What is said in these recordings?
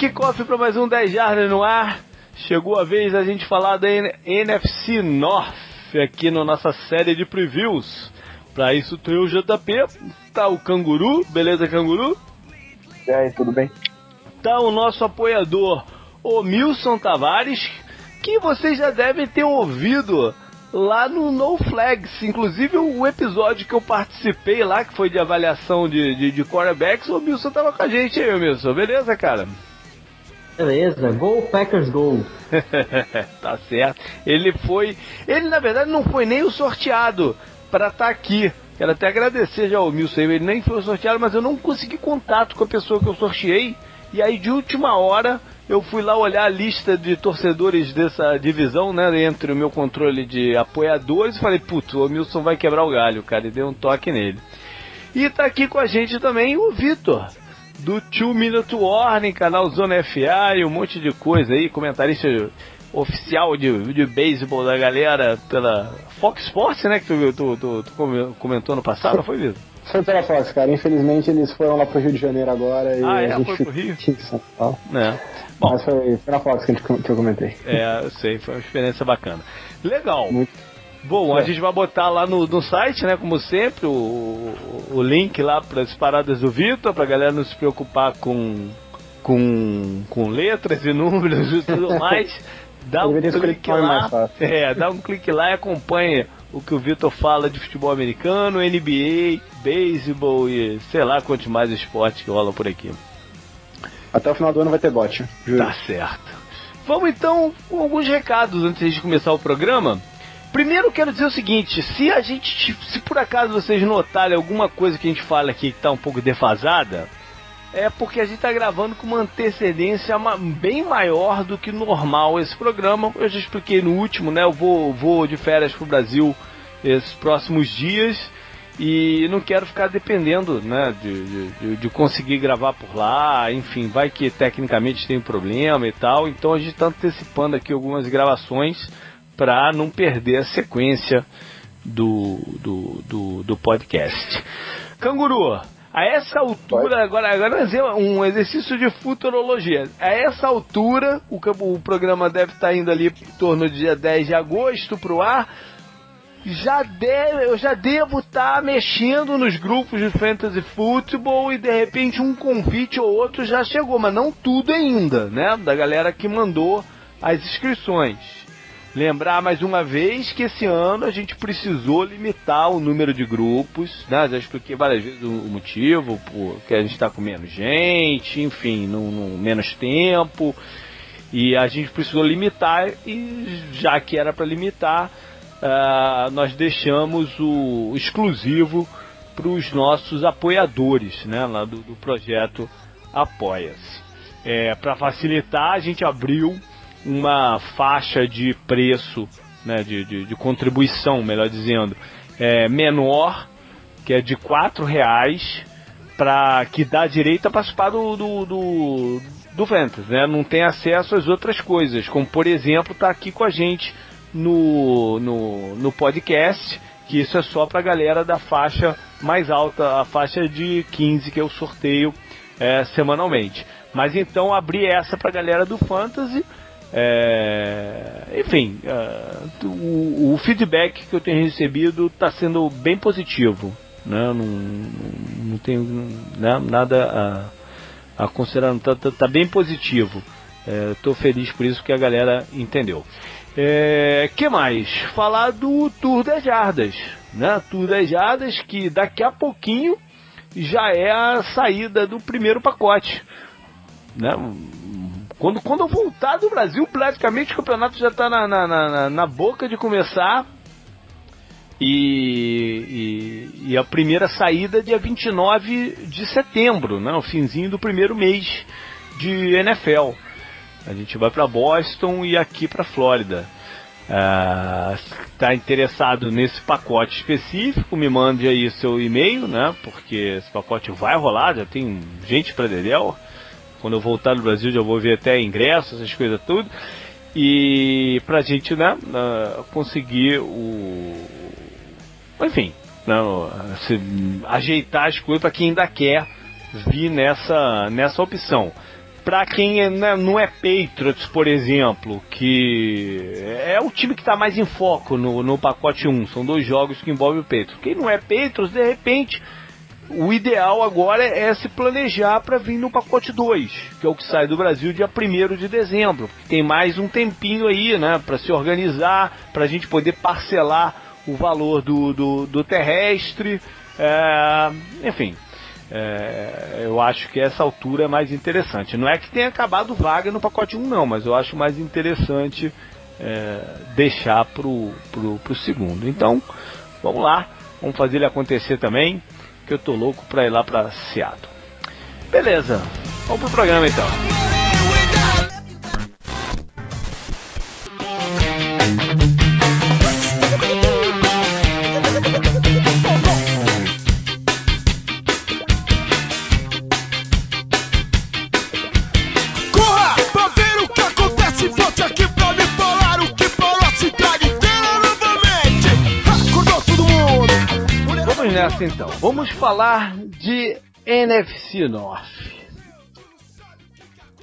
Kickoff para mais um 10 Jardas no ar. Chegou a vez da gente falar da NFC North aqui na nossa série de previews. Para isso tem o JP, tá o Canguru, beleza Canguru? E aí, tudo bem? Tá o nosso apoiador, o Milson Tavares, que vocês já devem ter ouvido lá no No Flags. Inclusive o episódio que eu participei lá, que foi de avaliação de, de, de quarterbacks, o Wilson tava com a gente aí, Wilson. Beleza, cara? Beleza, Go Packers Go. tá certo. Ele foi. Ele na verdade não foi nem o sorteado para estar tá aqui. Quero até agradecer já ao Wilson. Ele nem foi sorteado, mas eu não consegui contato com a pessoa que eu sorteei. E aí de última hora eu fui lá olhar a lista de torcedores dessa divisão, né? Entre o meu controle de apoiadores e falei, putz, o Milson vai quebrar o galho, cara, e dei um toque nele. E tá aqui com a gente também o Vitor, do Two Minute Warning, canal Zona FA e um monte de coisa aí, comentarista oficial de, de beisebol da galera pela Fox Sports, né? Que tu, tu, tu, tu comentou no passado, foi, Vitor? Foi pela Fox, cara. Infelizmente eles foram lá pro Rio de Janeiro agora e ah, é? a gente foi pro Rio? São Paulo. É. Bom, Mas foi, foi na Fox que, gente, que eu comentei. É, eu sei, foi uma experiência bacana. Legal. Muito. Bom, é. a gente vai botar lá no, no site, né, como sempre, o, o link lá para as paradas do Vitor, pra galera não se preocupar com, com, com letras e números e tudo mais. Dá um clique lá. É, dá um clique lá e acompanha o que o Vitor fala de futebol americano, NBA, beisebol e sei lá quantos mais esportes que rolam por aqui. Até o final do ano vai ter bot. Juro. Tá certo. Vamos então com alguns recados antes de começar o programa. Primeiro quero dizer o seguinte, se a gente, se por acaso vocês notarem alguma coisa que a gente fala aqui que está um pouco defasada, é porque a gente está gravando com uma antecedência bem maior do que normal esse programa. Eu já expliquei no último, né? Eu vou, vou de férias para o Brasil esses próximos dias e não quero ficar dependendo né, de, de, de, conseguir gravar por lá. Enfim, vai que tecnicamente tem um problema e tal. Então a gente está antecipando aqui algumas gravações para não perder a sequência do, do, do, do podcast. Canguru, a essa altura, agora, agora um exercício de futurologia. A essa altura, o, o programa deve estar indo ali em torno do dia 10 de agosto para o ar. Já deve, eu já devo estar mexendo nos grupos de fantasy futebol e de repente um convite ou outro já chegou, mas não tudo ainda, né? Da galera que mandou as inscrições. Lembrar mais uma vez que esse ano a gente precisou limitar o número de grupos, né? Já expliquei várias vezes o motivo, porque a gente está com menos gente, enfim, no, no, menos tempo. E a gente precisou limitar, e já que era para limitar, uh, nós deixamos o exclusivo para os nossos apoiadores, né? Lá do, do projeto Apoia-se. É, para facilitar, a gente abriu uma faixa de preço, né, de, de, de contribuição, melhor dizendo, é, menor, que é de quatro reais, para que dá direito a participar do, do, do, do Ventas, né? Não tem acesso às outras coisas, como por exemplo, tá aqui com a gente no, no, no podcast, que isso é só para a galera da faixa mais alta, a faixa de 15 que eu sorteio é, semanalmente. Mas então abri essa para a galera do Fantasy é, enfim, uh, o, o, feedback que eu tenho recebido está sendo bem positivo. Né? Não, não tenho né, nada a, a considerar, está tá, tá bem positivo. Estou é, feliz por isso que a galera entendeu. É, que mais? Falar do Tour das Jardas. Né? Tour das Jardas que daqui a pouquinho já é a saída do primeiro pacote. Né? Quando, quando eu voltar do Brasil, praticamente o campeonato já está na, na, na, na, boca de começar. E, e, e, a primeira saída dia 29 de setembro, né, o finzinho do primeiro mês de NFL. A gente vai para Boston e aqui para Flórida. Está ah, uh, interessado nesse pacote específico, me mande aí seu e-mail, né? Porque esse pacote vai rolar, já tem gente para Dedel. Quando eu voltar no Brasil já vou ver até ingressos, essas coisas tudo. E pra gente, né, conseguir o. Enfim, né, ajeitar as coisas para quem ainda quer vir nessa, nessa opção. para quem é, né, não é Patriots, por exemplo, que é o time que está mais em foco no, no pacote 1, são dois jogos que envolvem o Patriots. Quem não é Patriots, de repente, o ideal agora é se planejar para vir no pacote 2, que é o que sai do Brasil dia 1 de dezembro. Tem mais um tempinho aí, né, para se organizar, para a gente poder parcelar o valor do, do, do terrestre, é, enfim. É, eu acho que essa altura é mais interessante. Não é que tenha acabado vaga no pacote 1, não, mas eu acho mais interessante é, deixar pro, pro, pro segundo. Então, vamos lá, vamos fazer ele acontecer também, que eu tô louco pra ir lá pra Seattle. Beleza, vamos pro programa então. Nessa então. Vamos falar de NFC North.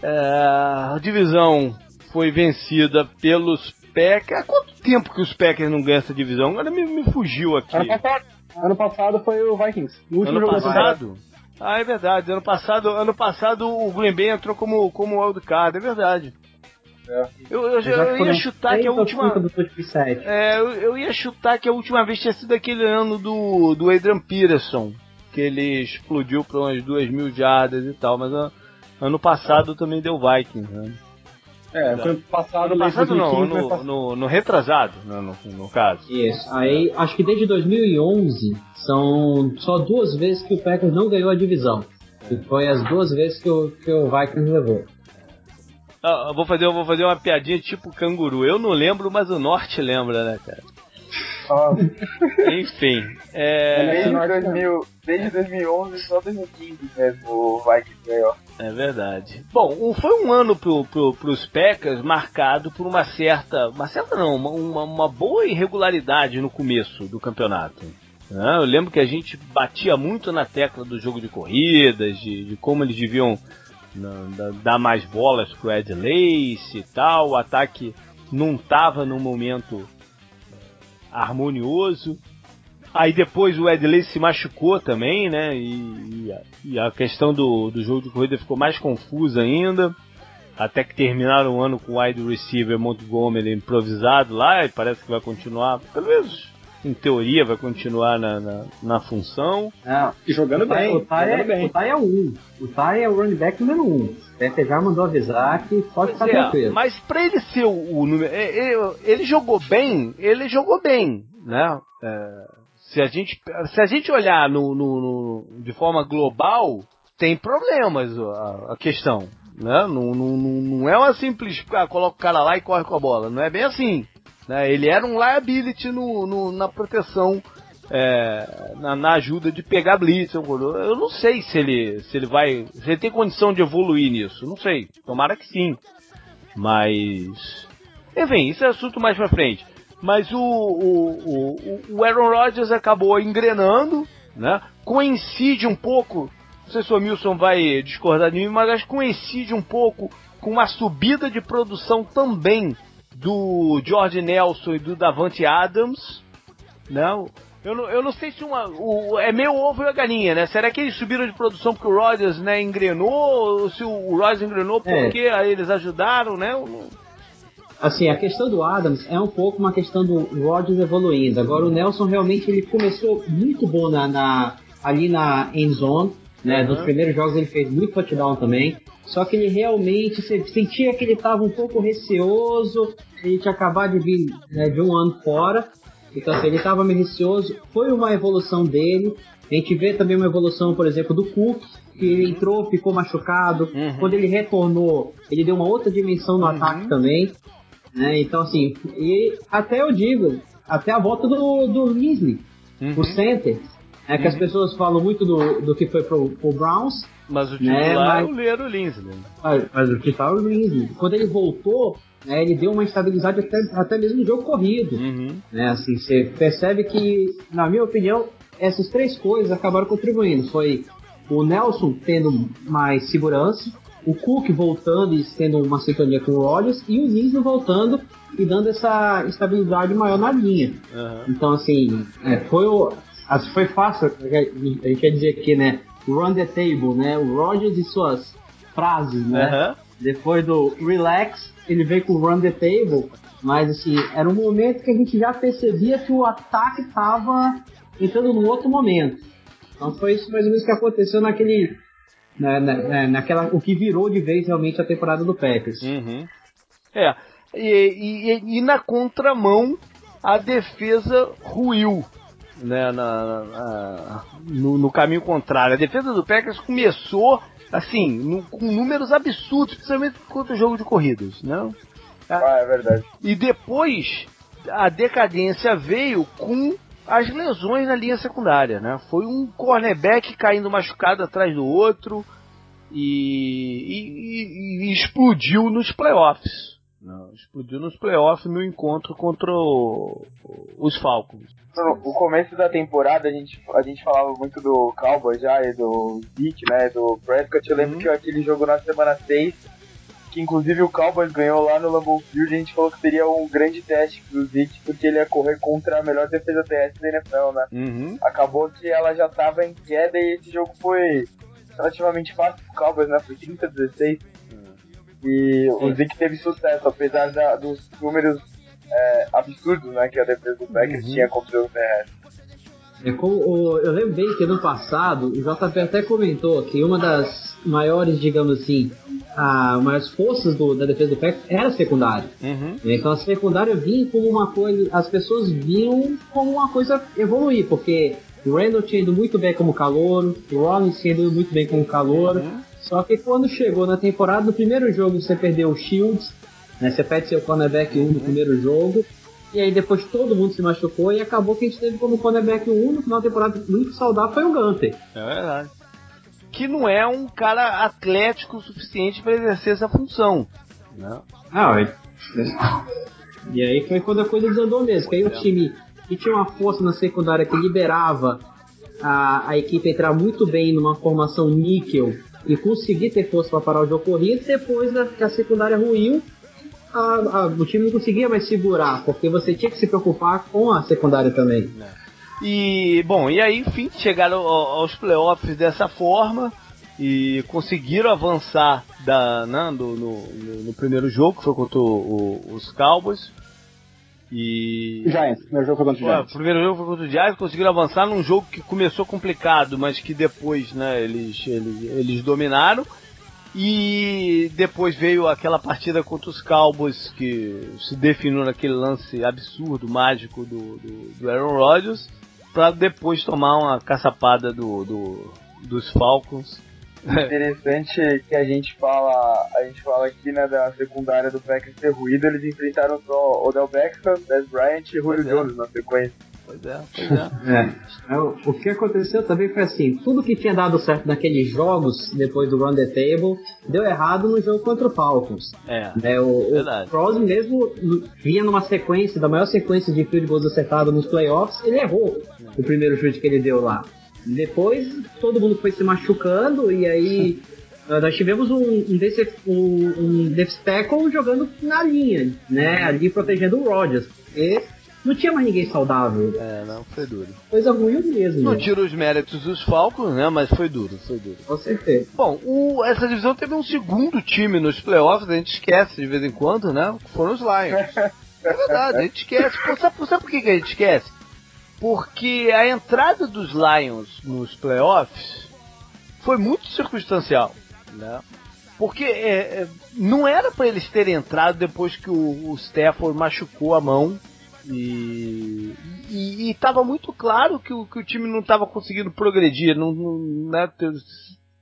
É, a divisão foi vencida pelos Packers. Há quanto tempo que os Packers não ganham essa divisão? Agora me, me fugiu aqui. Ano passado, ano passado foi o Vikings. No último ano passado? Ah, é verdade. Ano passado, ano passado o Green Bay entrou como, como wildcard, é verdade. É. Eu, eu, eu, eu ia chutar que a última. É, eu, eu ia chutar que a última vez tinha sido aquele ano do, do Adrian Peterson, que ele explodiu para umas duas mil jardas e tal, mas ano, ano passado também deu Vikings, né? É, foi passado, no passado não, no, no, no, retrasado, né, no, no, caso. Isso, aí acho que desde 2011 são só duas vezes que o Packers não ganhou a divisão. E foi as duas vezes que o, que o Vikings levou. Ah, vou fazer, vou fazer uma piadinha tipo canguru. Eu não lembro, mas o norte lembra, né, cara? Oh. Enfim. É... Desde, 2000, desde 2011 só 2015 mesmo o Vikings ganhou. É verdade. Bom, foi um ano pro, pro, pros Packers marcado por uma certa. Uma certa não, uma, uma boa irregularidade no começo do campeonato. Né? Eu lembro que a gente batia muito na tecla do jogo de corridas, de, de como eles deviam dar mais bolas pro Ed Lace e tal. O ataque não estava num momento eh, harmonioso. Aí depois o Ed Lace se machucou também, né? E, e, a, questão do, do jogo de corrida ficou mais confusa ainda. Até que terminaram o ano com o wide receiver Montgomery improvisado lá e parece que vai continuar, pelo menos em teoria, vai continuar na, na, na função. É, e jogando o bem. O Thay é, o Thay é o 1. O Thay é o running back número 1. O Pepe já mandou avisar que pode ficar é, tranquilo. Mas pra ele ser o, número. Ele, é, ele, jogou bem, ele jogou bem, né? É, se, a gente, se a gente olhar no, no, no de forma global, tem problemas a, a questão. Né? Não, não, não é uma simples. Ah, coloca o cara lá e corre com a bola. Não é bem assim. Né? Ele era um liability no, no na proteção, é, na, na, ajuda de pegar blitz. Eu não sei se ele, se ele vai. Se ele tem condição de evoluir nisso. Não sei. Tomara que sim. Mas. Enfim, isso é assunto mais pra frente. Mas o, o, o, o Aaron Rodgers acabou engrenando, né? Coincide um pouco. Não sei se o Milson vai discordar de mim, mas acho que coincide um pouco com uma subida de produção também do George Nelson e do Davante Adams, não? Né? Eu não, eu não sei se uma, o, é meio ovo e a galinha, né? Será que eles subiram de produção porque o Rodgers né, engrenou? Ou se o Rodgers engrenou é. porque é. eles ajudaram, né? Assim, a questão do Adams é um pouco uma questão do Rodgers evoluindo. Agora o Nelson realmente ele começou muito bom na, na ali na end zone, né? Uhum. Dos primeiros jogos ele fez muito touchdown também. Só que ele realmente sentia que ele estava um pouco receoso, ele tinha acabado de vir né, de um ano fora, então assim, ele estava meio receoso. Foi uma evolução dele. A gente vê também uma evolução, por exemplo, do Cook, que ele entrou, ficou machucado. Uhum. Quando ele retornou, ele deu uma outra dimensão no uhum. ataque também. Né? Então, assim, e até eu digo, até a volta do, do Linsley, uhum. o center, é que as uhum. pessoas falam muito do, do que foi pro, pro Browns, mas o né, titular né, mas, é o Lindsay. Mas, mas o titular é o Lindsay. Quando ele voltou, né, ele deu uma estabilidade até, até mesmo no jogo corrido. Uhum. Né, assim, você percebe que, na minha opinião, essas três coisas acabaram contribuindo. Foi o Nelson tendo mais segurança, o Cook voltando e sendo uma sintonia com o Rodgers e o Nisno voltando e dando essa estabilidade maior na linha. Uhum. Então, assim, é, foi, o, assim, foi fácil, a gente quer dizer aqui, né? Run the table, né? O Rodgers e suas frases, né? Uhum. Depois do relax, ele veio com o run the table, mas assim, era um momento que a gente já percebia que o ataque estava entrando num outro momento. Então foi isso mais ou menos que aconteceu naquele. Na, na, naquela, o que virou de vez realmente a temporada do Packers. Uhum. É. E, e, e, na contramão, a defesa ruiu. Né, na, na, no, no, caminho contrário. A defesa do Packers começou assim, no, com números absurdos, principalmente contra o jogo de corridas, não? Ah, é verdade. E depois a decadência veio com as lesões na linha secundária, né? Foi um cornerback caindo machucado atrás do outro e, e, e, e explodiu nos playoffs. Não, explodiu nos playoffs no encontro contra o, os Falcons. No começo da temporada a gente, a gente falava muito do Cowboys já e do Zeke, né? Do Prescott. Eu lembro uhum. que aquele jogo na semana 6, que inclusive o Cowboys ganhou lá no Lambeau Field, a gente falou que seria um grande teste pro Zeke, porque ele ia correr contra a melhor defesa terrestre da NFL, né? Uhum. Acabou que ela já tava em queda e esse jogo foi relativamente fácil pro Cowboys, né? Foi 30 a 16. E o Zeke teve sucesso, apesar da, dos números é, absurdos né, que a defesa do Packers uhum. tinha contra o terrestre. É, como, eu lembro bem que no passado, o JP até comentou que uma das maiores, digamos assim, a, maiores forças do, da defesa do Packers era a secundária. Uhum. Então a secundária vinha como uma coisa, as pessoas viam como uma coisa evoluir, porque o Randall tinha ido muito bem como calor, o Rollins tinha ido muito bem como calor, uhum. Só que quando chegou na temporada, no primeiro jogo você perdeu o Shields, né? Você perde seu cornerback 1 um no primeiro jogo. E aí depois todo mundo se machucou e acabou que a gente teve como cornerback 1 um, no final da temporada muito saudável foi o Gunter. É verdade. Que não é um cara atlético o suficiente para exercer essa função. Né? Ah, é. E aí foi quando a coisa desandou mesmo. Que aí o time que tinha uma força na secundária que liberava a, a equipe entrar muito bem numa formação níquel e conseguir ter força para parar o jogo corrido, depois que a secundária ruiu, a, a, o time não conseguia mais segurar, porque você tinha que se preocupar com a secundária também. E, bom, e aí, enfim, chegaram aos playoffs dessa forma e conseguiram avançar da, né, do, no, no, no, primeiro jogo, que foi contra o, o, os Cowboys. E. Giants, primeiro jogo foi contra o Giants. O primeiro jogo foi contra o Giants, conseguiram avançar num jogo que começou complicado, mas que depois, né, eles, eles, eles dominaram. E depois veio aquela partida contra os Cowboys que se definiu naquele lance absurdo, mágico do, do, do Aaron Rodgers, para depois tomar uma caçapada do, do, dos Falcons. Interessante que a gente fala, a gente fala aqui né, da secundária do Packers ter ruído, eles enfrentaram só Odell Beckham, Dez Bryant e Julio é. Jones na sequência. Pois é, pois é. é. O, que aconteceu também foi assim: tudo que tinha dado certo naqueles jogos, depois do Run the Table, deu errado no jogo contra o Falcons. É. é o, verdade. o Crosby mesmo vinha numa sequência, da maior sequência de field goals acertados nos playoffs, ele errou o primeiro chute que ele deu lá. Depois todo mundo foi se machucando e aí nós tivemos um, um, desse, um, um tackle jogando na linha, né? Ali protegendo o Rodgers. E não tinha mais ninguém saudável. É, não, foi duro. Coisa ruim mesmo. Não tira os méritos dos Falcons, né? Mas foi duro, foi duro. Com certeza. Bom, o, essa divisão teve um segundo time nos playoffs, a gente esquece de vez em quando, né? Foram os Lions. é verdade, a gente esquece. Pô, sabe, sabe por que, que a gente esquece? Porque a entrada dos Lions nos playoffs foi muito circunstancial, né? Porque é, é, não era para eles terem entrado depois que o, o Stafford machucou a mão e, estava muito claro que o, que o time não estava conseguindo progredir, não, não né, ter,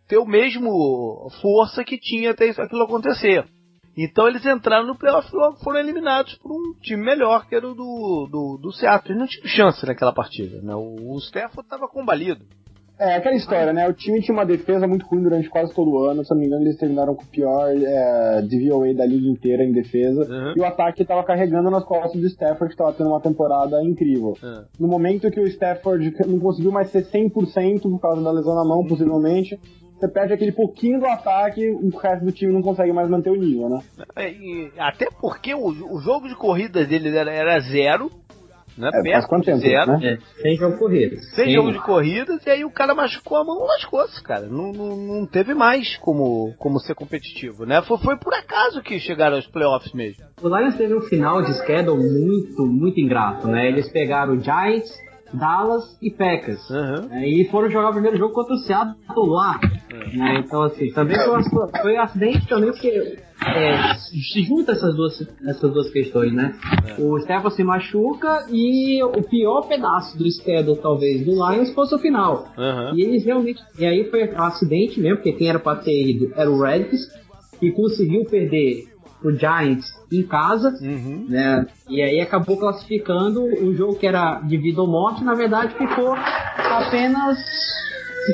ter o mesmo força que tinha até aquilo acontecer. Então eles entraram no playoff e logo foram eliminados por um time melhor, que era o do, do, do Seattle. Eles não tinham chance naquela partida. Né? O, o Stafford estava combalido. É, aquela história, né? O time tinha uma defesa muito ruim durante quase todo o ano. Se não me engano, eles terminaram com o pior é, DVOA da liga inteira em defesa. Uhum. E o ataque estava carregando nas costas do Stafford, que estava tendo uma temporada incrível. Uhum. No momento que o Stafford não conseguiu mais ser 100% por causa da lesão na mão, possivelmente, você perde aquele pouquinho do ataque, o resto do time não consegue mais manter o nível, né? É, até porque o, o jogo de corridas dele era, era zero, né? É, Perto quanto tempo, zero. Né? É, sem jogo de corridas. Sem, sem jogo de corridas, e aí o cara machucou a mão, lascou-se, cara. Não, não, não teve mais como, como ser competitivo, né? Foi, foi por acaso que chegaram aos playoffs mesmo. O Lions teve um final de schedule muito, muito ingrato, né? Eles pegaram o Giants, Dallas e Packers. Uhum. É, e foram jogar o primeiro jogo contra o Seattle lá. Uhum. Né? Então, assim, também foi, foi um acidente também, porque é, se junta essas duas, essas duas questões, né? É. O Stefan se machuca e o pior pedaço do schedule, talvez, do Lions fosse o final. Uhum. E eles realmente. E aí foi um acidente mesmo, porque quem era pra ter ido era o Redskins, que conseguiu perder pro Giants em casa, uhum. né? E aí acabou classificando o jogo que era de vida ou morte, na verdade ficou apenas,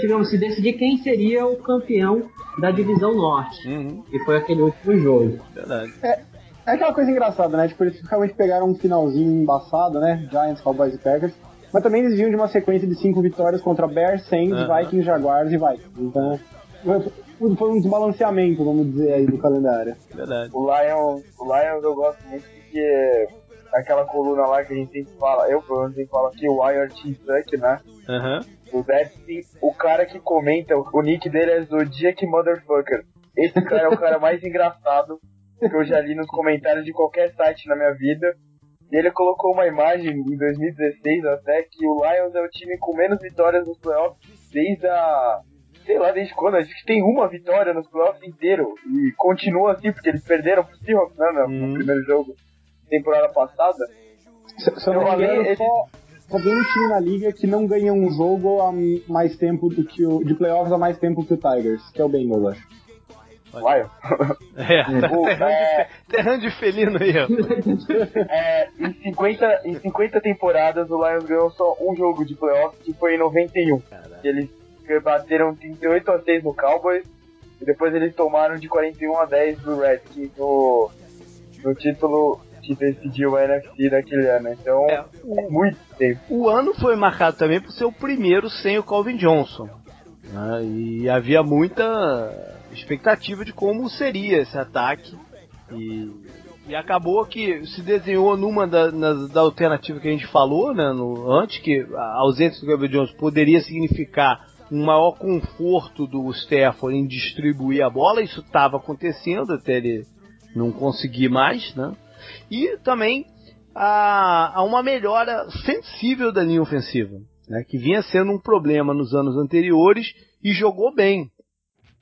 digamos, se decidir quem seria o campeão da divisão norte. Uhum. E foi aquele último jogo. Verdade. É, é aquela coisa engraçada, né? Tipo, eles realmente pegaram um finalzinho embaçado, né? Giants, Cowboys e Packers. Mas também eles vinham de uma sequência de cinco vitórias contra Bears, Saints, uhum. Vikings, Jaguars e Vikings. Então, foi um desbalanceamento, vamos dizer aí, do calendário. Verdade. O Lions, o Lions eu gosto muito porque aquela coluna lá que a gente sempre fala, eu pelo menos sempre falo aqui, o Wire Team Suck, né? Uhum. O Dexter, o cara que comenta, o nick dele é Zodiac Motherfucker. Esse cara é o cara mais engraçado que eu já li nos comentários de qualquer site na minha vida. E ele colocou uma imagem em 2016 até que o Lions é o time com menos vitórias nos playoffs desde a sei lá desde quando, acho que tem uma vitória nos playoffs inteiro. E continua assim, porque eles perderam pro Seahawks, né, no, uhum. primeiro jogo, temporada passada. Se, se eu não me engano, só, só tem um time na liga que não ganha um jogo há mais tempo do que o. de playoffs há mais tempo que o Tigers, que é o Bengals, acho. Vai. É, tá terrando de felino aí, ó. É, em, 50, em 50 temporadas, o Lions ganhou só um jogo de playoffs, que foi em 91. Caraca. Eles bateram 38 a 6 no Cowboys e depois eles tomaram de 41 a 10 do Redskins no, no título que decidiu a NFC daquele ano. Então, é, o, muito tempo. O ano foi marcado também por ser o primeiro sem o Calvin Johnson. Né? E havia muita expectativa de como seria esse ataque. E, e acabou que se desenhou numa da, na, da alternativa que a gente falou né, no, antes, que a ausência do Calvin Johnson poderia significar um maior conforto do Stafford em distribuir a bola. Isso estava acontecendo até ele não conseguir mais, né? E também a, a uma melhora sensível da linha ofensiva, né? Que vinha sendo um problema nos anos anteriores e jogou bem.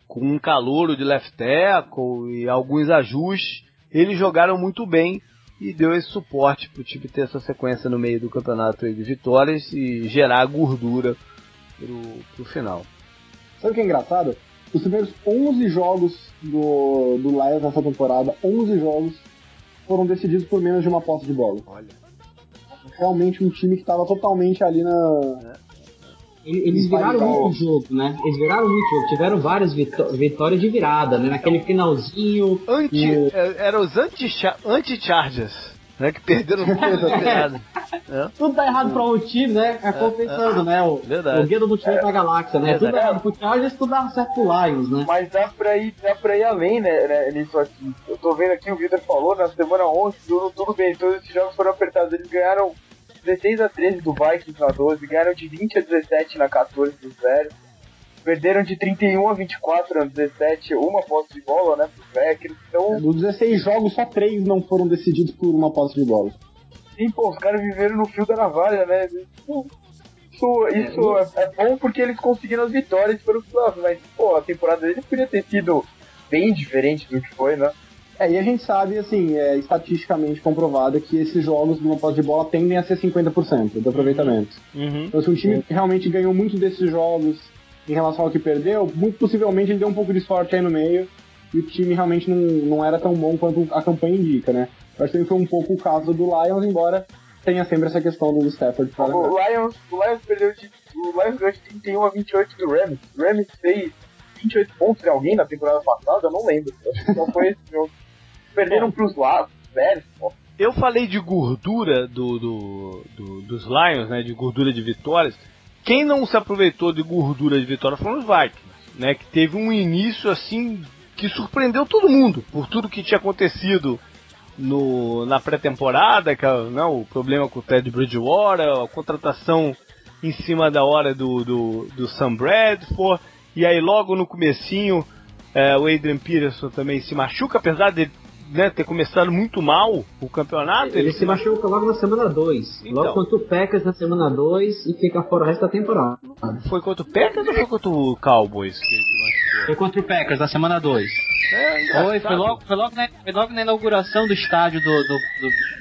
Com um calouro de left tackle e alguns ajustes, eles jogaram muito bem e deu esse suporte para o time ter essa sequência no meio do campeonato de vitórias e gerar gordura pro, pro final. Sabe o que é engraçado? Os primeiros 11 jogos do, do Lions nessa temporada, 11 jogos, foram decididos por menos de uma posse de bola. Olha. Realmente um time que estava totalmente ali na. É. Eles viraram muito jogo, né? Eles viraram muito jogo. Tiveram várias vitórias de virada, né? Naquele finalzinho. Anti, o... É, eram os anti-chargers né? Que perderam tudo é. é. Tudo tá errado pra um time, né? É, compensando, é, né? O, Verdade. o guia do time da galáxia, né? Tudo errado pro Chargers, tudo dá certo pro Lions, né? Mas dá pra ir, dá pra ir além, né, né, nisso aqui. Eu tô vendo aqui, o Vitor falou, na semana 11, tudo, tudo bem, todos esses jogos foram apertados. Eles ganharam 16 a 13 do Vikings na 12, ganharam de 20 a 17 na 14 do Zero Perderam de 31 a 24 a 17, uma posse de bola, né, pro Packers. Então... É, dos 16 jogos, só 3 não foram decididos por uma posse de bola. Sim, pô, os caras viveram no fio da navalha, né? Isso, isso é, é, bom porque eles conseguiram as vitórias pelos playoffs, mas, pô, a temporada deles podia ter sido bem diferente do que foi, né? É, e a gente sabe, assim, é estatisticamente comprovado que esses jogos de uma posse de bola tendem a ser 50% do aproveitamento. Uhum. Então, se um time realmente ganhou muito desses jogos em relação ao que perdeu, muito possivelmente ele deu um pouco de sorte aí no meio e o time realmente não, não era tão bom quanto a campanha indica, né? Eu acho que foi um pouco o caso do Lions, embora tenha sempre essa questão do Stafford para o Lions, o Lions perdeu de, o Lions ganhou de 31 a 28 do Rams. O Rams fez 28 pontos em alguém na temporada passada, eu não lembro. Só foi esse jogo. Perderam pros lados, velho. Eu falei de gordura do, do, do, dos Lions, né? De gordura de vitórias. Quem não se aproveitou de gordura de vitória foram os Vikings. né, que teve um início assim que surpreendeu todo mundo por tudo que tinha acontecido no, na pré-temporada, que é, né, o problema com o Ted Bridgewater, a contratação em cima da hora do, do, do Sam Bradford, e aí logo no comecinho é, o Adrian Peterson também se machuca, apesar de né, ter começado muito mal o campeonato. Ele, ele se machuca logo na semana 2. Então, logo contra o Packers na semana 2 e fica fora o resto da temporada. Foi contra o Packers ou foi contra o Cowboys que ele se machucou? Foi contra o Packers na semana 2. É, foi, foi logo, foi, logo na, foi logo na inauguração do estádio do, do,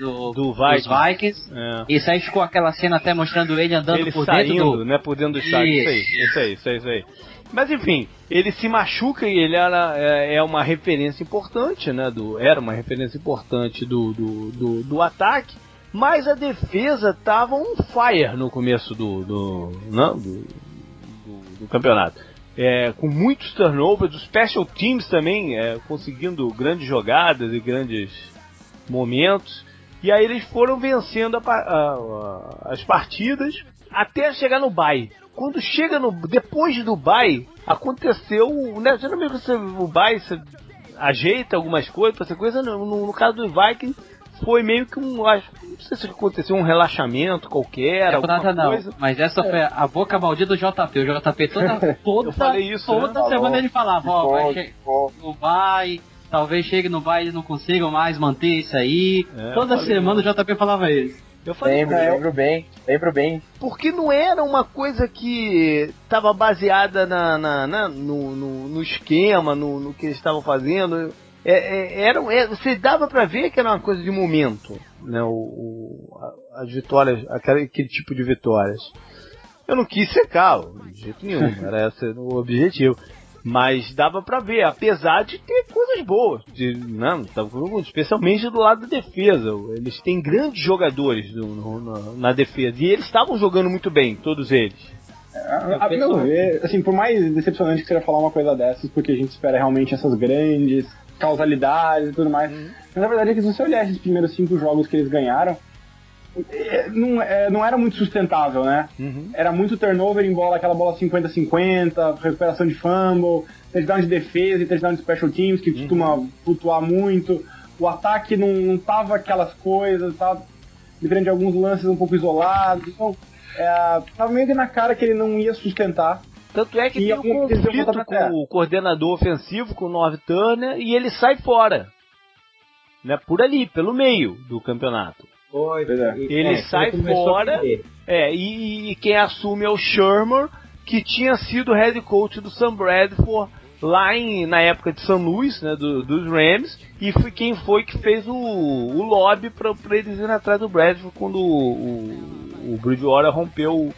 do, do, do Vikings. dos Vikings. É. Isso aí ficou aquela cena até mostrando ele andando ele por saindo, dentro do... né, por dentro do estádio. Isso, isso aí, isso aí, isso aí. Mas enfim, ele se machuca e ele era, é, é, uma referência importante, né? Do, era uma referência importante do, do, do, do ataque. Mas a defesa estava on fire no começo do, do, não, né, do, do, do campeonato. É, com muitos turnovers, os special teams também é, conseguindo grandes jogadas e grandes momentos. E aí eles foram vencendo a, a, a, as partidas até chegar no bye quando chega no. Depois do Dubai, aconteceu. Né, você, o Dubai você ajeita algumas coisas, essa coisa. No, no, no, caso do Viking, foi meio que um. Acho, não sei se aconteceu um relaxamento qualquer. É nada não, coisa. mas essa é. foi a boca maldita do JP. O JP toda, toda, falei isso, toda né? semana ele falava: Ó, vai che- no Dubai. Talvez chegue no baile e não consigam mais manter isso aí. É, Toda semana isso. o JP falava isso. Eu falei, lembro, eu... lembro bem, lembro bem. Porque não era uma coisa que estava baseada na, na, na no, no, no, esquema, no, no que eles estavam fazendo. É, é, era, é, você dava para ver que era uma coisa de momento, né? O, o as vitórias, aquele, aquele tipo de vitórias. Eu não quis secar, de jeito nenhum, era esse o objetivo. Mas dava para ver, apesar de ter coisas boas, de, não, especialmente do lado da defesa. Eles têm grandes jogadores no, no, na defesa e eles estavam jogando muito bem, todos eles. A, a meu ver, assim, por mais decepcionante que seja falar uma coisa dessas, porque a gente espera realmente essas grandes causalidades e tudo mais. Uhum. Mas a verdade é que se você olhar esses primeiros cinco jogos que eles ganharam, é, não, é, não era muito sustentável, né? Uhum. Era muito turnover em bola, aquela bola 50-50, recuperação de fumble, touchdown de defesa e touchdown de special teams, que uhum. costuma flutuar muito. O ataque não, não tava aquelas coisas, tava diferente de alguns lances um pouco isolados. Então, é, tava meio que na cara que ele não ia sustentar. Tanto é que tem um conflito com o coordenador ofensivo, com o North Turner, e ele sai fora. Né, por ali, pelo meio do campeonato. Foi, é. Ele é, sai fora. É, e, e, quem assume é o Shermer, que tinha sido head coach do Sam Bradford lá em, na época de São Luís, né, do, dos Rams, e foi quem foi que fez o, o lobby para eles irem atrás do Bradford quando o, o, o Bridgewater rompeu o,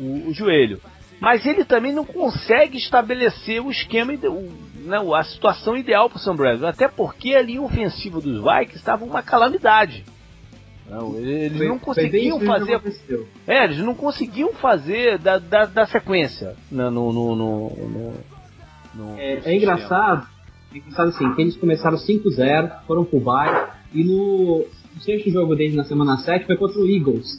o, o, joelho. Mas ele também não consegue estabelecer o esquema, o, né, a situação ideal para o Sam Bradford, até porque a linha ofensiva dos Vikings estava uma calamidade. Não, eles foi, não conseguiam fazer. É, eles não conseguiam fazer da, da, da sequência no, no, no, no, é, é, engraçado, é engraçado assim, que eles começaram 5-0, foram pro bye, e no, no sexto jogo deles na semana 7 foi contra o Eagles.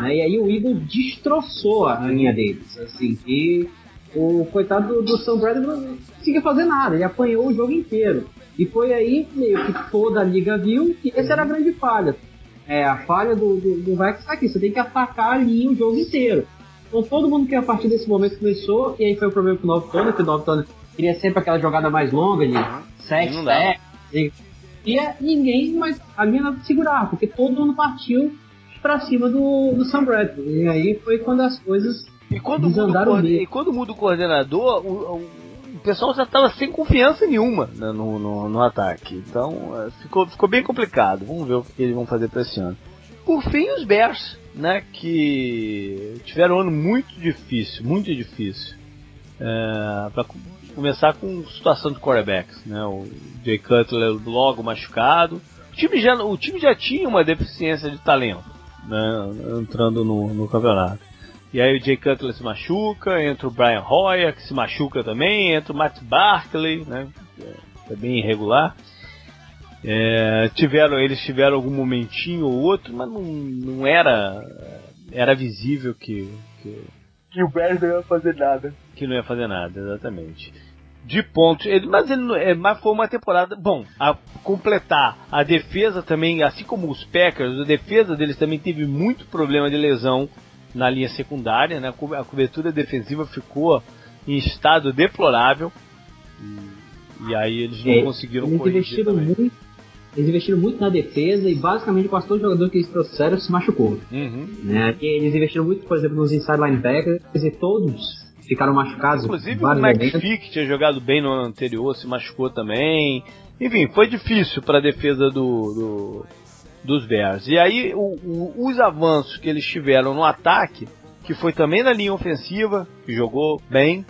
Né, e aí o Eagles destroçou a linha deles. Assim, e o coitado do, do Sam Bradley não conseguia fazer nada, ele apanhou o jogo inteiro. E foi aí meio que toda a liga viu que essa era a grande falha é, a falha do, do, do Vex tá aqui, você tem que atacar ali o jogo inteiro. Então todo mundo que a partir desse momento começou, e aí foi o problema com o Novo Tony, que o Novo Tony queria sempre aquela jogada mais longa de 7, 7, e, ninguém mais a linha segurar, porque todo mundo partiu pra cima do, do Sam Bradford. E aí foi quando as coisas e quando muda o, E quando muda o coordenador, o o pessoal já estava sem confiança nenhuma né, no, no, no, ataque. Então é, ficou, ficou bem complicado. Vamos ver o que eles vão fazer para esse ano. Por fim, os Bears, né, que tiveram um ano muito difícil, muito difícil. É, para começar com situação de quarterbacks, né, o Jay Cutler logo machucado. O time já, o time já tinha uma deficiência de talento, né, entrando no, no campeonato. E aí o Jay Cutler se machuca, entra o Brian Hoyer, que se machuca também, entra o Matt Barkley, né? É, bem irregular. É, tiveram, eles tiveram algum momentinho ou outro, mas não, não era. Era visível que, que. Que o Bears não ia fazer nada. Que não ia fazer nada, exatamente. de pontos. Ele, mas, ele, é, mas foi uma temporada. Bom, a completar a defesa também, assim como os Packers, a defesa deles também teve muito problema de lesão na linha secundária. Né? A cobertura defensiva ficou em estado deplorável. E, e aí eles não é, conseguiram eles investiram também. muito Eles investiram muito na defesa e basicamente quase todo jogador que eles trouxeram se machucou. Uhum. Né? eles investiram muito, por exemplo, nos inside linebackers e todos ficaram machucados. Inclusive o McPhee, que tinha jogado bem no ano anterior, se machucou também. Enfim, foi difícil para a defesa do, do, dos Bears. E aí o, o, os avanços que eles tiveram no ataque, que foi também na linha ofensiva, que jogou bem.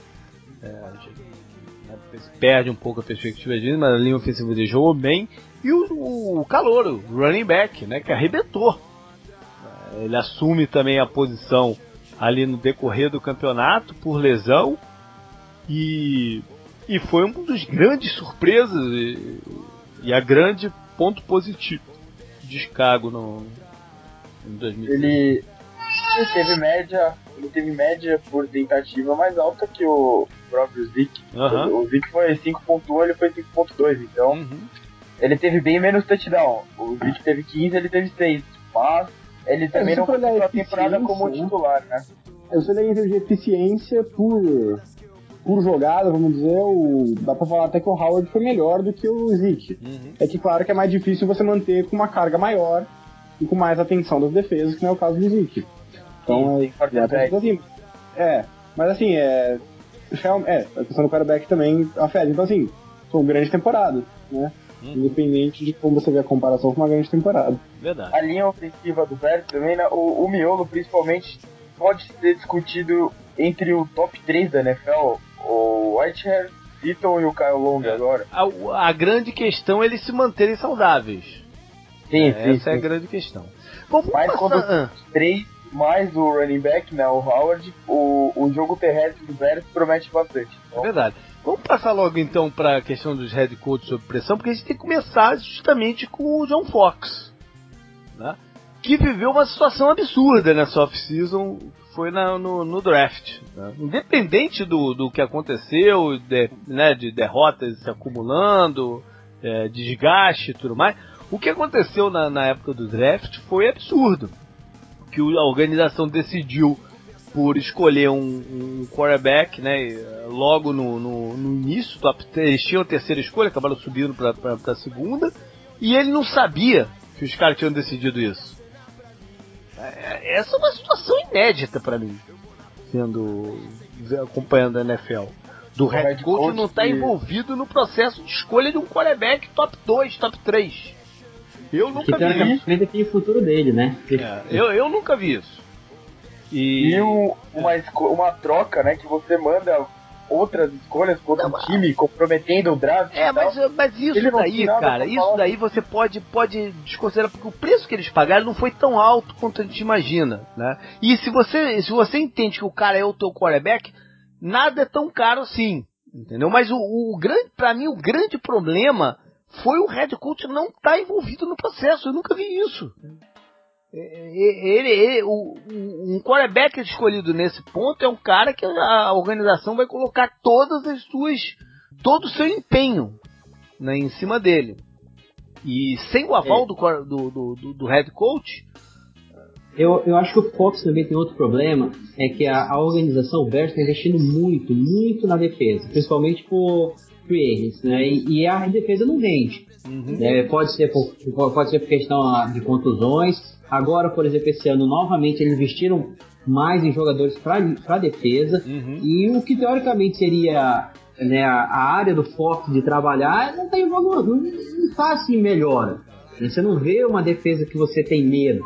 É, né, perde um pouco a perspectiva dele, mas a linha ofensiva dele jogou bem. E o, o calor, o running back, né, que arrebentou. É, ele assume também a posição ali no decorrer do campeonato por lesão e, e foi um dos grandes surpresas e, e a grande ponto positivo de Chicago no, em 2015. Ele, ele teve média ele teve média por tentativa mais alta que o próprio Zeke. Uhum. O Zeke foi 5.1, ele foi 5.2, então uhum. ele teve bem menos touchdown. O Zeke teve 15, ele teve 6, mas ele também não começou a temporada como né? titular, né? Eu sei da nível de eficiência por, por jogada, vamos dizer, o, dá pra falar até que o Howard foi melhor do que o Zeke. Uhum. É que claro que é mais difícil você manter com uma carga maior e com mais atenção das defesas, que não é o caso do Zeke. Então, Sim, é, é, assim, é, mas assim, é, é, a questão do quarterback também afeta. Então assim, foi uma grande temporada, né? Uhum. Independente de como você vê a comparação com uma grande temporada. Verdade. A linha ofensiva do Bears também, né, o, o miolo principalmente pode ser discutido entre o top 3 da NFL, o Whitehair, Eaton e o Kyle Long é. agora. A, a, grande questão é eles se manterem saudáveis. Sim, é, sim Essa sim. é a grande questão. Bom, Mas passar... quando ah. três mais o running back, né, o Howard, o, o jogo terrestre do Bears promete bastante. Então... É verdade. Vamos passar logo então para a questão dos head coaches sob pressão, porque a gente tem que começar justamente com o John Fox, né? Que viveu uma situação absurda nessa off-season, foi na, no, no, draft. Né? Independente do, do que aconteceu, de, né, de derrotas se acumulando, é, desgaste e tudo mais, o que aconteceu na, na época do draft foi absurdo. Que a organização decidiu por escolher um, um quarterback, né? Logo no, no, no início, eles tinham a terceira escolha, acabaram subindo para a segunda, e ele não sabia que os caras tinham decidido isso. É, essa é uma situação inédita para mim, sendo acompanhando a NFL. Do head coach não estar tá envolvido no processo de escolha de um quarterback top 2, top 3. Eu nunca que, vi isso. Que o futuro dele, né? É, eu, eu nunca vi isso. E, e um, uma, uma troca, né? Que você manda outras escolhas para outro time, comprometendo o draft. É, mas, mas isso daí, cara, isso daí você pode, pode desconsiderar, porque o preço que eles pagaram não foi tão alto quanto a gente imagina, né? E se você, se você entende que o cara é o teu quarterback, nada é tão caro assim, entendeu? Mas o, o grande, para mim, o grande problema foi o head coach não estar tá envolvido no processo. Eu nunca vi isso. É, é, ele, ele, o, um quarterback escolhido nesse ponto é um cara que a organização vai colocar todas as suas, todo o seu empenho né, em cima dele. E sem o aval é. do, do, do, do, head coach. Eu, eu acho que o Fox também tem outro problema, é que a, a organização o Bears está investindo muito, muito na defesa, principalmente por free agents, né? E, e, a defesa não vende. Uhum. É, pode, ser por, pode ser por questão de contusões, Agora, por exemplo, esse ano, novamente, eles investiram mais em jogadores para defesa. Uhum. E o que teoricamente seria né, a, área do Fox de trabalhar não está evoluindo, não, não tá assim melhora. Você não vê uma defesa que você tem medo.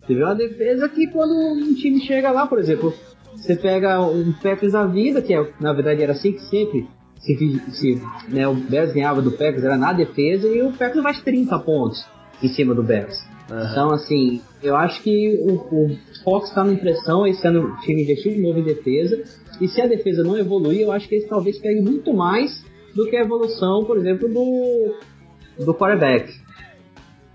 Você vê uma defesa que quando um time chega lá, por exemplo, você pega um Packers da vida, que é, na verdade era assim que sempre se, se né, o Bears ganhava do Packers, era na defesa, e o Packers faz 30 pontos em cima do Bears. Uhum. Então, assim, eu acho que o, o Fox está na impressão, esse ano o time investiu de novo em defesa, e se a defesa não evoluir, eu acho que eles talvez peguem muito mais do que a evolução, por exemplo, do, do quarterback.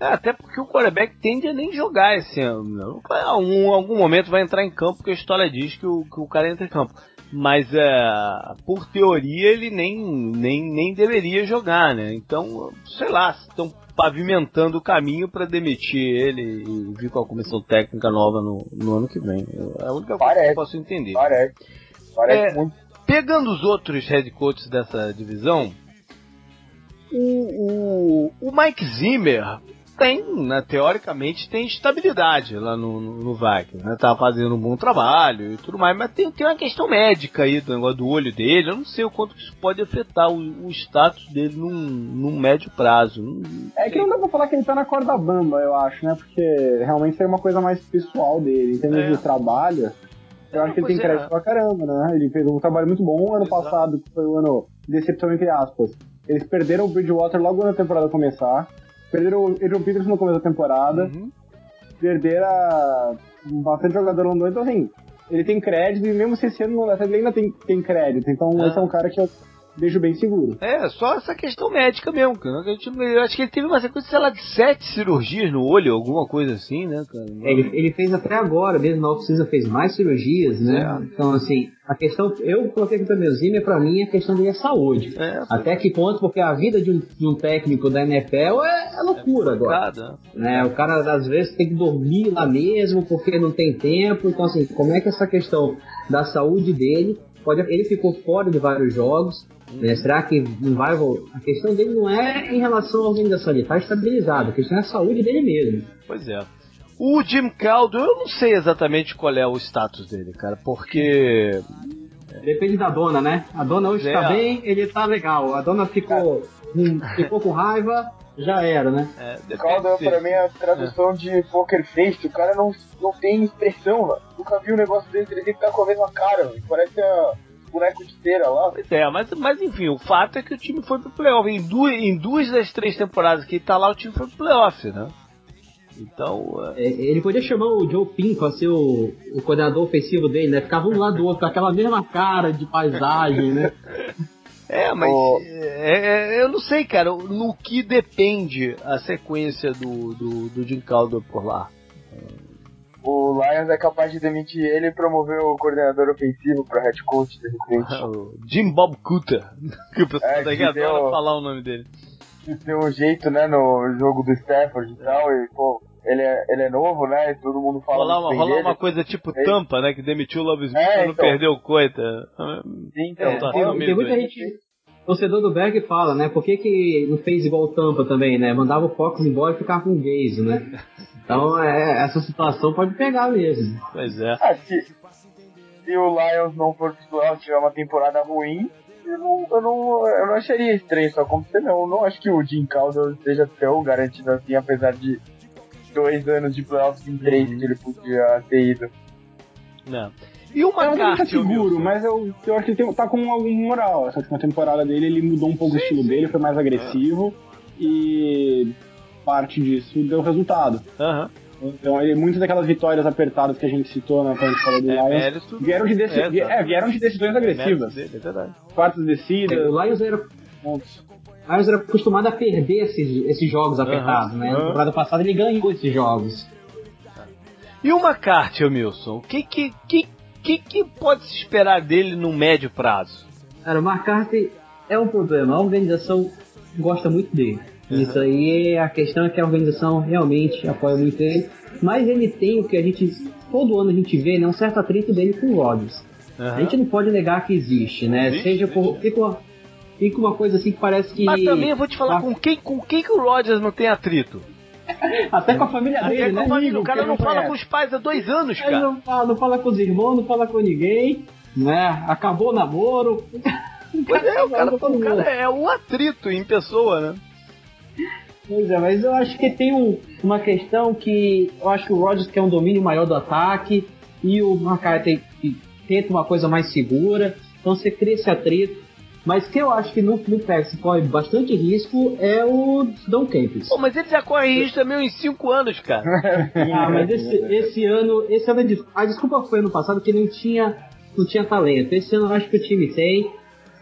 É, até porque o quarterback tende a nem jogar esse ano. Em algum, algum momento vai entrar em campo, porque a história diz que o, que o cara entra em campo. Mas é, por teoria ele nem, nem, nem deveria jogar, né? Então, sei lá, estão pavimentando o caminho para demitir ele e vir com a comissão técnica nova no, no ano que vem. É a única coisa que eu posso entender. Parece. Parece é. Pegando os outros head coaches dessa divisão, o, o, o Mike Zimmer tem, né, teoricamente, tem estabilidade lá no, no, no Vikings, né? Tá fazendo um bom trabalho e tudo mais, mas tem, tem uma questão médica aí do negócio do olho dele. Eu não sei o quanto isso pode afetar o, o status dele num, num médio prazo. Não, não é que não dá pra falar que ele tá na corda bamba, eu acho, né? Porque realmente é uma coisa mais pessoal dele. Em termos é. de trabalho, eu acho que ele tem crédito é. pra caramba, né? Ele fez um trabalho muito bom ano Exato. passado, que foi o ano de decepção entre aspas. Eles perderam o Bridgewater logo na temporada começar. Perderam o Adrian Peters no começo da temporada. Uhum. Perderam bastante jogador andou, então assim, ele tem crédito e mesmo se esse ano não der ele ainda tem, tem crédito. Então ah. esse é um cara que eu vejo bem seguro. É, só essa questão médica mesmo, cara. Eu acho que ele teve uma sequência, sei lá, de sete cirurgias no olho, alguma coisa assim, né, cara? Ele, ele fez até agora, mesmo na oficina fez mais cirurgias, né? É. Então, assim, a questão, eu coloquei aqui pra meu Zimmer, pra mim, a questão dele é saúde. É, até que ponto, porque a vida de um, de um técnico da NFL é, é loucura é agora. Né? O cara, às vezes, tem que dormir lá mesmo, porque não tem tempo. Então, assim, como é que essa questão da saúde dele pode, ele ficou fora de vários jogos, né? Será que não vai voltar? A questão dele não é em relação à organização, ele está estabilizado, a questão é a saúde dele mesmo. Pois é. O Jim Caldo, eu não sei exatamente qual é o status dele, cara, porque. Depende da dona, né? A dona hoje está é. bem, ele está legal. A dona ficou, hum, ficou com raiva, já era, né? É, Caldo, pra mim, é a tradução é. de poker face. O cara não, não tem expressão, mano. Nunca vi um negócio desse, ele tem que estar com a mesma cara, mano. Parece a boneco de cera lá. Pois é, mas, mas enfim, o fato é que o time foi pro playoff. Em duas, em duas das três temporadas que ele tá lá, o time foi pro playoff, né? Então. É... ele podia chamar o Joe Pin pra ser o, o coordenador ofensivo dele, né? Ficava um lado do outro, com aquela mesma cara de paisagem, né? É, mas oh. é, é, eu não sei, cara, no que depende a sequência do, do, do Jim Caldwell por lá o Lions é capaz de demitir ele e promover o coordenador ofensivo para head coach de repente. Jim Bob Cooter, que o pessoal é, daqui adora deu, falar o nome dele. Tem um jeito, né, no jogo do Stafford e tal, e pô, ele é, ele é novo, né, e todo mundo fala Rolar uma, rolar uma coisa tipo é. Tampa, né, que demitiu o Love Smith é, não então. perdeu o coita. Sim, então. É, tem, tem muita gente torcedor do Berg fala, né? Por que, que não fez igual o Tampa também, né? Mandava o Fox embora e ficava com o Gaze, né? Então é, essa situação pode pegar mesmo. Pois é. Ah, se, se o Lions não for tiver uma temporada ruim, eu não, eu não, eu não acharia estranho isso acontecer, não. Eu não acho que o Jim Calder esteja tão garantido assim, apesar de dois anos de playoffs em três uhum. que ele podia ter ido. Não. E o McCarthy, tá seguro, mas eu, eu acho que ele tem, tá com algum moral. Essa última temporada dele, ele mudou um pouco sim, o estilo sim. dele, foi mais agressivo. É. E parte disso deu resultado. Uhum. Então, ele, muitas daquelas vitórias apertadas que a gente citou na frente falou do é, Lions vieram de, deci é, é, vieram de decisões agressivas. É verdade. Quartas descidas. É, o Lions era. Lions era acostumado a perder esses, esses jogos apertados, uhum. né? Na temporada passada ele ganhou esses jogos. E o McCarthy, Wilson? O que que, que, que, que pode se esperar dele no médio prazo? Cara, o McCarthy é um problema. A organização gosta muito dele. Uhum. Isso aí, a questão é que a organização realmente apoia muito ele. Mas ele tem o que a gente, todo ano a gente vê, né, um certo atrito dele com o Rodgers. Uhum. A gente não pode negar que existe, né? Existe, Seja por. Fica uma, fica uma coisa assim que parece que. Mas também eu vou te falar, com, quem, com quem que o Rodgers não tem atrito? Até com a família Até dele, né? Família, o cara não, fala com os pais há dois anos, cara. Ele não fala, não fala com os irmãos, não fala com ninguém, né? Acabou o namoro. Pois é, o cara, o cara é um atrito em pessoa, né? Pois é, mas eu acho que tem um, uma questão que eu acho que o Rodgers quer um domínio maior do ataque e o McCarthy tenta uma coisa mais segura, então você cria esse atrito. Mas que eu acho que no, no PEX corre bastante risco é o Don Campos. Pô, mas ele já corre risco também uns 5 anos, cara. ah, mas esse, esse ano, esse ano, a desculpa foi ano passado que não tinha, não tinha talento. Esse ano eu acho que o time tem.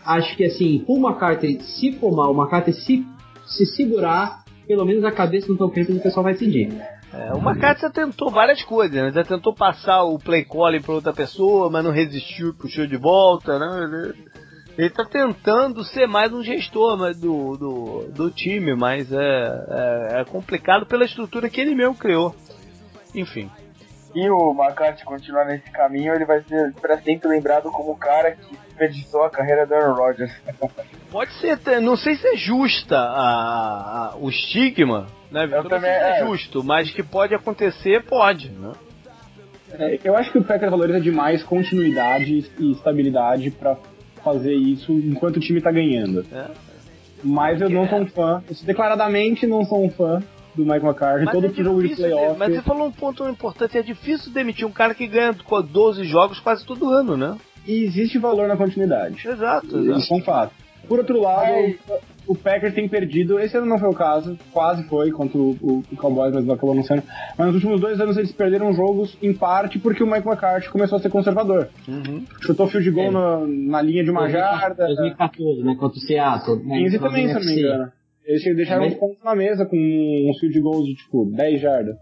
Acho que assim, por McCarthy se for mal, o McCarthy se, se segurar, pelo menos a cabeça do Tom Cruise o pessoal vai seguir. É, o McCarthy já tentou várias coisas, né? Já tentou passar o play calling para outra pessoa, mas não resistiu e puxou de volta, né? Ele, tá tentando ser mais um gestor né, do, do, do time, mas é, é, é complicado pela estrutura que ele mesmo criou. Enfim e o McCarthy continuar nesse caminho, ele vai ser para sempre lembrado como o cara que desperdiçou a carreira do Aaron Rodgers. Pode ser, não sei se é justa a, a o estigma, né? Eu não também, é, é justo, mas que pode acontecer, pode, né? É, eu acho que o Packers valoriza demais continuidade e estabilidade para fazer isso enquanto o time tá ganhando. É. Mas eu não sou um fã, eu declaradamente não sou um fã do Mike McCarthy, mas todo é jogo de playoff. Mas você falou um ponto importante, é difícil demitir um cara que ganha 12 jogos quase todo ano, né? E existe valor na continuidade. Exato, exato. Isso é um fato. Por outro lado, o Packers tem perdido, esse ano não foi o caso, quase foi contra o, o, o Cowboys, mas não acabou não sendo. Mas nos últimos dois anos eles perderam jogos, em parte porque o Mike McCarthy começou a ser conservador. Uhum. Chutou field goal é. na, na linha de uma 2014, jarda. 2014, né? Contra o Seattle. Né, 15 também, se não me engano. Eles deixaram Mas... pontos na mesa com um field goals de tipo 10 jardas.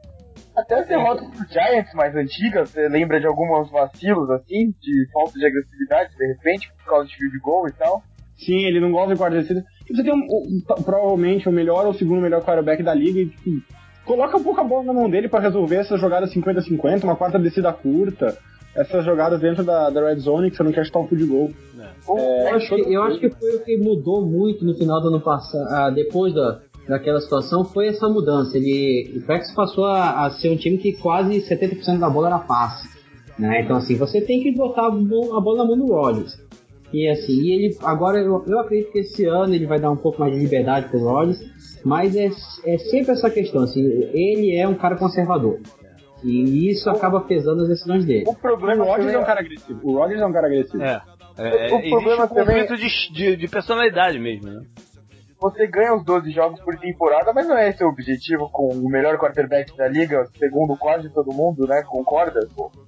Até as derrotas pro Giants mais antigas, você lembra de alguns vacilos assim, de falta de agressividade de repente, por causa de field goal e tal? Sim, ele não gosta de quarta descida. Você tem um, um, provavelmente o melhor ou o segundo melhor quarterback da liga e tipo, coloca um pouco a bola na mão dele para resolver essas jogadas 50-50, uma quarta descida curta essas jogadas dentro da, da red zone que você não quer chutar um field goal. É. É, eu, acho que, eu acho que foi o que mudou muito no final do ano passado, ah, depois da, daquela situação, foi essa mudança. Ele, o Pax passou a, a, ser um time que quase 70% da bola era passe. Né? Então assim, você tem que botar a bola na mão do Rodgers. E assim, ele agora eu, eu acredito que esse ano ele vai dar um pouco mais de liberdade pro Rodgers, mas é, é sempre essa questão, assim, ele é um cara conservador. E isso acaba pesando as decisões dele. O problema o Rodgers é um cara agressivo. O Rodgers é um cara agressivo. É. é o, o problema um conflito também... de, de, de, personalidade mesmo, né? Você ganha os 12 jogos por temporada, mas não é esse o objetivo com o melhor quarterback da liga, segundo quase todo mundo, né? Concorda?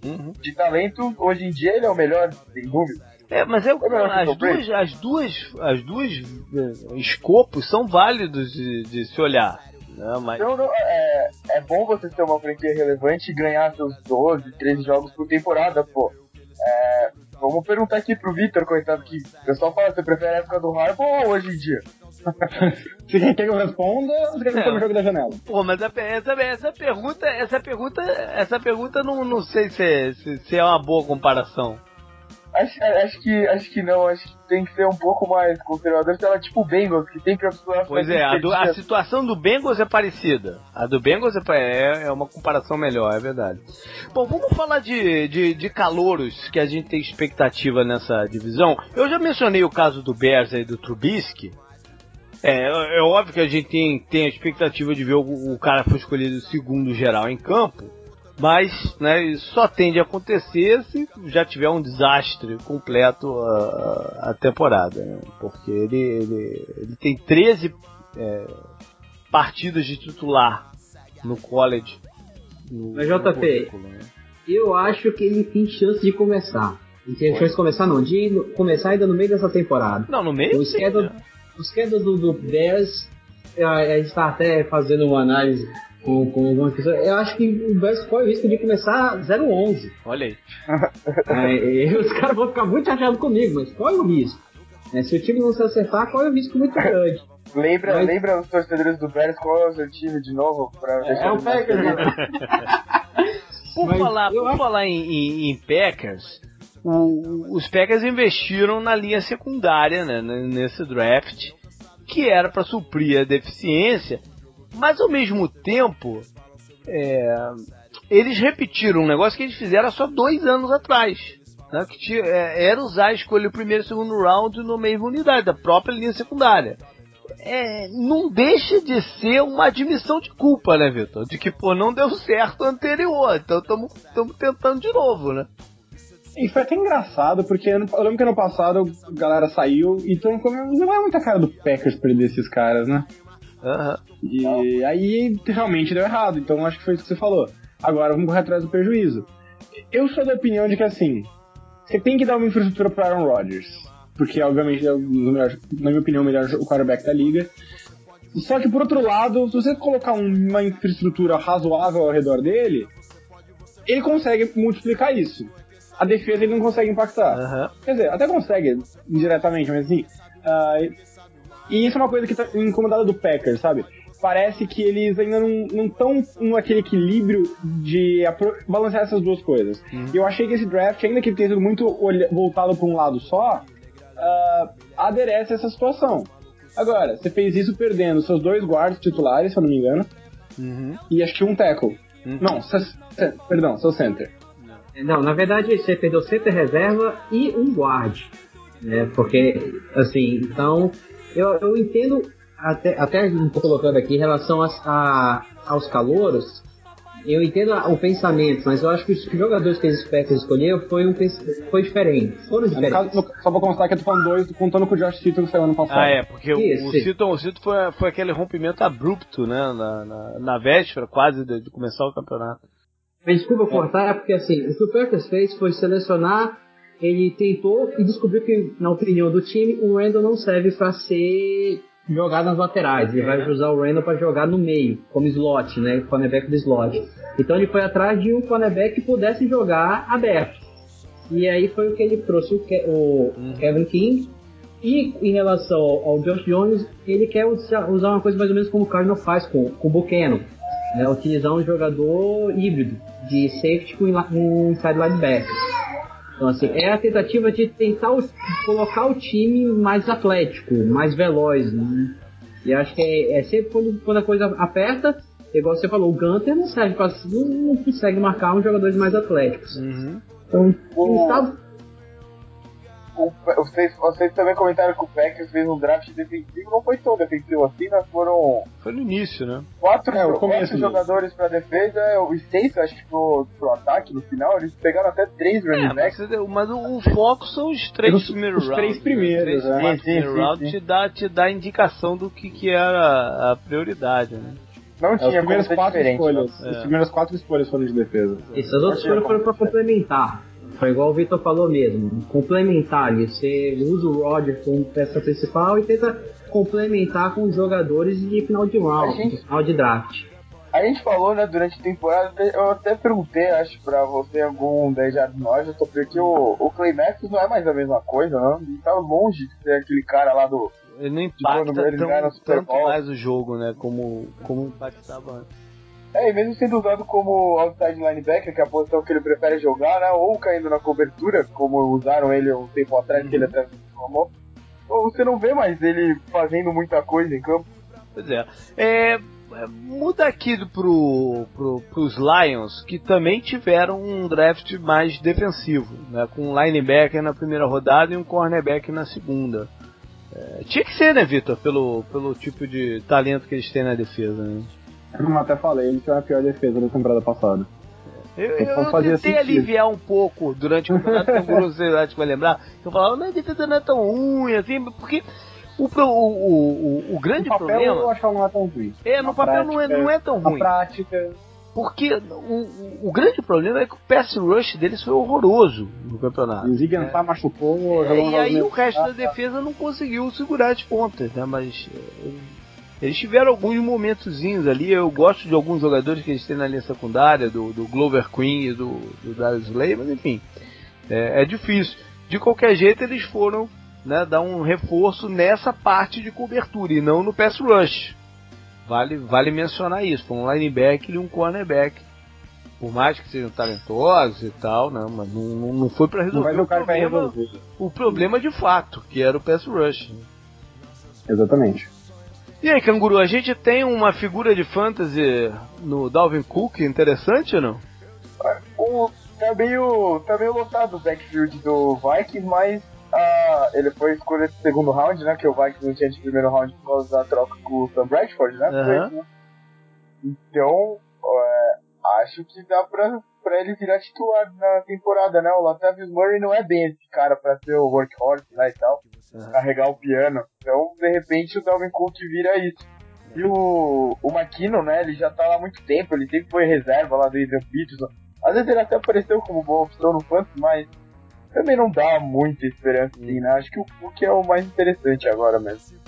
Uhum. De talento, hoje em dia ele é o melhor, sem dúvida. É, mas é, é as, duas, as duas, as duas eh, escopos são válidos de, de se olhar. Não, mas... Não, não, é, é bom você ter uma franquia relevante e ganhar seus 12, 13 jogos por temporada, pô. É, vamos perguntar aqui pro Victor, coitado, que o pessoal fala, você prefere a época do Harbaugh ou hoje em dia? você quer que eu responda ou você quer que eu é. o jogo da janela? Pô, mas essa, essa pergunta, essa pergunta, essa pergunta não, não sei se é, se, se é uma boa comparação. Acho, acho, que, acho que não, acho que tem que ser um pouco mais conservador, sei lá, tipo o Bengals, que tem que absorver. Pois é, a, do, a, situação do Bengals é parecida. A do Bengals é, é, é, uma comparação melhor, é verdade. Bom, vamos falar de, de, de calouros que a gente tem expectativa nessa divisão. Eu já mencionei o caso do Bears e do Trubisky. É, é óbvio que a gente tem, tem a expectativa de ver o, o cara foi escolhido segundo geral em campo. Mas né, isso só tende a acontecer se já tiver um desastre completo a, a temporada. Né? Porque ele, ele, ele tem 13 é, partidas de titular no college. No, Mas JP, né? eu acho que ele tem chance de começar. Ele tem chance de começar não, de começar ainda no meio dessa temporada. Não, no meio? O schedule, né? schedule do, do Bears, a gente está até fazendo uma análise com, com algumas pessoas. Eu acho que o Bears corre o risco de começar 0-11. Olha aí. É, os caras vão ficar muito chateados comigo, mas corre o risco. É, se o time não se acertar, corre o risco muito grande. Lembra, mas... lembra os torcedores do Bears qual é o seu time de novo? Pra é, é o Packers. Né? por mas falar, por acho... falar em, em, em Packers, o, os Packers investiram na linha secundária né, nesse draft, que era para suprir a deficiência mas ao mesmo tempo, é, eles repetiram um negócio que eles fizeram só dois anos atrás. Né, que tinha, é, era usar a escolha o primeiro e segundo round no mesma unidade, da própria linha secundária. É, não deixa de ser uma admissão de culpa, né, Vitor? De que, pô, não deu certo o anterior, então estamos tentando de novo, né? E foi até engraçado, porque eu lembro que ano passado a galera saiu, então não é muita cara do Packers perder esses caras, né? Uhum. E aí realmente deu errado, então acho que foi isso que você falou. Agora vamos correr atrás do prejuízo. Eu sou da opinião de que assim, você tem que dar uma infraestrutura para Aaron Rodgers, porque obviamente é, na minha opinião, o melhor quarterback da liga. Só que por outro lado, se você colocar uma infraestrutura razoável ao redor dele, ele consegue multiplicar isso. A defesa ele não consegue impactar. Uhum. Quer dizer, até consegue indiretamente, mas assim. Uh, e isso é uma coisa que tá incomodada do Packers, sabe? Parece que eles ainda não estão naquele equilíbrio de balancear essas duas coisas. Uhum. Eu achei que esse draft, ainda que tenha sido muito voltado para um lado só, uh, aderece a essa situação. Agora, você fez isso perdendo seus dois guardas titulares, se eu não me engano, uhum. e acho que um tackle. Uhum. Não, perdão, seu center. Não, na verdade você perdeu center reserva e um guard. Né? Porque, assim, então, eu, eu entendo, até, até estou colocando aqui em relação a, a, aos calouros, eu entendo o pensamento, mas eu acho que os jogadores que eles escolheram foi, um, foi diferente. Foram diferentes. No caso, só vou constar que eu tô falando dois, contando com o Josh Seaton que saiu ano passado. Ah, é, porque Isso, o, o Seaton, o Seaton foi, foi aquele rompimento abrupto, né, na, na, na véspera quase de, de, começar o campeonato. Mas desculpa é. cortar, é porque assim, o que o Packers fez foi selecionar, ele tentou e descobriu que, na opinião do time, o Randall não serve para ser jogar nas laterais. Ele vai usar o Randall para jogar no meio, como slot, né? Cornerback do slot. Então ele foi atrás de um cornerback que pudesse jogar aberto. E aí foi o que ele trouxe o, Ke o uhum. Kevin King. E em relação ao Josh Jones, ele quer usar uma coisa mais ou menos como o Cardinal faz com, com o Buchanan. Né? Utilizar um jogador híbrido de safety com um inside linebacker. Então, assim, é a tentativa de tentar o, colocar o time mais atlético, mais veloz, né? E acho que é, é, sempre quando, quando a coisa aperta, igual você falou, o Gunter não serve não, não consegue marcar uns jogadores mais atléticos. Uhum. Então, o, está, vocês, vocês também comentaram que o Packers fez um draft defensivo, não foi tão defensivo assim, mas foram. Foi no início, né? Quatro, é, quatro jogadores pra defesa e seis, acho que pro, pro ataque no final, eles pegaram até três running é, backs. Mas, mas o, o, foco são os três os, primeiros os rounds. Três primeiros, né? Três, sim, sim, rounds sim, te dá, te dá indicação do que, que era a prioridade, né? Não tinha é, as primeiras quatro escolhas. Né? As primeiras quatro escolhas foram de defesa. Essas outras escolhas foram pra complementar. Foi igual o Vitor falou mesmo, complementar. Você usa o Roger como peça principal e tenta complementar com os jogadores de final de round, gente, final de draft. A gente falou, né, durante a temporada, eu até perguntei, acho, pra você algum 10 já de nós, porque o, o Clay Matthews não é mais a mesma coisa, não. Ele tá longe de ser aquele cara lá do. Ele não impacta tão, tanto mais o jogo, né, como, como impactava antes. É, e mesmo sendo usado como outside linebacker, que é a posição que ele prefere jogar, né? Ou caindo na cobertura, como usaram ele um tempo atrás, uhum. que ele até formou. Você não vê mais ele fazendo muita coisa em campo. Pois é. é muda aqui pro, pro, pros Lions, que também tiveram um draft mais defensivo, né? Com um linebacker na primeira rodada e um cornerback na segunda. É, tinha que ser, né, Vitor? Pelo, pelo tipo de talento que eles têm na defesa, né? Como até falei, ele tinha a pior defesa da temporada passada. Eu, eu, eu tentei sentido. aliviar um pouco durante o campeonato, com curiosidade vai lembrar. Eu falava, mas a defesa não é tão ruim assim, porque o, o, o, o grande no papel, problema. Eu acho que não é tão ruim. É, no papel prática, não, é, não é tão ruim. Na prática. Porque o, o, grande problema é que o pass rush deles foi horroroso no campeonato. E o Zigan é. machucou. É, e aí o resto da defesa não conseguiu segurar as pontas, né? Mas é, eles tiveram alguns momentozinhos ali. Eu gosto de alguns jogadores que eles têm na linha secundária, do, do Glover Queen e do, do Darius Slay, mas enfim, é, é, difícil. De qualquer jeito, eles foram né, dar um reforço nessa parte de cobertura e não no pass rush. Vale, vale mencionar isso. Foi um linebacker e um cornerback. Por mais que sejam talentosos e tal, né, mas não, não foi para resolver, o, problema, o problema de fato, que era o pass rush. Exatamente. E aí, Canguru, a gente tem uma figura de fantasy no Dalvin Cook interessante ou não? O, tá, meio, tá meio lotado o backfield do Vikings, mas uh, ele foi escolhido no segundo round, né? Que o Vikings não tinha de primeiro round por causa da troca com o Sam Bradford, né? Uhum. Então, uh, acho que dá pra, pra ele virar titular na temporada, né? O Latavius Murray não é bem esse cara pra ser o workhorse, né, e tal uhum. carregar o piano. Então, de repente, o Dalvin Cook vira isso. E o, o McKinnon, né, ele já tá lá há muito tempo, ele sempre foi reserva lá do Adrian Peterson. Às vezes ele até apareceu como boa opção no Fantasy, mas também não dá muita esperança assim, né? Acho que o Cook é o mais interessante agora mesmo.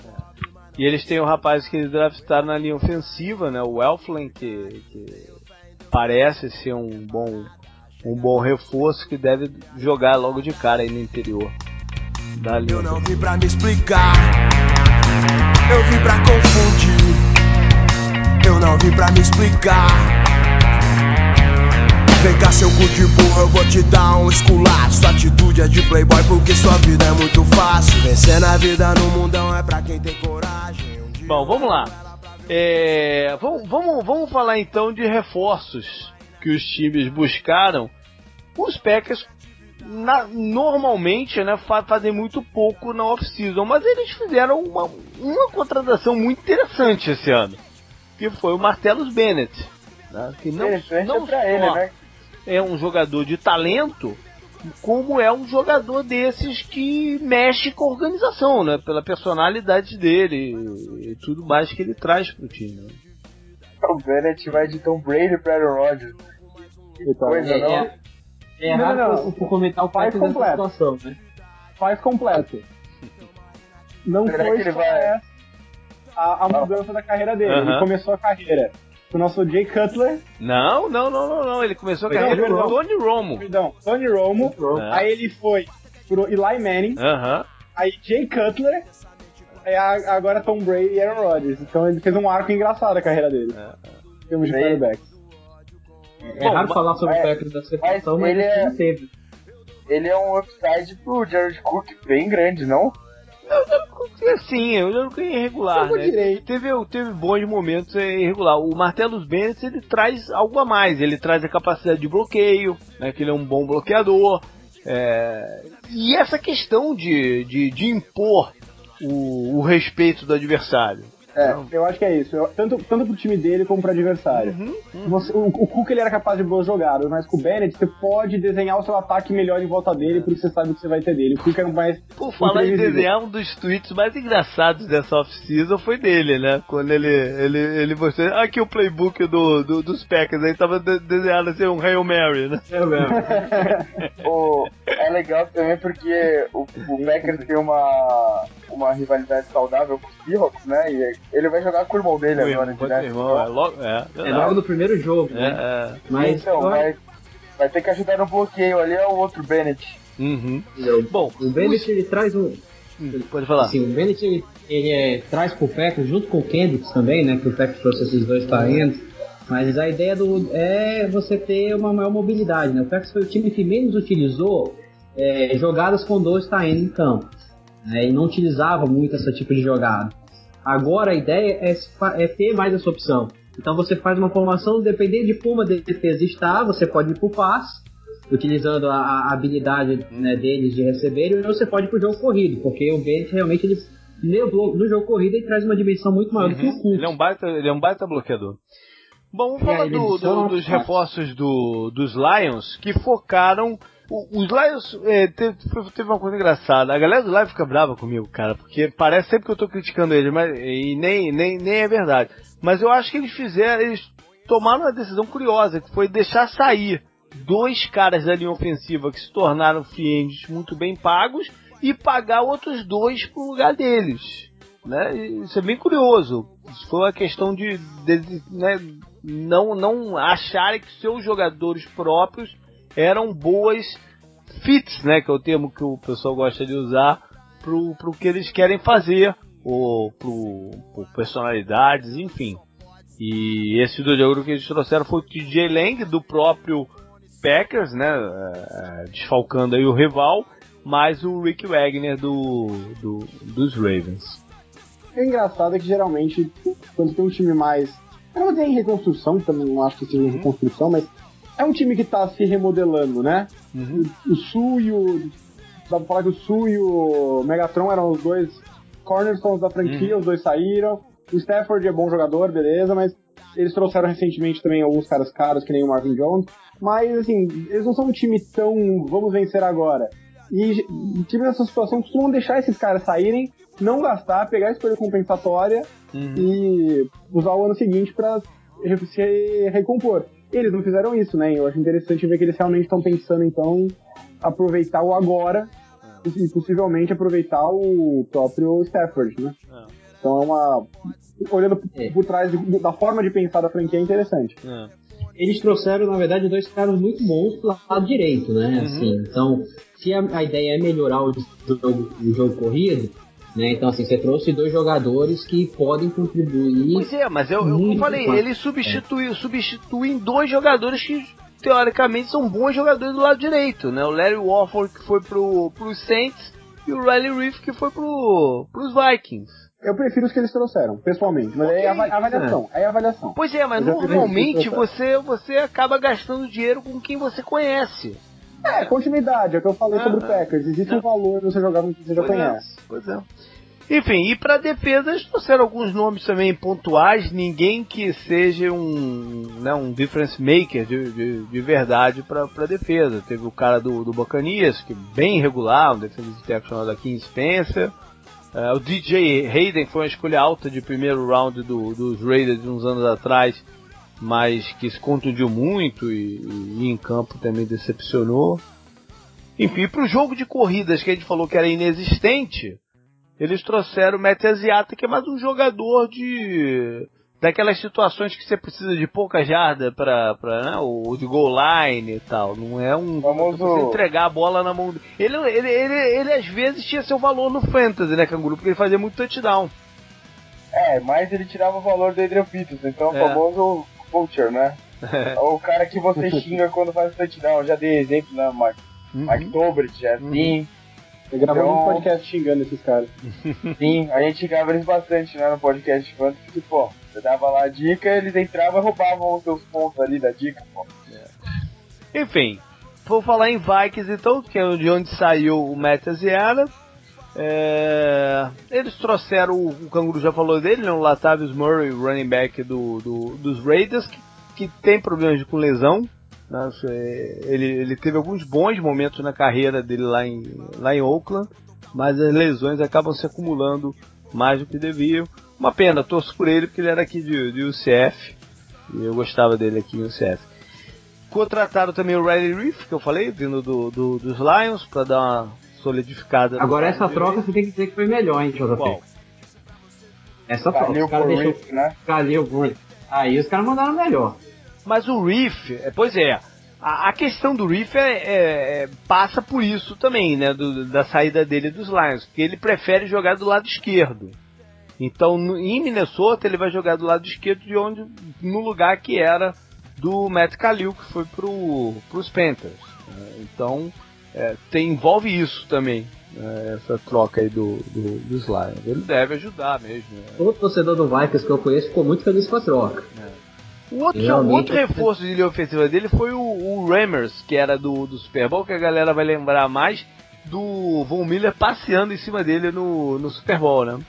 E eles têm o um rapaz que draftaram na linha ofensiva, né? O Elflin, que, que parece ser um bom, um bom reforço que deve jogar logo de cara aí no interior da linha. Eu não vim pra me explicar, eu vim pra confundir. Eu não vim pra me explicar. Vem cá, seu cu de burro, eu vou te dar um esculacho. Sua atitude é de playboy porque sua vida é muito fácil. Vencer na vida no mundão é pra quem tem coragem. Um Bom, vamos lá. É, vamos, vamos, vamos falar então de reforços que os times buscaram. Os Packers na, normalmente né, fazem muito pouco na off-season, mas eles fizeram uma, uma contratação muito interessante esse ano, que foi o Martellus Bennett. Né, que não, não pra ele, né? é um jogador de talento, como é um jogador desses que mexe com a organização, né? Pela personalidade dele e, tudo mais que ele traz pro time. Né? O Bennett vai de Tom Brady para Aaron Rodgers. Que coisa, é, não? É, é errado não, não, por comentar o faz completo. situação, né? Faz completo. Não Será foi só vai... a, a mudança da carreira dele. Uh -huh. Ele começou a carreira o nosso Jay Cutler. Não, não, não, não, não. Ele começou a carreira com Tony Romo. Perdão, Tony Romo. Aí ele foi pro Eli Manning. Uh -huh. Aí Jay Cutler. É agora Tom Brady e Aaron Rodgers. Então ele fez um arco engraçado a carreira dele. É. Em termos de quarterbacks. É, é raro falar sobre o Packers da situação, mas, mas ele é, teve. Ele é um upside pro Jared Cook bem grande, não? Sim, eu já nunca irregular, né? Teve, teve bons momentos irregular. O Martellus Bennett ele traz algo a mais. Ele traz a capacidade de bloqueio, né? Que ele é um bom bloqueador. É... E essa questão de, de, de impor o, o respeito do adversário. É, eu acho que é isso. Eu, tanto, tanto pro time dele como pro adversário. Uhum, uhum. Você, o, o Cook ele era capaz de boas jogadas, mas com o Bennett você pode desenhar o seu ataque melhor em volta dele, porque você sabe o que você vai ter dele. O Cook era mais. Por falar em desenhar, um dos tweets mais engraçados dessa off-season foi dele, né? Quando ele, ele, ele mostrou. Aqui o playbook do, do dos Packers, aí tava de, desenhado assim um Hail Mary, né? É mesmo. o, é legal também porque o, o Packers tem uma, uma rivalidade saudável com os Seahawks, né? E ele vai jogar com o irmão dele o agora, irmão, né? Irmão, é, logo, é, é logo no primeiro jogo, né? É, é. Mas então, vai, vai ter que ajudar no bloqueio ali é o outro Bennett. Uhum. Bom, o Bennett ele traz um. Hum, pode falar. Sim, o Bennett ele, ele é, traz pro Packers, junto com o Kendricks também, né? Que o Packers trouxe esses dois talentos. Mas a ideia do, é você ter uma maior mobilidade, né? O Packers foi o time que menos utilizou é, jogadas com dois talentos em campo. Né, e não utilizava muito esse tipo de jogada. Agora a ideia é, é ter mais essa opção. Então você faz uma formação, dependendo de como a defesa está, você pode ir para o passe, utilizando a, a habilidade né, deles de receber, ou você pode ir para o jogo corrido, porque o Bennett realmente ele, no, jogo corrido ele traz uma dimensão muito maior uhum. do que o Cook. Ele é um baita, ele é um baita bloqueador. Bom, vamos falar do, do, dos reforços do, dos Lions que focaram os Lions é, teve, teve, uma coisa engraçada. A galera do Lions fica brava comigo, cara, porque parece sempre que eu tô criticando eles, mas e nem, nem, nem é verdade. Mas eu acho que eles fizeram, eles tomaram uma decisão curiosa, que foi deixar sair dois caras da linha ofensiva que se tornaram fiendes muito bem pagos e pagar outros dois pro lugar deles. Né? Isso é bem curioso. Isso foi uma questão de, de né, não, não acharem que seus jogadores próprios eram boas fits, né, que é o termo que o pessoal gosta de usar pro, pro que eles querem fazer, ou pro, pro personalidades, enfim. E esse do jogo que eles trouxeram foi o TJ Lang do próprio Packers, né, é, desfalcando aí o rival, mais o Rick Wagner do, do, dos Ravens. É engraçado é que geralmente, quando tem um time mais. Eu não tem reconstrução, também não acho que seja uhum. reconstrução, mas é um time que tá se remodelando, né? Uhum. O, o Su e o. Dá pra falar que o Su e o Megatron eram os dois cornerstones da franquia, uhum. os dois saíram. O Stafford é bom jogador, beleza, mas eles trouxeram recentemente também alguns caras caros, que nem o Marvin Jones. Mas, assim, eles não são um time tão vamos vencer agora. E time nessa situação costumam deixar esses caras saírem, não gastar, pegar a escolha compensatória uhum. e usar o ano seguinte para se recompor. Eles não fizeram isso, né? Eu acho interessante ver que eles realmente estão pensando, então, em aproveitar o agora e possivelmente aproveitar o próprio Stafford, né? Então é uma. Olhando é. por trás de, da forma de pensar da franquia é interessante. É. Eles trouxeram, na verdade, dois caras muito bons pro lado direito, né? Uhum. Assim, então, se a, a, ideia é melhorar o jogo, o jogo corrido, né? Então, assim, você trouxe dois jogadores que podem contribuir. Pois é, mas eu, eu falei, ele substituiu, é. substituem dois jogadores que teoricamente são bons jogadores do lado direito, né? O Larry Warford que foi pro, pro Saints e o Riley Reef que foi pro, pros Vikings. Eu prefiro os que eles trouxeram, pessoalmente. Mas okay, é a avaliação. É. é a avaliação. Pois é, mas normalmente você, você acaba gastando dinheiro com quem você conhece. É, continuidade, é o que eu falei ah, sobre o Packers. Existe é. um valor você jogar com quem você já pois é, conhece. É, pois é. Enfim, e para defesa eles trouxeram alguns nomes também pontuais, ninguém que seja um, né, um difference maker de, de, de verdade para defesa. Teve o cara do, do Bacanias, que é bem regular, um defesa de tackle chamado Kim Spencer. Uh, o DJ Hayden foi uma escolha alta de primeiro round do, dos Raiders de uns anos atrás, mas que se contundiu muito e, e em campo também decepcionou. Enfim, para o jogo de corridas que a gente falou que era inexistente, eles trouxeram o Matt Asiata, que é mais um jogador de daquelas situações que você precisa de pouca jarda para né, o de goal line e tal. Não é um famoso você entregar a bola na mão. Ele, ele, ele, ele às vezes tinha seu valor no fantasy, né, Canguru? Porque ele fazia muito touchdown. É, mas ele tirava o valor do Adrian Peterson, então é. o famoso vulture, né? É. O cara que você xinga quando faz touchdown. Eu já dei exemplo, né, Mike? Uhum. Mike Tobrit, é assim. Uhum. Eu gravou então... um podcast xingando esses caras. Sim, a gente xingava eles bastante né, no podcast quando porque, pô, você dava lá a dica, eles entravam e roubavam os seus pontos ali da dica, pô. É. Enfim, vou falar em Vikings então, que é de onde saiu o Matt Asiara. É... Eles trouxeram, o, Canguru já falou dele, né, o Latavius Murray, running back do, do dos Raiders, que, que tem problemas com lesão, ele, ele teve alguns bons momentos na carreira dele lá em, lá em Oakland, mas as lesões acabam se acumulando mais do que deviam. Uma pena, torço por ele porque ele era aqui de, de UCF e eu gostava dele aqui em UCF. Contrataram também o Riley Reef, que eu falei, vindo do, do dos Lions, para dar uma solidificada. Agora essa troca você tem que dizer que foi melhor, hein, JP? Qual? Essa troca. Calil deixou... né? Calil Aí os caras mandaram melhor. Mas o Reef, é, pois é, a, a questão do Reef é, é, é, passa por isso também, né? Do, da saída dele dos Lions, porque ele prefere jogar do lado esquerdo. Então, no, em Minnesota, ele vai jogar do lado esquerdo de onde, no lugar que era do Matt Kalil, que foi pro, pros Panthers. Né? Então, é, tem, envolve isso também, né? essa troca aí do, do, dos Lions. Ele deve ajudar mesmo. Né? Todo torcedor do Vikings que eu conheço ficou muito feliz com a troca. É. O outro, o outro reforço de linha ofensiva dele foi o, o Rammers, que era do, do Super Bowl, que a galera vai lembrar mais do Von Miller passeando em cima dele no, no Super Bowl, né?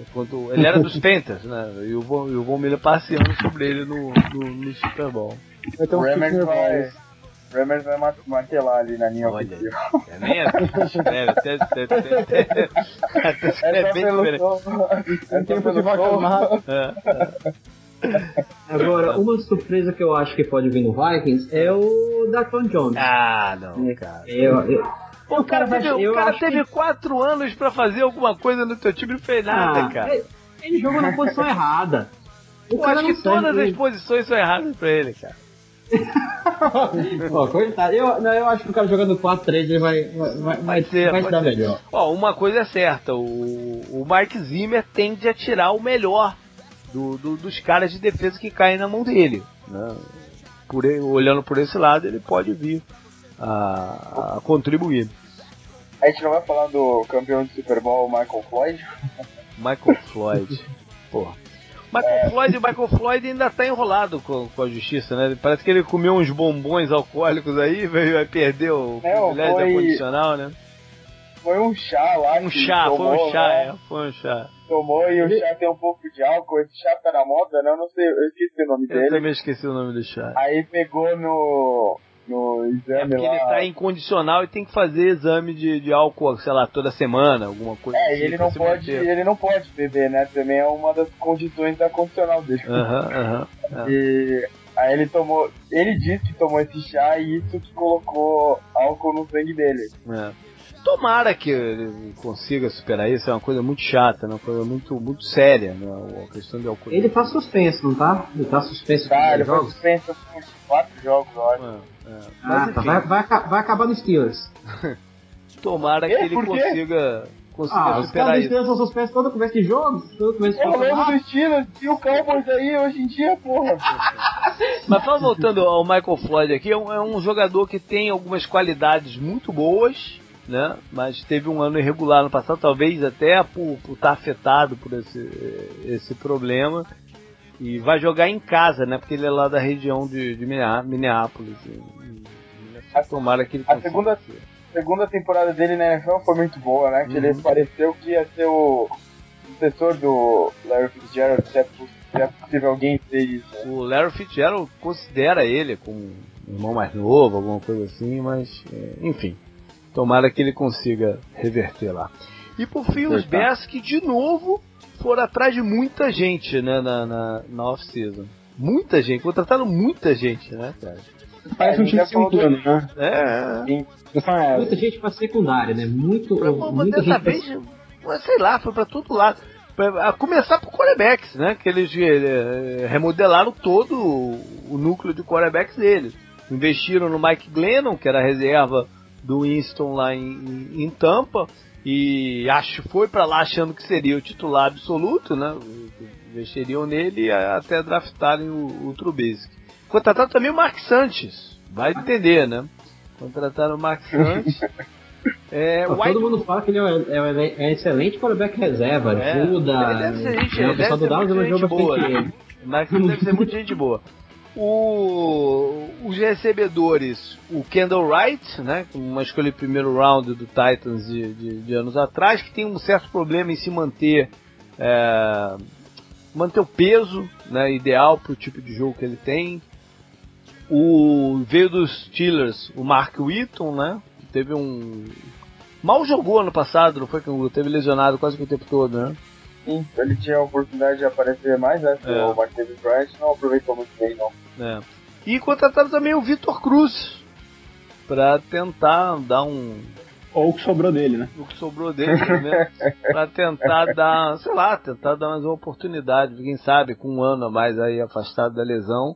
Enquanto, ele era dos Panthers, né? E o, Von, e o Von Miller passeando sobre ele no, no, no Super Bowl. Então, o Rammers vai, Rammers vai martelar ali na linha Olha, ofensiva. É nem assim, né? Até, até, até, até, é bem diferente. É tempo de vaca é, é. Agora, uma surpresa que eu acho que pode vir no Vikings é o Daquan Jones. Ah, não, é, cara. Eu, eu, Pô, o cara, teve, o cara teve que... quatro anos pra fazer alguma coisa no teu time e não fez nada, ah, cara. Ele, ele jogou na posição errada. O eu acho que todas as posições são erradas pra ele, cara. Pô, coitado. Eu, não, eu acho que o cara jogando 4-3 ele vai, vai, vai, vai, ser, vai se dar melhor. Ó, uma coisa é certa: o, o Mike Zimmer tende a tirar o melhor do, do, dos caras de defesa que caem na mão dele. Né? Por, olhando por esse lado, ele pode vir a, a, contribuir. A gente não vai falar do campeão de Super Bowl, Michael Floyd? Michael Floyd, porra. Michael é. Floyd, Michael Floyd ainda tá enrolado com, com, a justiça, né? Parece que ele comeu uns bombons alcoólicos aí, vai perder o privilégio foi... condicional, né? Foi um chá lá. Um chá, tomou, foi um chá, né? é, foi um chá. Tomou e o chá tem um pouco de álcool. Esse chá tá na moda, né? Eu não sei, eu esqueci o nome eu dele. Eu também esqueci o nome do chá. Aí pegou no. No exame é porque lá. ele tá incondicional e tem que fazer exame de, de álcool, sei lá, toda semana, alguma coisa é, assim. ele não pode, ele não pode beber, né? Também é uma das condições da condicional dele. Aham, aham. E Aí ele tomou. Ele disse que tomou esse chá e isso que colocou álcool no sangue dele. É. tomara que ele consiga superar isso, é uma coisa muito chata, né? uma coisa muito, muito séria, né? a questão de alcoolismo. Ele tá suspenso, não tá? Ele tá suspenso tá, ele foi suspenso por quatro jogos, acho. É, é. Mas, ah, vai, vai, vai acabar no Steelers. tomara que ele consiga consiga ah, superar os caras são suspensos todo começo de jogo, todo começo de jogo. Eu do Steelers e o Cowboys aí hoje em dia, porra. Mas só voltando ao Michael Floyd aqui, é um, é um jogador que tem algumas qualidades muito boas, né? Mas teve um ano irregular no passado, talvez até por estar tá afetado por esse, esse problema. E vai jogar em casa, né? Porque ele é lá da região de, de Minneapolis. E, e, e tomara que ele a segunda, segunda temporada dele na NFL foi muito boa, né? Que uhum. ele pareceu que ia ser o sucessor do Larry Fitzgerald, se é, se é possível alguém ser isso. Né? O Larry Fitzgerald considera ele como um irmão mais novo, alguma coisa assim, mas é, enfim. Tomara que ele consiga reverter lá. E por fim, os Bears que de novo foram atrás de muita gente né, na, na, na off-season. Muita gente, contrataram muita gente, né, cara? Parece um time sem plano, né? É. Sim. É. Muita gente pra secundária, né? Muito. Pra, muita dessa vez, pra... sei lá, foi pra todo lado. A começar por quarterbacks, né? Que eles eh, remodelaram todo o núcleo de quarterbacks deles. Investiram no Mike Glennon, que era a reserva do Winston lá em, em Tampa, e acho foi para lá achando que seria o titular absoluto, né? Investiriam nele até draftarem o, o Trubisky. Contrataram também o Mark Sanches, vai entender, né? Contrataram o Mark Sanches. É, Pô, todo mundo fala que ele é, é, é excelente quarterback reserva, é, ajuda. Ele deve ser gente, é, o pessoal do Dallas elogiou bastante ele. Mas deve ser muita gente boa. O, os recebedores, o Kendall Wright, né, uma escolha de primeiro round do Titans de, de, de, anos atrás, que tem um certo problema em se manter é, manter o peso né, ideal para o tipo de jogo que ele tem. O veio dos Steelers, o Mark Whitton, né? Teve um mal jogou ano passado, não foi teve lesionado quase que o tempo todo, né? Sim, ele tinha a oportunidade de aparecer mais, né? É. O Marquês Bryant não aproveitou muito bem, não. É. E contrataram também o Vitor Cruz para tentar dar um ou o que sobrou dele, né? O que sobrou dele, né? pra tentar dar, sei lá, tentar dar mais uma oportunidade. Quem sabe, com um ano a mais aí afastado da lesão,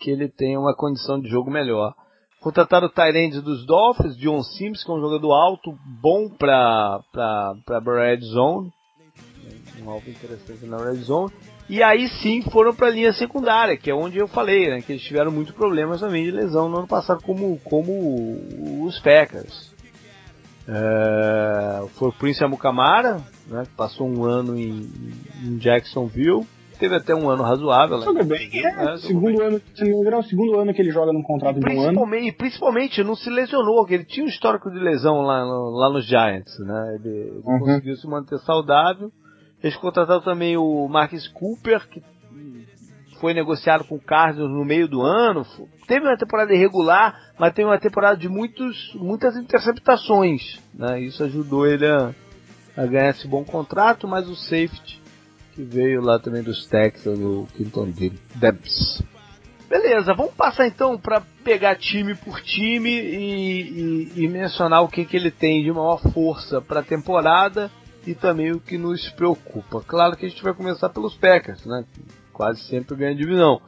que ele tenha uma condição de jogo melhor. Contrataram o Tyrande dos Dolphins, John Sims, que é um jogador alto, bom para para Red Zone. Um alvo interessante na Red Zone. E aí sim foram para a linha secundária, que é onde eu falei, né, que eles tiveram muitos problemas também de lesão no ano passado, como, como os Packers. É, foi o Prince Amukamara, né, que passou um ano em, em Jacksonville teve até um ano razoável. Né? Jogou bem, é, né? segundo bem. ano, se não é o segundo ano que ele joga num contrato de um ano. E principalmente não se lesionou, que ele tinha um histórico de lesão lá, no, lá nos Giants, né? Ele, ele uhum. conseguiu se manter saudável. Eles contrataram também o Marcus Cooper, que foi negociado com o Cardinals no meio do ano. Teve uma temporada irregular, mas teve uma temporada de muitos, muitas interceptações. Né? Isso ajudou ele a, a ganhar esse bom contrato, mas o safety que veio lá também dos Texans, o Quinton Debs. Beleza, vamos passar então para pegar time por time e, e, e, mencionar o que, que ele tem de maior força para a temporada e também o que nos preocupa. Claro que a gente vai começar pelos Packers, né? Quase sempre ganha divisão.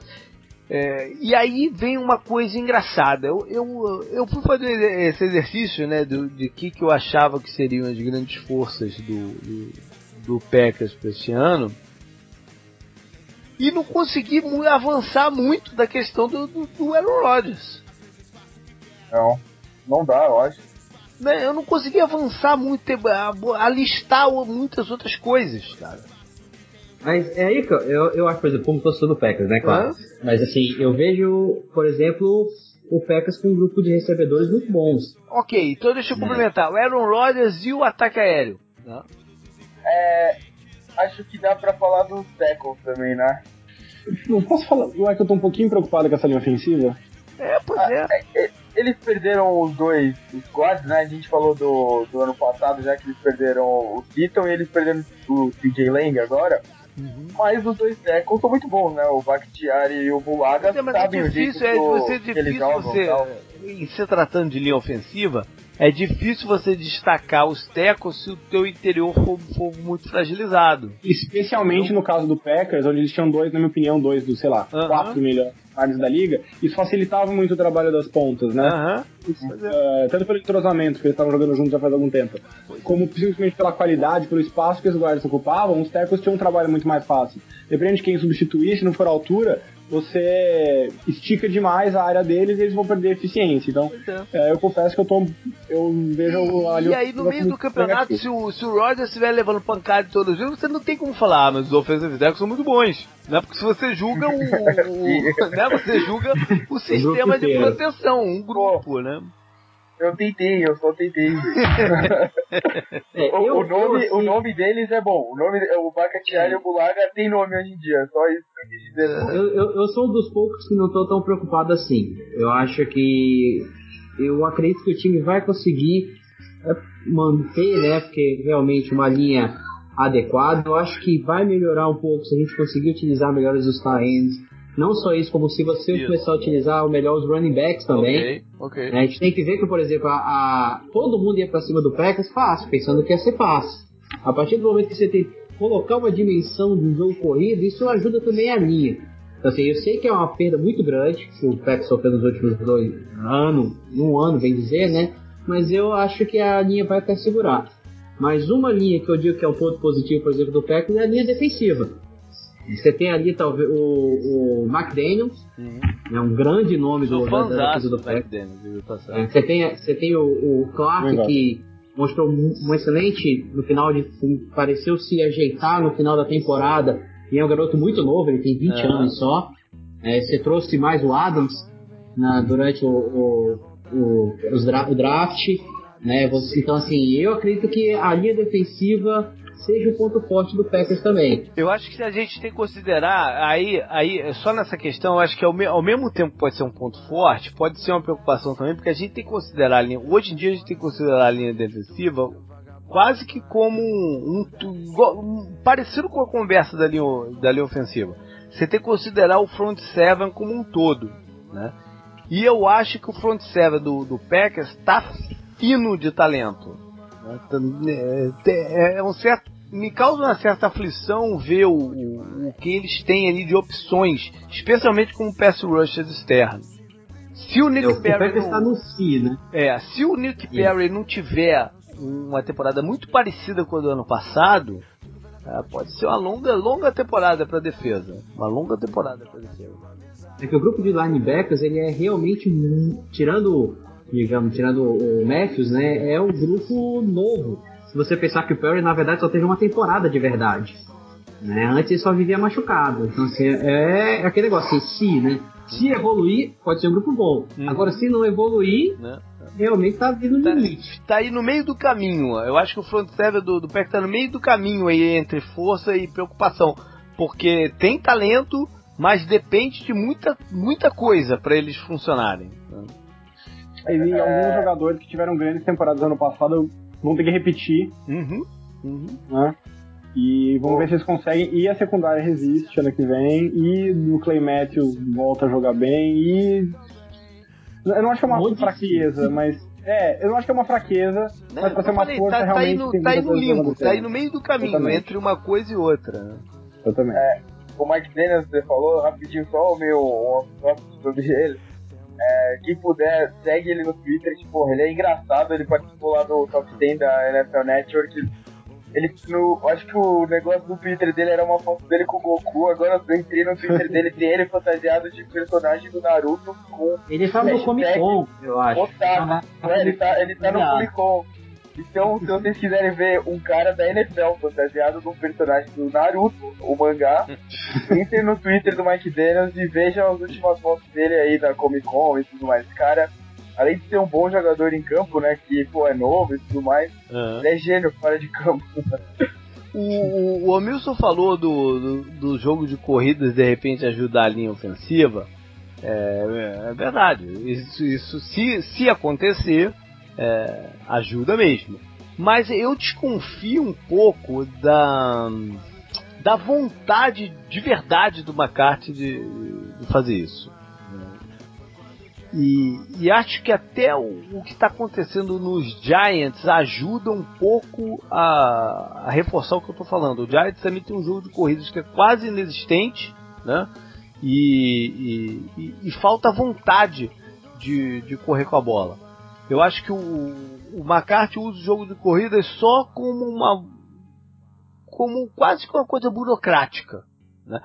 É, e aí vem uma coisa engraçada. Eu, eu, eu fui fazer esse exercício né, de que, que eu achava que seriam as grandes forças do, do do Packers para esse ano e não consegui avançar muito da questão do, do, do Aaron Rodgers. Não, não dá, eu acho. Né, eu não consegui avançar muito, a, listar muitas outras coisas, cara. Mas é aí que eu, eu acho, por exemplo, como torcedor do Packers, né, claro. Mas assim, eu vejo, por exemplo, o Packers com um grupo de recebedores muito bons. Ok, então deixa eu complementar. O Aaron Rodgers e o ataque aéreo. Né? É, acho que dá pra falar dos tackles também, né? Não posso falar, não é que eu tô um pouquinho preocupado com essa linha ofensiva? É, pois é. Ah, é, é eles perderam os dois squads, né? A gente falou do, do ano passado, já que eles perderam o Keaton e eles perderam o CJ Lang agora. Uhum. Mas os dois tackles são muito bons, né? O Bakhtiari e o Bulaga é, é sabem é difícil, o jeito é, você, é difícil você, em se tratando de linha ofensiva, é difícil você destacar os tecos se o teu interior for, for muito fragilizado. Especialmente no caso do Packers, onde eles tinham dois, na minha opinião, dois dos, sei lá, uhum. quatro melhores áreas da liga, isso facilitava muito o trabalho das pontas, né? Uhum. Uh, tanto pelo entrosamento, que eles estavam jogando juntos já faz algum tempo, como simplesmente pela qualidade, pelo espaço que os guardas ocupavam, os tecos tinham um trabalho muito mais fácil. Depende de quem substituir, se não for a altura, você estica demais a área deles e eles vão perder eficiência. Então, é. É, eu confesso que eu tô. Eu vejo ali. E aí, no meio do campeonato, se o, se o Rogers estiver levando pancada de todos os jogos, você não tem como falar, ah, mas os offensive tackles são muito bons. Né? Porque se você julga o. o né? Você julga o sistema de proteção, um grupo, né? Eu tentei, eu só tentei. é, o, eu, o, nome, eu, o nome deles é bom. O nome o Bacatiari e o Bulaga tem nome hoje em dia. Só isso que eu quis dizer. Eu, eu, eu sou um dos poucos que não estou tão preocupado assim. Eu acho que. Eu acredito que o time vai conseguir é, manter, né? Porque realmente uma linha adequada. Eu acho que vai melhorar um pouco se a gente conseguir utilizar melhor os tie-ends não só isso, como se você isso. começar a utilizar o melhor os running backs também. Okay, okay. A gente tem que ver que, por exemplo, a, a todo mundo ia para cima do Packers fácil, pensando que ia ser fácil. A partir do momento que você tem colocar uma dimensão de um jogo corrido, isso ajuda também a linha. Então, assim, eu sei que é uma perda muito grande que o Packers sofreu nos últimos dois anos, um ano, bem dizer, né? Mas eu acho que a linha vai até segurar. Mas uma linha que eu digo que é um ponto positivo, por exemplo, do Packers é a linha defensiva. Você tem ali talvez o, o McDaniels, uhum. é um grande nome do, da, da defesa do Packers. É, você tem, você tem o, o Clark Legal. que mostrou um excelente no final de pareceu se ajeitar no final da temporada e é um garoto muito novo, ele tem 20 uhum. anos só. É, você trouxe mais o Adams na, durante o, o, o, o draft, né? Você, então assim, eu acredito que a linha defensiva seja o ponto forte do Packers também. Eu acho que a gente tem que considerar, aí, aí só nessa questão, eu acho que ao, me, ao mesmo tempo pode ser um ponto forte, pode ser uma preocupação também, porque a gente tem que considerar a linha, hoje em dia a gente tem que considerar a linha defensiva quase que como um, um, um parecido com a conversa da linha, da linha ofensiva. Você tem que considerar o front seven como um todo, né? E eu acho que o front seven do, do Packers está fino de talento. É, é um certo me causa uma certa aflição ver o, o, o, que eles têm ali de opções, especialmente com o pass rushers externos. Se o Nick é, Perry não, está no si, né? É, se o Nick Perry não tiver uma temporada muito parecida com a do ano passado, é, pode ser uma longa, longa temporada para defesa, uma longa temporada para defesa. É que o grupo de linebackers ele é realmente tirando, digamos, tirando o Matthews, né? É um grupo novo se você pensar que o Perry, na verdade, só teve uma temporada de verdade. Né? Antes ele só vivia machucado. Então, assim, é, é aquele negócio, assim, se, né? Se evoluir, pode ser um grupo bom. Uhum. Agora, se não evoluir, né? realmente tá vindo no tá, limite. Tá aí no meio do caminho. Eu acho que o front seven do, do Pack tá no meio do caminho aí entre força e preocupação. Porque tem talento, mas depende de muita, muita coisa para eles funcionarem. E é... alguns jogadores que tiveram grandes temporadas ano passado vão ter que repetir. Uhum. Uhum. Né? E vamos ver se eles conseguem. E a secundária resiste ano que vem. E o Clay Matthews volta a jogar bem. E. Eu não acho que é uma Muito fraqueza, difícil. mas. É, eu não acho que é uma fraqueza, não, mas pra ser uma falei, força tá, realmente. Tá aí no, tá aí no limbo, tá aí no meio do caminho, entre uma coisa e outra. Eu também. É, o Mike Daniels, você falou, rapidinho só o meu sobre ele. É, quem puder, segue ele no Twitter, tipo, ele é engraçado, ele participou lá do top 10 da NFL Network. Ele, no, acho que o negócio do Twitter dele era uma foto dele com o Goku, agora eu entrei no Twitter dele, tem ele fantasiado de personagem do Naruto com. Ele tá no Comic Con, eu acho. É, ele tá, ele tá no Comic Con. Então, se vocês quiserem ver um cara da NFL fantasiado de um personagem do Naruto, o mangá, entrem no Twitter do Mike Daniels e vejam as últimas fotos dele aí da Comic Con e tudo mais. Cara, além de ser um bom jogador em campo, né, que pô, é novo e tudo mais, uhum. ele é gênio fora de campo. O, o Omilson falou do, do, do, jogo de corridas de repente ajudar a linha ofensiva. É, é verdade. Isso, isso se, se acontecer, é, ajuda mesmo. Mas eu desconfio um pouco da, da vontade de verdade do McCarthy de, de fazer isso. E, e acho que até o, o que está acontecendo nos Giants ajuda um pouco a, a reforçar o que eu estou falando. O Giants também tem um jogo de corridas que é quase inexistente, né? E, e, e falta vontade de, de correr com a bola. Eu acho que o, o McCarthy usa o jogo de corridas só como uma como quase que uma coisa burocrática. Né?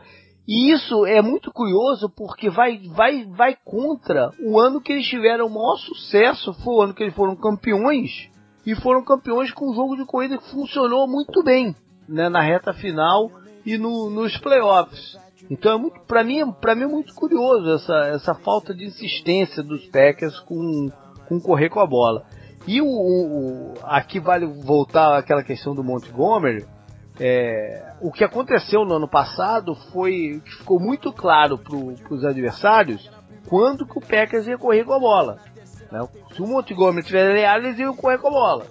E isso é muito curioso porque vai, vai, vai contra o ano que eles tiveram o maior sucesso, foi o ano que eles foram campeões, e foram campeões com um jogo de corrida que funcionou muito bem né, na reta final e no, nos playoffs. Então, é para mim, para mim é muito curioso essa, essa falta de insistência dos Packers com, com correr com a bola. E o, o aqui vale voltar àquela questão do Montgomery. É, o que aconteceu no ano passado foi que ficou muito claro para os adversários quando que o Packers ia correr com a bola. Né? Se o Montgomery tivesse leal, eles iam correr com a bola.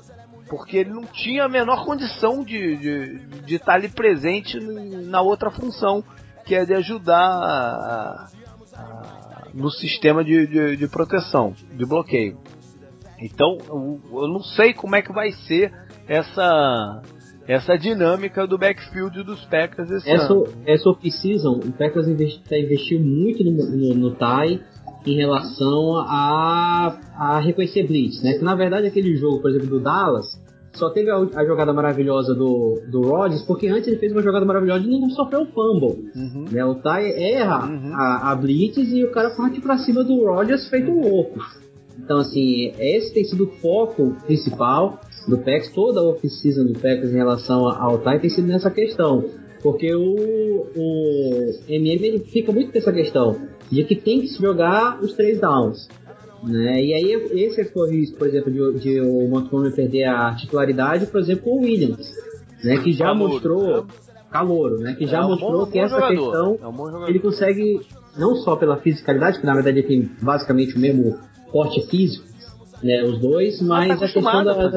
Porque ele não tinha a menor condição de, de, de estar ali presente na outra função, que é de ajudar a, a, no sistema de, de, de, proteção, de bloqueio. Então, eu, eu não sei como é que vai ser essa essa dinâmica do backfield dos Packers esse essa, ano. Essa off-season, o Packers está investindo muito no, no, no TAI em relação a, a reconhecer blitz, né? Que na verdade aquele jogo, por exemplo, do Dallas, só teve a, a jogada maravilhosa do, do Rodgers, porque antes ele fez uma jogada maravilhosa e não sofreu fumble. Uhum. Né? O Ty erra uhum. a, a blitz e o cara parte para cima do Rodgers feito um louco. Então, assim, esse tem sido o foco principal do PEX, toda a off-season do PEX em relação ao TAI tem sido nessa questão. Porque o, o MM ele fica muito com essa questão de que tem que se jogar os três downs. Né? E aí esse foi o risco, por exemplo, de, de o Montgomery perder a titularidade, por exemplo, com o Williams, né? que já Calouro, mostrou. Né? Calouro, né? Que já é mostrou bom, que essa jogador. questão é ele consegue, não só pela fisicalidade, que na verdade ele tem basicamente o mesmo porte físico, né, os dois, mas tá a questão da. da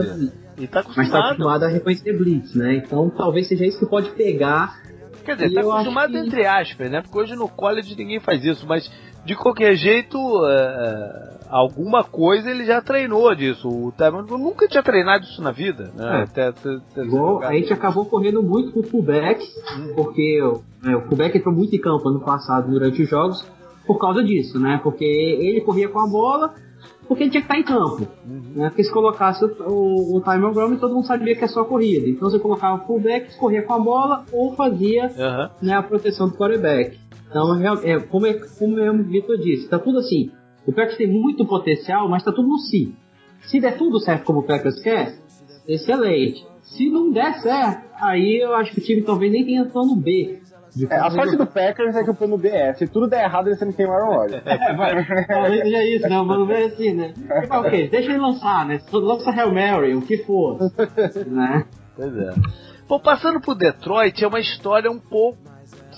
tá mas está acostumado a reconhecer Blitz, né? Então talvez seja isso que pode pegar. Quer dizer, tá acostumado que... entre aspas, né? Porque hoje no college ninguém faz isso, mas de qualquer jeito, é, alguma coisa ele já treinou disso. O Tyrone nunca tinha treinado isso na vida, né? É. Até, até, até Igual, a gente acabou correndo muito com o fullback, hum. porque é, o fullback entrou muito em campo ano passado durante os jogos por causa disso, né? Porque ele corria com a bola, porque ele tinha que estar em campo. Uhum. Né? Porque se colocasse o, o, o timer todo mundo sabia que é só corrida. Então você colocava o fullback, corria com a bola ou fazia uhum. né, a proteção do quarterback. Então, é, como, é, como o Vitor disse, tá tudo assim. O Packers tem muito potencial, mas tá tudo no si. Se der tudo certo como o Packers quer, excelente. Se não der certo, aí eu acho que o time talvez nem tenha plano B. É, a sorte do Packers é que o plano B é, se tudo der errado, eles não tem o Aaron Rodgers. É, vai, talvez seja isso, né? O plano B é assim, né? Tipo, ok, deixa ele lançar, né? Lança Hail Mary, o que for. né? Pois é. Bom, passando por Detroit, é uma história um pouco,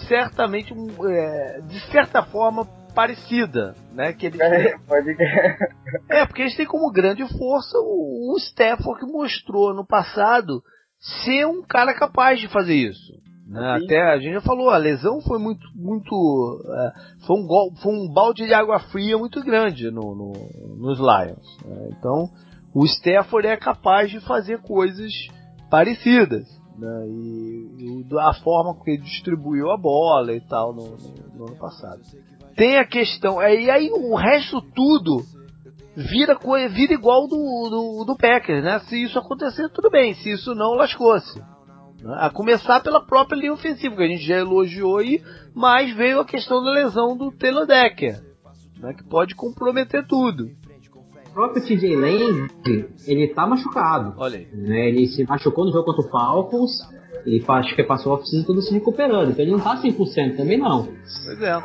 certamente, é, de certa forma, parecida, né? Que eles é, pode É, porque eles têm como grande força o, o Stafford que mostrou no passado ser um cara capaz de fazer isso. Né? Até a gente já falou, a lesão foi muito, muito, é, foi, um gol, foi um balde de água fria muito grande no, no nos Lions. Né? Então, o Stafford é capaz de fazer coisas parecidas. Né? E, e, a forma que ele distribuiu a bola e tal no, no, no ano passado. Tem a questão, é, e aí o resto tudo vira, vira igual do, do, do Packers, né? Se isso acontecer, tudo bem. Se isso não, lascou-se. Né? A começar pela própria linha ofensiva, que a gente já elogiou aí, mas veio a questão da lesão do Taylor Decker, né, que pode comprometer tudo. O próprio TJ Lane, ele tá machucado. Olha aí. Né, ele se machucou no jogo contra o Falcons, e acho que passou a oficina todo se recuperando, então ele não tá 100% também não. Pois é.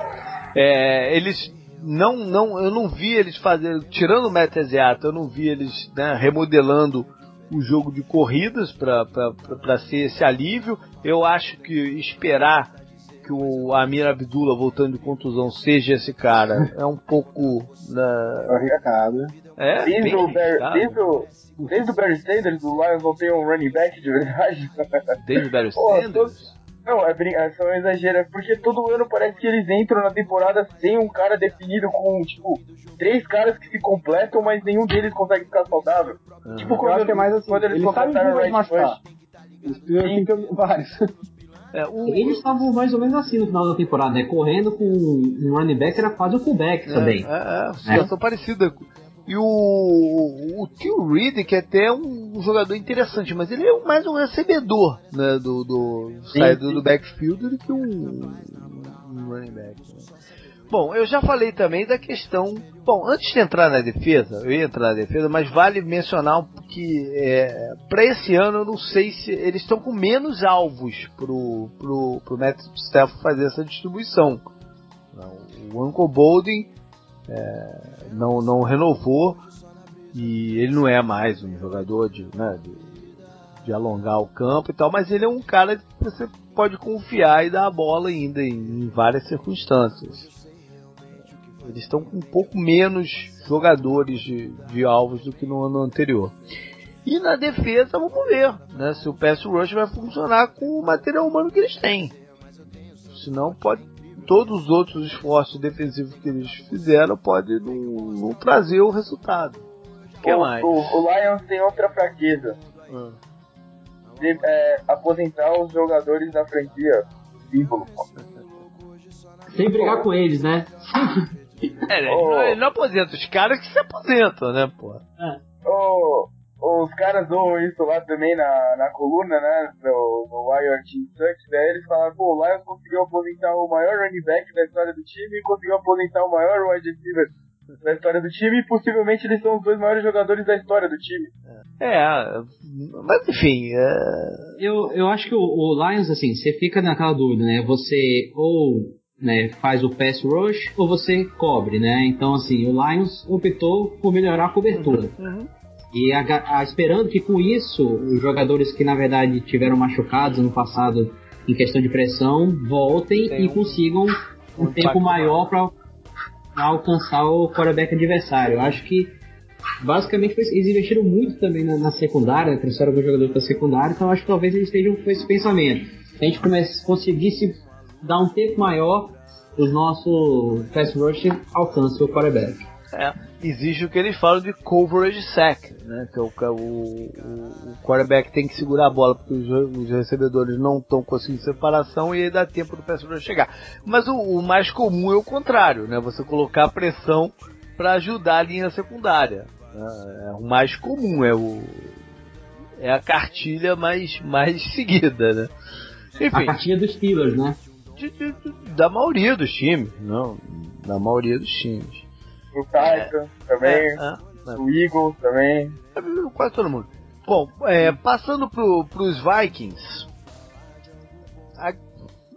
é eles não, não, eu não vi eles fazendo, tirando o Matt Asiata, eu não vi eles né, remodelando o jogo de corridas para ser esse alívio. Eu acho que esperar que o Amir Abdullah voltando de contusão seja esse cara é um pouco na... arriscado. É, desde, o Barry, desde, o, desde o Barry Sanders, o Lions não tem um running back de verdade. Desde o Barry Sanders? Não, é, é só um exagero, porque todo ano parece que eles entram na temporada sem um cara definido com, tipo, três caras que se completam, mas nenhum deles consegue ficar saudável. Uhum. Tipo, quando, Eu acho que é mais assim, quando eles, eles completaram o Red Bush. Eles precisam vários. É, o... Eles estavam mais ou menos assim no final da temporada, né? Correndo com um running back, era quase o fullback é, também. É, é, situação é. parecida. E o, o Tio Reed, que é até um jogador interessante, mas ele é mais um recebedor né, do, do saído do backfield do que um, um running back. Né? Bom, eu já falei também da questão. Bom, antes de entrar na defesa, eu ia entrar na defesa, mas vale mencionar que é, para esse ano eu não sei se eles estão com menos alvos pro, pro, pro Matt Staff fazer essa distribuição. O Uncle Bolden é, não, não renovou e ele não é mais um jogador de, né, de, de, alongar o campo e tal, mas ele é um cara que você pode confiar e dar a bola ainda em, em várias circunstâncias eles estão com um pouco menos jogadores de, de alvos do que no ano anterior. E na defesa, vamos ver né, se o pass rush vai funcionar com o material humano que eles têm. Senão, pode, todos os outros esforços defensivos que eles fizeram podem não, não trazer o resultado. O, que mais? O, o Lions tem outra fraqueza. Hum. De, é, aposentar os jogadores da franquia. Símbolo. Sem brigar com eles, né? É, ele, oh. não, ele não aposenta, os caras que se aposentam, né, pô? É. Oh, os caras zoam isso lá também na, na coluna, né, no, no Wired Team Sucks, daí eles falaram, pô, o Lions conseguiu aposentar o maior running back da história do time e conseguiu aposentar o maior wide receiver da história do time e possivelmente eles são os dois maiores jogadores da história do time. É, mas enfim. É... Eu, eu acho que o, o Lions, assim, você fica naquela dúvida, né? Você ou né, faz o pass rush ou você cobre, né? Então, assim, o Lions optou por melhorar a cobertura. Uhum. uhum. E a, a, esperando que com isso, os jogadores que na verdade tiveram machucados no passado em questão de pressão voltem Tem e consigam um, um tempo maior para alcançar o quarterback adversário. Eu acho que basicamente eles investiram muito também na, na secundária, trouxeram alguns jogadores para secundária, então acho que talvez eles estejam com esse pensamento. Se a gente comece, conseguisse dar um tempo maior os nossos pass rush alcancem o quarterback. É, existe o que eles falam de coverage sack, né? Que é o, é o, o, quarterback tem que segurar a bola porque os, os recebedores não estão conseguindo separação e aí dá tempo do pass rush chegar. Mas o, o, mais comum é o contrário, né? Você colocar pressão para ajudar a linha secundária. Né? É o mais comum, é o é a cartilha mais mais seguida, né? Enfim. A cartilha dos Steelers, né? De, de, da maioria dos times, não, da maioria dos times. O Titan é, também, é, é, o Eagles também. É, quase todo mundo. Bom, é, passando pro, pros Vikings, a,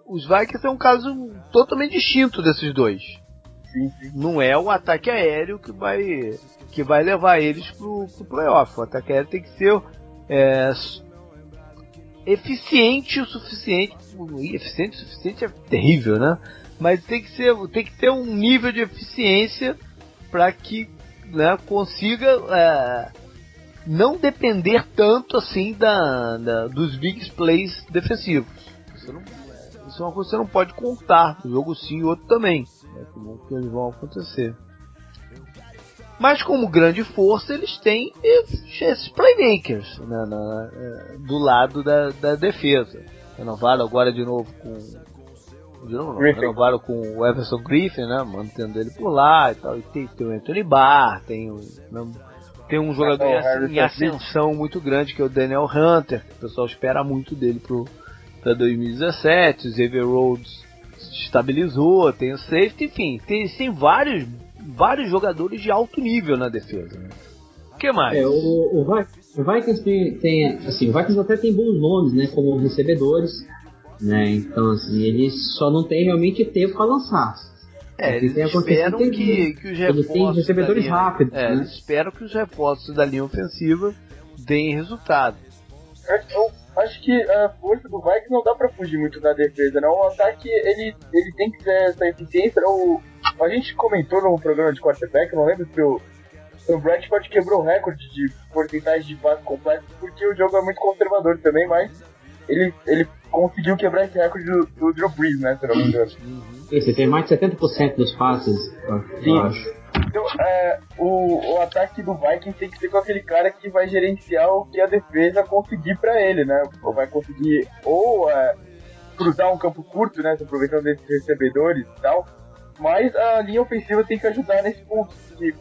os Vikings é um caso totalmente distinto desses dois. Sim, sim. Não é o ataque aéreo que vai, que vai levar eles pro, pro playoff. O ataque aéreo tem que ser é, eficiente o suficiente. Eficiente o suficiente é terrível, né? Mas tem que, ser, tem que ter um nível de eficiência para que né, consiga é, não depender tanto assim da, da, dos big plays defensivos. Não, isso é uma coisa que você não pode contar. Um jogo sim e outro também. Né, que eles vão acontecer. Mas como grande força, eles têm esses playmakers né, na, é, do lado da, da defesa. Renovaram agora de novo com. De novo, renovaram com o Everson Griffin, né? Mantendo ele por lá e tal. E tem, tem o Anthony Barr, tem o. Né, tem um jogador em, em ascensão muito grande que é o Daniel Hunter, o pessoal espera muito dele para 2017. O Xavier Rhodes se estabilizou, tem o safety, enfim, tem, tem vários vários jogadores de alto nível na defesa. Né? O que mais? É, o, o, o Vikings tem, tem, assim, o Vikings até tem bons nomes, né, como recebedores, né? Então assim, eles só não tem realmente tempo para lançar. É, eles esperam que, que, que os reforços. Ele tem recebedores linha, rápidos. É, né? eles esperam que os reforços da linha ofensiva deem resultado. Eu acho que a força do Vikings não dá pra fugir muito da defesa, não. O ataque ele, ele tem que ter essa eficiência. O, a gente comentou no programa de quarterback, não lembro se o, o Bradford quebrou o recorde de porcentagem de passes completos, porque o jogo é muito conservador também, mas ele, ele conseguiu quebrar esse recorde do, do Drew Brees, né? Se não me engano. Esse tem mais de 70% dos passes, eu acho. Então, é, o, o ataque do Vikings tem que ser com aquele cara que vai gerenciar o que a defesa conseguir para ele, né? Ou vai conseguir ou é, cruzar um campo curto, né? Se aproveitando desses recebedores e tal. Mas a linha ofensiva tem que ajudar nesse ponto. Que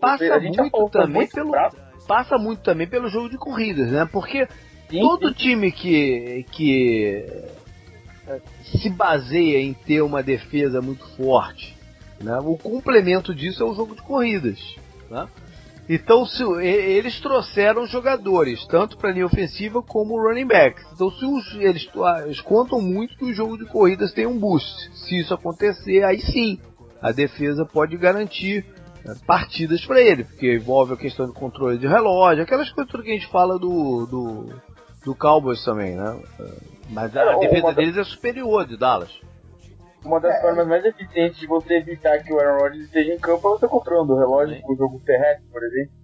passa muito também muito pelo passa muito também pelo jogo de corridas, né? Porque sim, todo sim. time que que é, se baseia em ter uma defesa muito forte né? O complemento disso é o jogo de corridas. Né? Então, se, eles trouxeram jogadores, tanto para a linha ofensiva como running backs. Então, se os, eles, ah, eles, contam muito que o jogo de corridas tem um boost. Se isso acontecer, aí sim, a defesa pode garantir né, partidas para ele, porque envolve a questão de controle de relógio, aquelas coisas que a gente fala do, do, do Cowboys também, né? Mas a defesa deles é superior de Dallas uma das é. formas mais eficientes de você evitar que o Aaron Rodgers esteja em campo é você controlando o relógio com o jogo terrestre, por exemplo.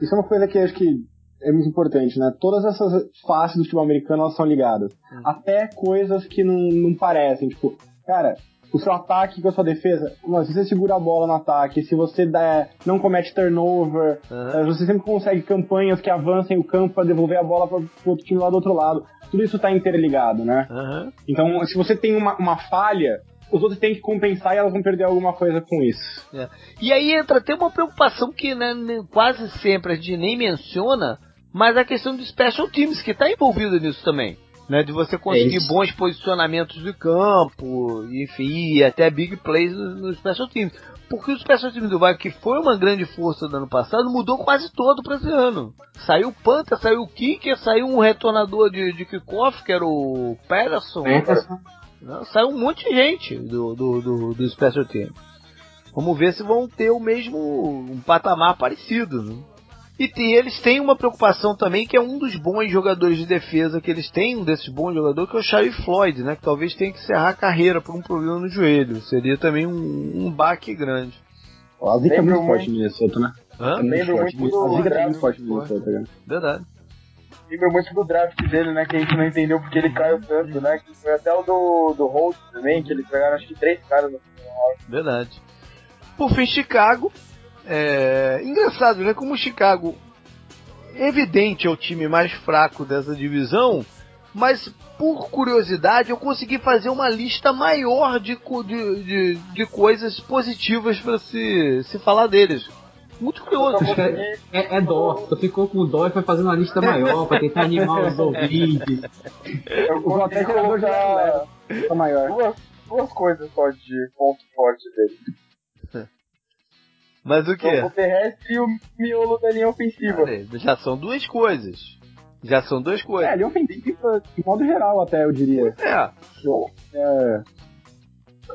Isso é uma coisa que acho que é muito importante, né? Todas essas faces do futebol americano elas são ligadas. Uhum. Até coisas que não, não parecem. Tipo, cara, o seu ataque com a sua defesa, se você segura a bola no ataque, se você dá, não comete turnover, uhum. você sempre consegue campanhas que avancem o campo para devolver a bola para o outro time lá do outro lado. Tudo isso está interligado, né? Uhum. Então, se você tem uma, uma falha, os outros têm que compensar e elas vão perder alguma coisa com isso. É. E aí entra até uma preocupação que né, quase sempre a gente nem menciona, mas a questão do special teams, que está envolvido nisso também né? De você conseguir é bons posicionamentos de campo, enfim, e até big plays nos no special teams. Porque o special teams do Vikings, que foi uma grande força do ano passado, mudou quase todo para esse ano. Saiu o Panther, saiu o Kicker, saiu um retornador de, de kickoff, que era o Patterson. Né? Saiu um monte de gente do, do, do, do special teams. Vamos ver se vão ter o mesmo um patamar parecido. Né? E, e, eles têm uma preocupação também, que é um dos bons jogadores de defesa que eles têm, um desses bons jogadores, que é o Charlie Floyd, né? Que talvez tenha que encerrar a carreira por um problema no joelho. Seria também um, um baque grande. A zica é muito forte no Minnesota, né? Hã? É muito forte. A zica é muito forte no Minnesota, cara. Verdade. Lembra muito do draft dele, né? Que a gente não entendeu porque ele caiu tanto, né? Que foi até o do, do Holt também, que eles pegaram acho que três caras no final. Verdade. Por fim, Chicago é, engraçado, né? Como o Chicago, evidente, é o time mais fraco dessa divisão, mas por curiosidade eu consegui fazer uma lista maior de, de, de, de coisas positivas para se, se falar deles. Muito curioso. É, é, é dó. Tu ficou com dó e foi fazendo uma lista maior para tentar animar os ouvintes. Eu vou até colocar maior. Duas, duas coisas só de ponto forte dele. Mas o que? O terrestre e o miolo da linha ofensiva. já são duas coisas. Já são duas coisas. É, linha ofensiva, de modo geral, até, eu diria. É. É.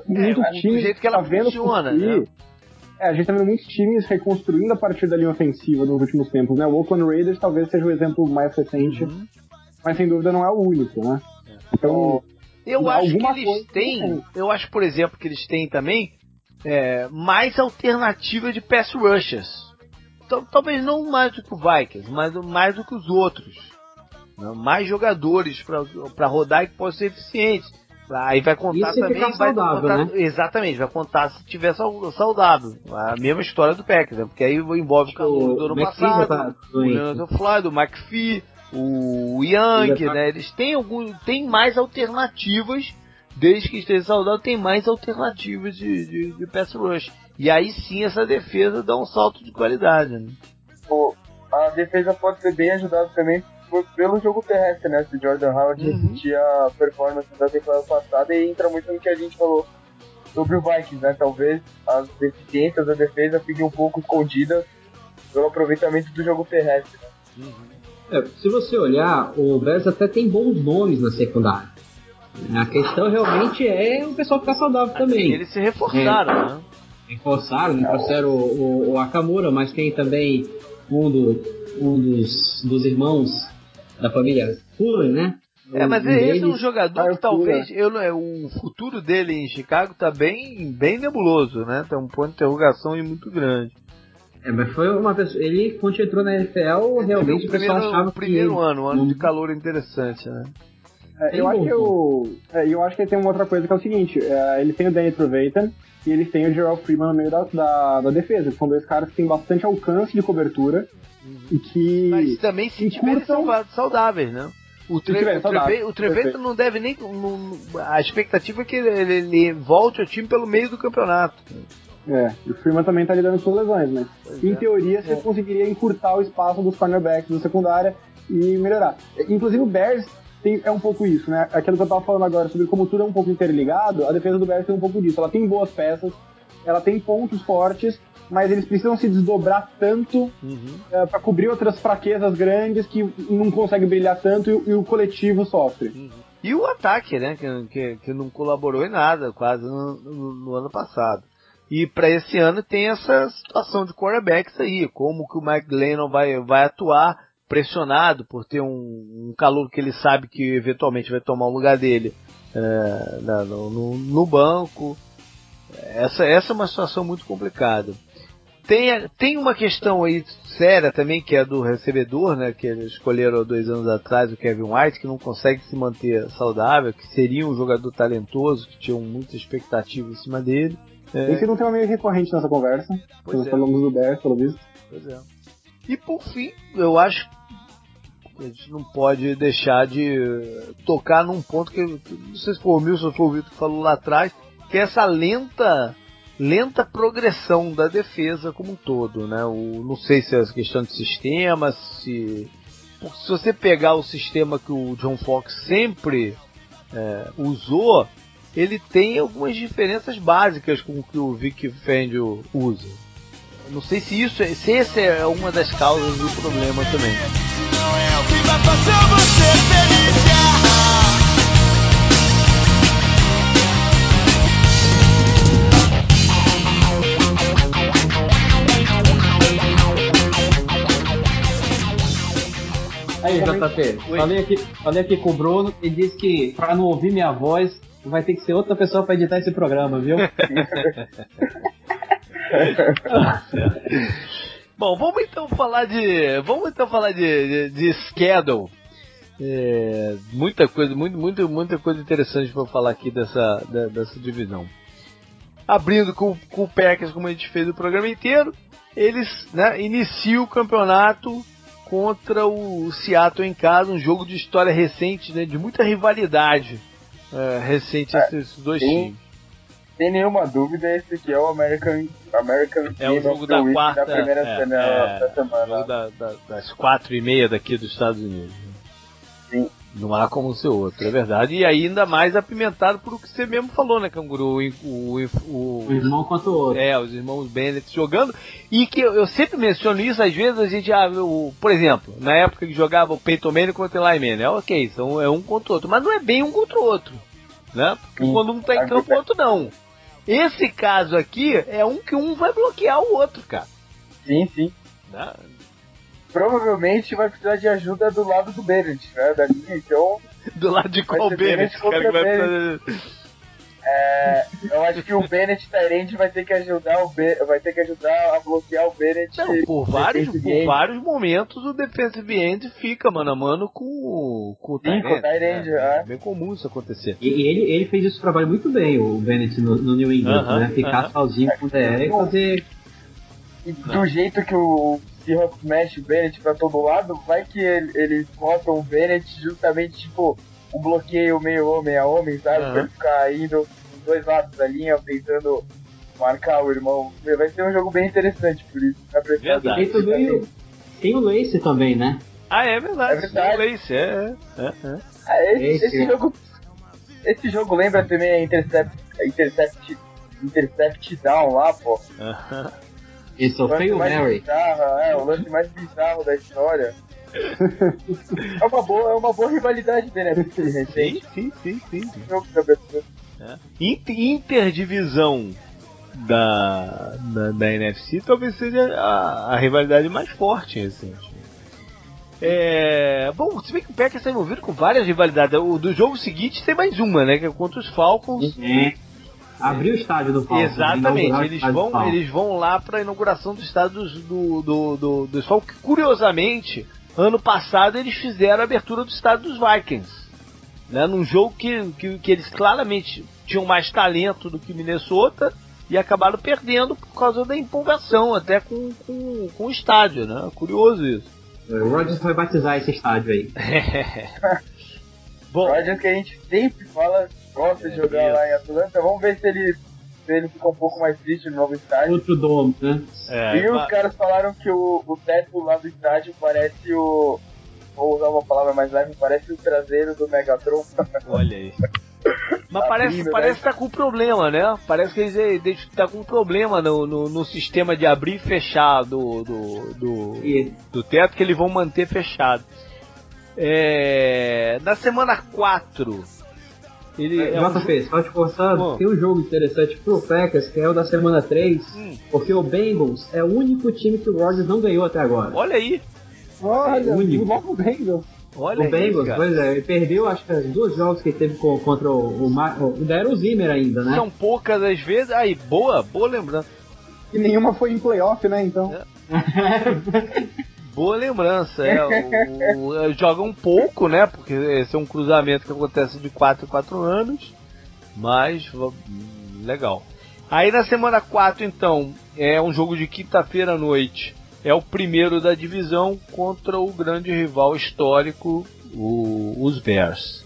Muito é, time do jeito que ela tá funciona, né? É, a gente tá vendo muitos times reconstruindo a partir da linha ofensiva nos últimos tempos, né? O Oakland Raiders talvez seja o exemplo mais recente, uhum. mas sem dúvida não é o único, né? Então, eu acho que eles têm, eu acho, por exemplo, que eles têm também é, mais alternativa de pass rushers. Talvez não mais do que o Vikings, mas mais do que os outros. Né? Mais jogadores para rodar e que possam ser eficientes. Aí vai contar Isso também. Vai saudável, contar, né? Exatamente, vai contar se tiver saudável. A mesma história do Packers, né? porque aí envolve o do ano passado, tá o Leonard Fly, do McPhee, o Young, né? Eles têm algum, têm mais alternativas desde que esteja saudável, tem mais alternativas de, de, de pass rush. E aí sim essa defesa dá um salto de qualidade. Né? Pô, a defesa pode ser bem ajudada também pelo jogo terrestre, né? Se Jordan Howard uhum. repetir a performance da temporada passada e entra muito no que a gente falou sobre o Vikings, né? Talvez as deficiências da defesa fiquem um pouco escondidas pelo aproveitamento do jogo terrestre. Né? Uhum. É, se você olhar, o Bears até tem bons nomes na secundária. A questão realmente é o pessoal ficar saudável também. Eles se reforçaram, é, né? Reforçaram, né? trouxeram o, o, o, Akamura, mas tem também um, do, um dos, dos irmãos da família Fuller, né? É, mas um esse deles, é um jogador que talvez eu, o futuro dele em Chicago tá bem, bem nebuloso, né? Tem um ponto de interrogação muito grande. É, mas foi uma pessoa. Ele, quando entrou na NFL, realmente o pessoal achava o primeiro ano, um ano de calor interessante, né? É, eu, acho que eu, é, eu acho que tem uma outra coisa que é o seguinte: é, ele tem o Danny Trevathan e eles têm o Gerald Freeman no meio da, da, da defesa. São dois caras que têm bastante alcance de cobertura uhum. e que. Mas também se tiverem saudáveis, né? O, tre o, o não deve nem. Não, a expectativa é que ele, ele, volte ao time pelo meio do campeonato. É, e o Freeman também tá lidando com lesões, mas pois em é. teoria você é. conseguiria encurtar o espaço dos cornerbacks da secundária e melhorar. Inclusive o Bears tem, é um pouco isso, né? Aquilo que eu tava falando agora sobre como tudo é um pouco interligado, a defesa do Bears tem um pouco disso. Ela tem boas peças, ela tem pontos fortes, mas eles precisam se desdobrar tanto uhum. é, para cobrir outras fraquezas grandes que não conseguem brilhar tanto e, e o coletivo sofre. Uhum. E o ataque, né? Que, que, que, não colaborou em nada quase no, no, no ano passado. E para esse ano tem essa situação de quarterbacks aí, como que o Mike Glennon vai, vai atuar pressionado por ter um, um calor que ele sabe que eventualmente vai tomar o lugar dele é, no, no, no, banco. Essa, essa é uma situação muito complicada. Tem, tem uma questão aí séria também, que é do recebedor, né? Que eles escolheram dois anos atrás o Kevin White, que não consegue se manter saudável, que seria um jogador talentoso, que tinham muita expectativa em cima dele. É... Esse não tem uma meio recorrente nessa conversa. Pois Nós é. falamos do Bears, pelo visto. Pois é. E por fim, eu acho a gente não pode deixar de tocar num ponto que, não sei se foi o Milson ou o Vitor que falou lá atrás, que é essa lenta lenta progressão da defesa como um todo, né? O, não sei se é questão de sistema, se se você pegar o sistema que o John Fox sempre é, usou, ele tem algumas diferenças básicas com o que o Vic Fangio usa. Não sei se isso é, se essa é uma das causas do problema também. Não é o que vai fazer você feliz. Aí, JP, falei aqui, falei aqui com o Bruno e disse que para não ouvir minha voz, vai ter que ser outra pessoa para editar esse programa, viu? Bom, vamos então falar de. Vamos então falar de, de, de schedule. É, muita coisa, muito, muito, muita coisa interessante para falar aqui dessa, dessa divisão. Abrindo com, com o Packers, como a gente fez o programa inteiro, eles né, iniciam o campeonato contra o Seattle em casa, um jogo de história recente, né, de muita rivalidade é, recente é, entre esses dois times sem nenhuma dúvida, esse aqui é o American, American É o jogo da quarta, da primeira é, cena é, da semana. jogo da, da, das quatro e meia daqui dos Estados Unidos. Sim. Não há como ser outro, é verdade. E ainda mais apimentado por o que você mesmo falou, né, Canguru? O, o, o, o irmão contra o outro. É, os irmãos Bennett jogando. E que eu, eu sempre menciono isso, às vezes a gente, ah, o, por exemplo, na época que jogava o Peyton Manning contra o Eli Manning, é ok, são, é um contra o outro, mas não é bem um contra o outro. Né? Porque Sim. quando um tá em campo, o outro não. Esse caso aqui é um que um vai bloquear o outro, cara. Sim, sim. Né? Provavelmente vai precisar de ajuda do lado do Bennett, né? Da linha, então. Do lado de qual Bennett? Cara, que vai precisar... É, eu acho que o Bennett Tyrande vai ter que ajudar o Be vai ter que ajudar a bloquear o Bennett. Não, por vários, por vários momentos o defensive end fica mano a mano com, com o Tyrande. Tyrande é, é. bem comum isso acontecer. E ele, ele fez esse trabalho muito bem, o Bennett no, no New England, uh -huh, né? Ficar uh -huh. sozinho com o DR e fazer. E do jeito que o Seahawks mexe o Bennett pra todo lado, vai que ele, eles botam o Bennett justamente tipo um bloqueio meio homem a homem, sabe? Uhum. Pra ele ficar indo dos dois lados da linha, tentando marcar o irmão. Vai ser um jogo bem interessante, por isso. Tá verdade. Tem, tem o Lace também, né? Ah, é verdade. É verdade. O Lace, é, é, é. Ah, esse, esse, jogo. Esse jogo lembra também a Intercept, Intercept, Intercept Down lá, pô. Isso, o Fail Mary. Bizarro, é, o lance mais bizarro da história é, uma boa, é uma boa rivalidade dele, né? Sim, sim, sim, sim. sim. É. Interdivisão da, da, da, NFC talvez seja a, a rivalidade mais forte recente. É, bom, se bem que o Packers está envolvido com várias rivalidades. O do jogo seguinte tem mais uma, né? Que é contra os Falcons. Uhum. Abriu o estádio do Falcons. Exatamente, eles vão, eles vão lá para a inauguração do estádio do, do, do, do Falcons, que curiosamente Ano passado eles fizeram a abertura do estado dos Vikings. né? Num jogo que, que, que eles claramente tinham mais talento do que Minnesota e acabaram perdendo por causa da empolgação, até com, com, com o estádio, né? Curioso isso. O Rodgers vai batizar esse estádio aí. Bom, Rodgers que a gente sempre fala, gosta de jogar lá em Atlanta. Vamos ver se ele, ele fica um pouco mais triste no novo estádio. Outro domo, né? É, e os caras falaram que o, o teto lá do estádio parece o. Vou usar uma palavra mais leve, parece o traseiro do Megatron. Olha aí. Mas parece, parece que tá com problema, né? Parece que eles, eles tá com problema no, no, no, sistema de abrir e fechar do, do, do, do teto que eles vão manter fechado. É, na semana 4, ele é, é um... fez, só te forçando, tem um jogo interessante pro Packers, que é o da semana 3, hum. porque o Bengals é o único time que o Rodgers não ganhou até agora. Olha aí! Olha, é único. o Bengals. Olha o Bengals, isso, pois é, ele perdeu acho que os dois jogos que ele teve contra o, o, o, ainda era o Zimmer ainda, né? São poucas as vezes, aí, boa, boa lembrança. E nenhuma foi em playoff, né, então. É. boa lembrança, é, o, o, joga um pouco, né, porque esse é um cruzamento que acontece de 4 em 4 anos, mas legal. Aí na semana 4, então, é um jogo de quinta-feira à noite é o primeiro da divisão contra o grande rival histórico, o, os Bears.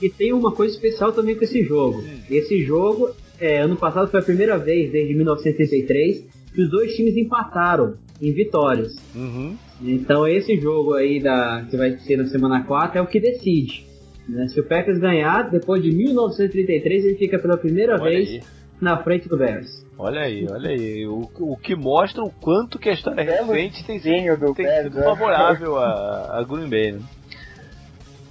E tem uma coisa especial também com esse jogo. Hum. Esse jogo, é, ano passado foi a primeira vez desde 1933 que os dois times empataram em vitórias. Uhum. Então esse jogo aí da, que vai ser na semana 4 é o que decide. Né? Se o Packers ganhar, depois de 1933 ele fica pela primeira Olha vez aí. na frente do Bears. Olha aí, olha aí. O, o que mostra o quanto que a história recente tem sido, tem sido né? favorável a, a Green Bay. Né?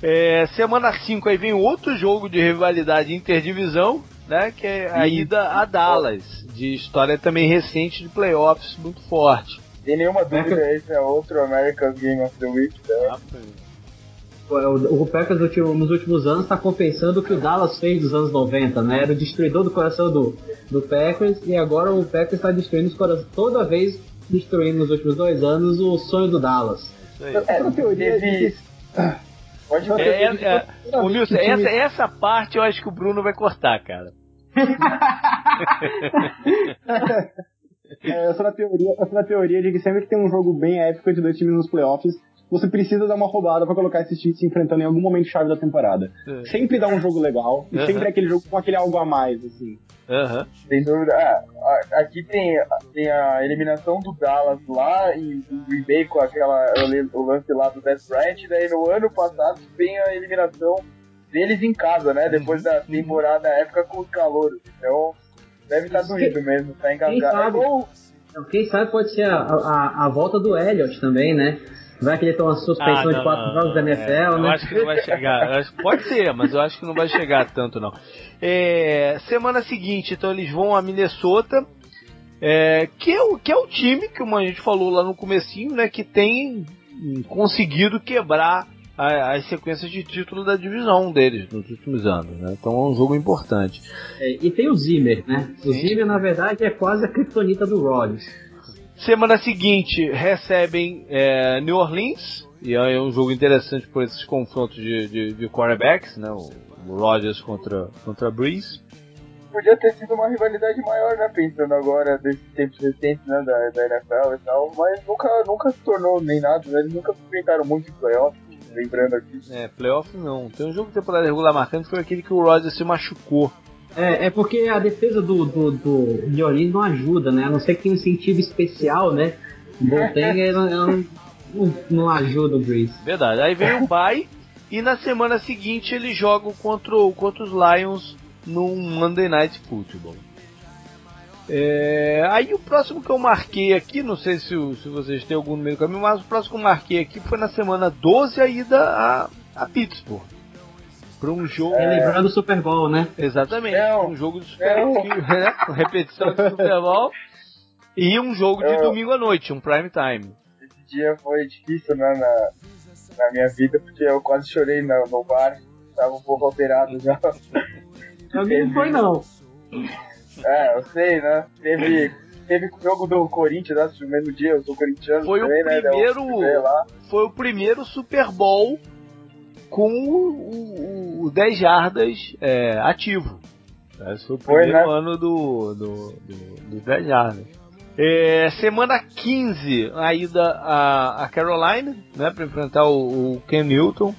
É, semana 5 aí vem outro jogo de rivalidade interdivisão, né? Que é a ida a Dallas, de história também recente de playoffs muito forte. Sem nenhuma dúvida, esse é outro America's Game of the Week. Né? Ah, o, o Packers nos últimos anos está compensando o que o Dallas fez nos anos 90, né? Era o destruidor do coração do, do Packers e agora o Packers está destruindo os corações, toda vez destruindo nos últimos dois anos o sonho do Dallas. É, uma teoria de... Pode é, é, é, o Milson, essa, essa parte eu acho que o Bruno vai cortar, cara. é, eu, sou na teoria, eu sou na teoria de que sempre que tem um jogo bem épico de dois times nos playoffs, você precisa dar uma roubada para colocar esses times se enfrentando em algum momento chave da temporada. É. Sempre dá um jogo legal e sempre é aquele jogo com aquele algo a mais, assim. Uhum. Sem dúvida. Ah, aqui tem, tem a eliminação do Dallas lá e o Green Bay com aquela, o lance lá do Death Bryant. E daí no ano passado tem a eliminação deles em casa, né? Depois da uhum. temporada época com os calouros. Então deve estar tá doído mesmo, tá engasgado. Quem sabe, quem sabe pode ser a, a, a volta do Elliott também, né? Vai que ele tem uma suspensão ah, de quatro jogos da NFL, é, né? Eu acho que não vai chegar. pode ser, mas eu acho que não vai chegar tanto, não. É, semana seguinte, então eles vão a Minnesota, é, que, é o, que é o time que a gente falou lá no comecinho, né? Que tem conseguido quebrar a, as sequências de título da divisão deles nos últimos anos, né? Então é um jogo importante. É, e tem o Zimmer, né? O Sim. Zimmer, na verdade, é quase a criptonita do Rodgers. Semana seguinte recebem é, New Orleans, e é um jogo interessante por esses confrontos de, de, de quarterbacks, né? O, Rodgers contra, contra Breeze. Podia ter sido uma rivalidade maior, né? Pensando agora desses tempos recentes, né? Da, da NFL e tal, mas nunca, nunca se tornou nem nada, né? Eles nunca se enfrentaram muito em playoff, lembrando aqui. É, playoff não. Tem um jogo de temporada regular marcante foi aquele que o Rodgers se machucou. É, é porque a defesa do, do, do Orleans não ajuda, né? A não ser que tenha um incentivo especial, né? O Boateng não, não, não, ajuda o Breeze. Verdade. Aí vem o bye e na semana seguinte eles jogam contra, contra os Lions no Monday Night Football. É, aí o próximo que eu marquei aqui, não sei se, se vocês têm algum no meio do caminho, mas o próximo que eu marquei aqui foi na semana 12 a ida a, a Pittsburgh para um jogo. É... Lembrando o Super Bowl, né? Exatamente. É um jogo do Super Bowl, né? repetição do Super Bowl. E um jogo de domingo à noite, um prime time. Esse dia foi difícil, né, na, na minha vida, porque eu quase chorei no, no bar. Tava um pouco alterado já. Não foi, não. É, eu sei, né? Teve, teve o jogo do Corinthians, no mesmo dia, eu sou corintiano. Foi também, o primeiro, né? foi o primeiro Super Bowl com o, o, o 10 jardas é, ativo. Esse foi o primeiro foi, né? ano do, do, do, do 10 jardas. É, semana 15, a ida a, a Carolina, né, para enfrentar o, o, Ken Newton,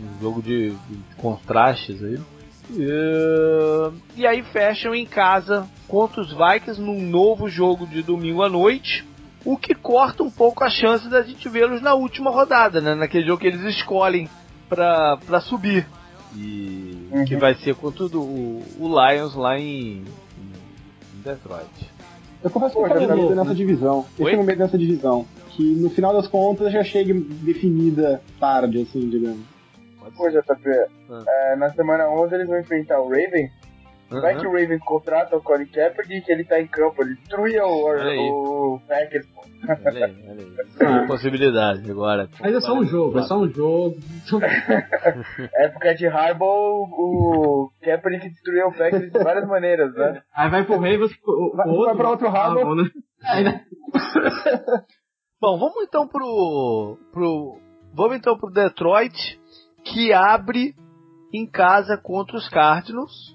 um jogo de, de contrastes aí. E, e aí fecham em casa contra os Vikings num novo jogo de domingo à noite, o que corta um pouco a chance da gente vê-los na última rodada, né, naquele jogo que eles escolhem para subir. E uhum. que vai ser contra o, o Lions lá em, em Detroit. Eu confesso que eu medo nessa divisão. Eu tenho medo nessa divisão. Que no final das contas já chegue definida tarde, assim, digamos. Pô, JP, ah. é, na semana 11 eles vão enfrentar o Raven. Uhum. Vai que o Ravens contrata o Colin Kaepernick que ele tá em campo, ele destruía o, o Packers. Olha aí, olha aí. É possibilidade agora. Mas é só um jogo, é só um jogo. Época de Harbaugh, o Kaepernick destruiu o Packers de várias maneiras, né? Aí vai pro Ravens, o, vai, outro, vai pra outro Harbaugh. Né? né? Bom, vamos então pro, pro vamos então pro Detroit que abre em casa contra os Cardinals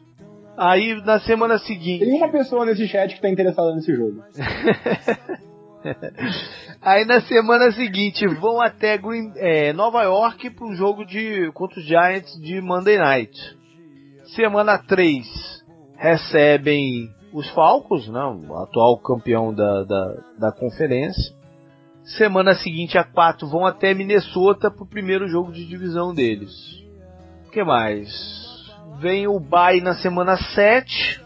Aí na semana seguinte. Tem uma pessoa nesse chat que tá interessada nesse jogo. Aí na semana seguinte vão até Green, é, Nova York para um jogo de contra os Giants de Monday Night. Semana 3 recebem os Falcons, não, né, o atual campeão da, da, da conferência. Semana seguinte, a 4, vão até Minnesota para o primeiro jogo de divisão deles. O que mais? Vem o Bay na semana 7.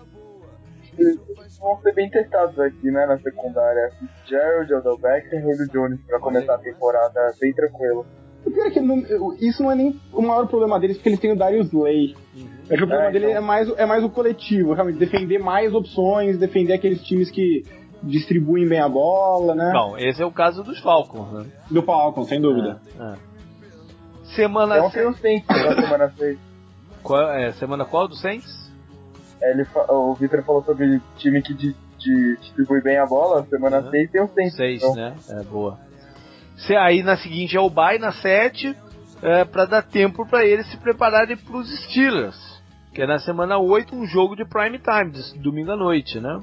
Eles vão ser bem testados aqui, né, na secundária. Gerald, Odell Beckham e Julio Jones pra começar a temporada bem tranquilo. O pior é que não, isso não é nem o maior problema deles, porque eles têm o Darius Lay. Uhum. É que o problema é, dele então. é mais, é mais o coletivo, realmente, defender mais opções, defender aqueles times que distribuem bem a bola, né? Bom, esse é o caso dos Falcons, né? Do Falcons, sem dúvida. É, é. Semana... Não tem os Saints na semana 6. Qual, é, semana qual do Saints? É, ele, o Victor falou sobre time que de, de distribui bem a bola. Semana 6 uhum. tem o Saints. 6, então. né? É, boa. Se aí na seguinte é o bye na 7, é, para dar tempo para eles se prepararem para os Steelers. Que é na semana 8 um jogo de prime time, de domingo à noite, né?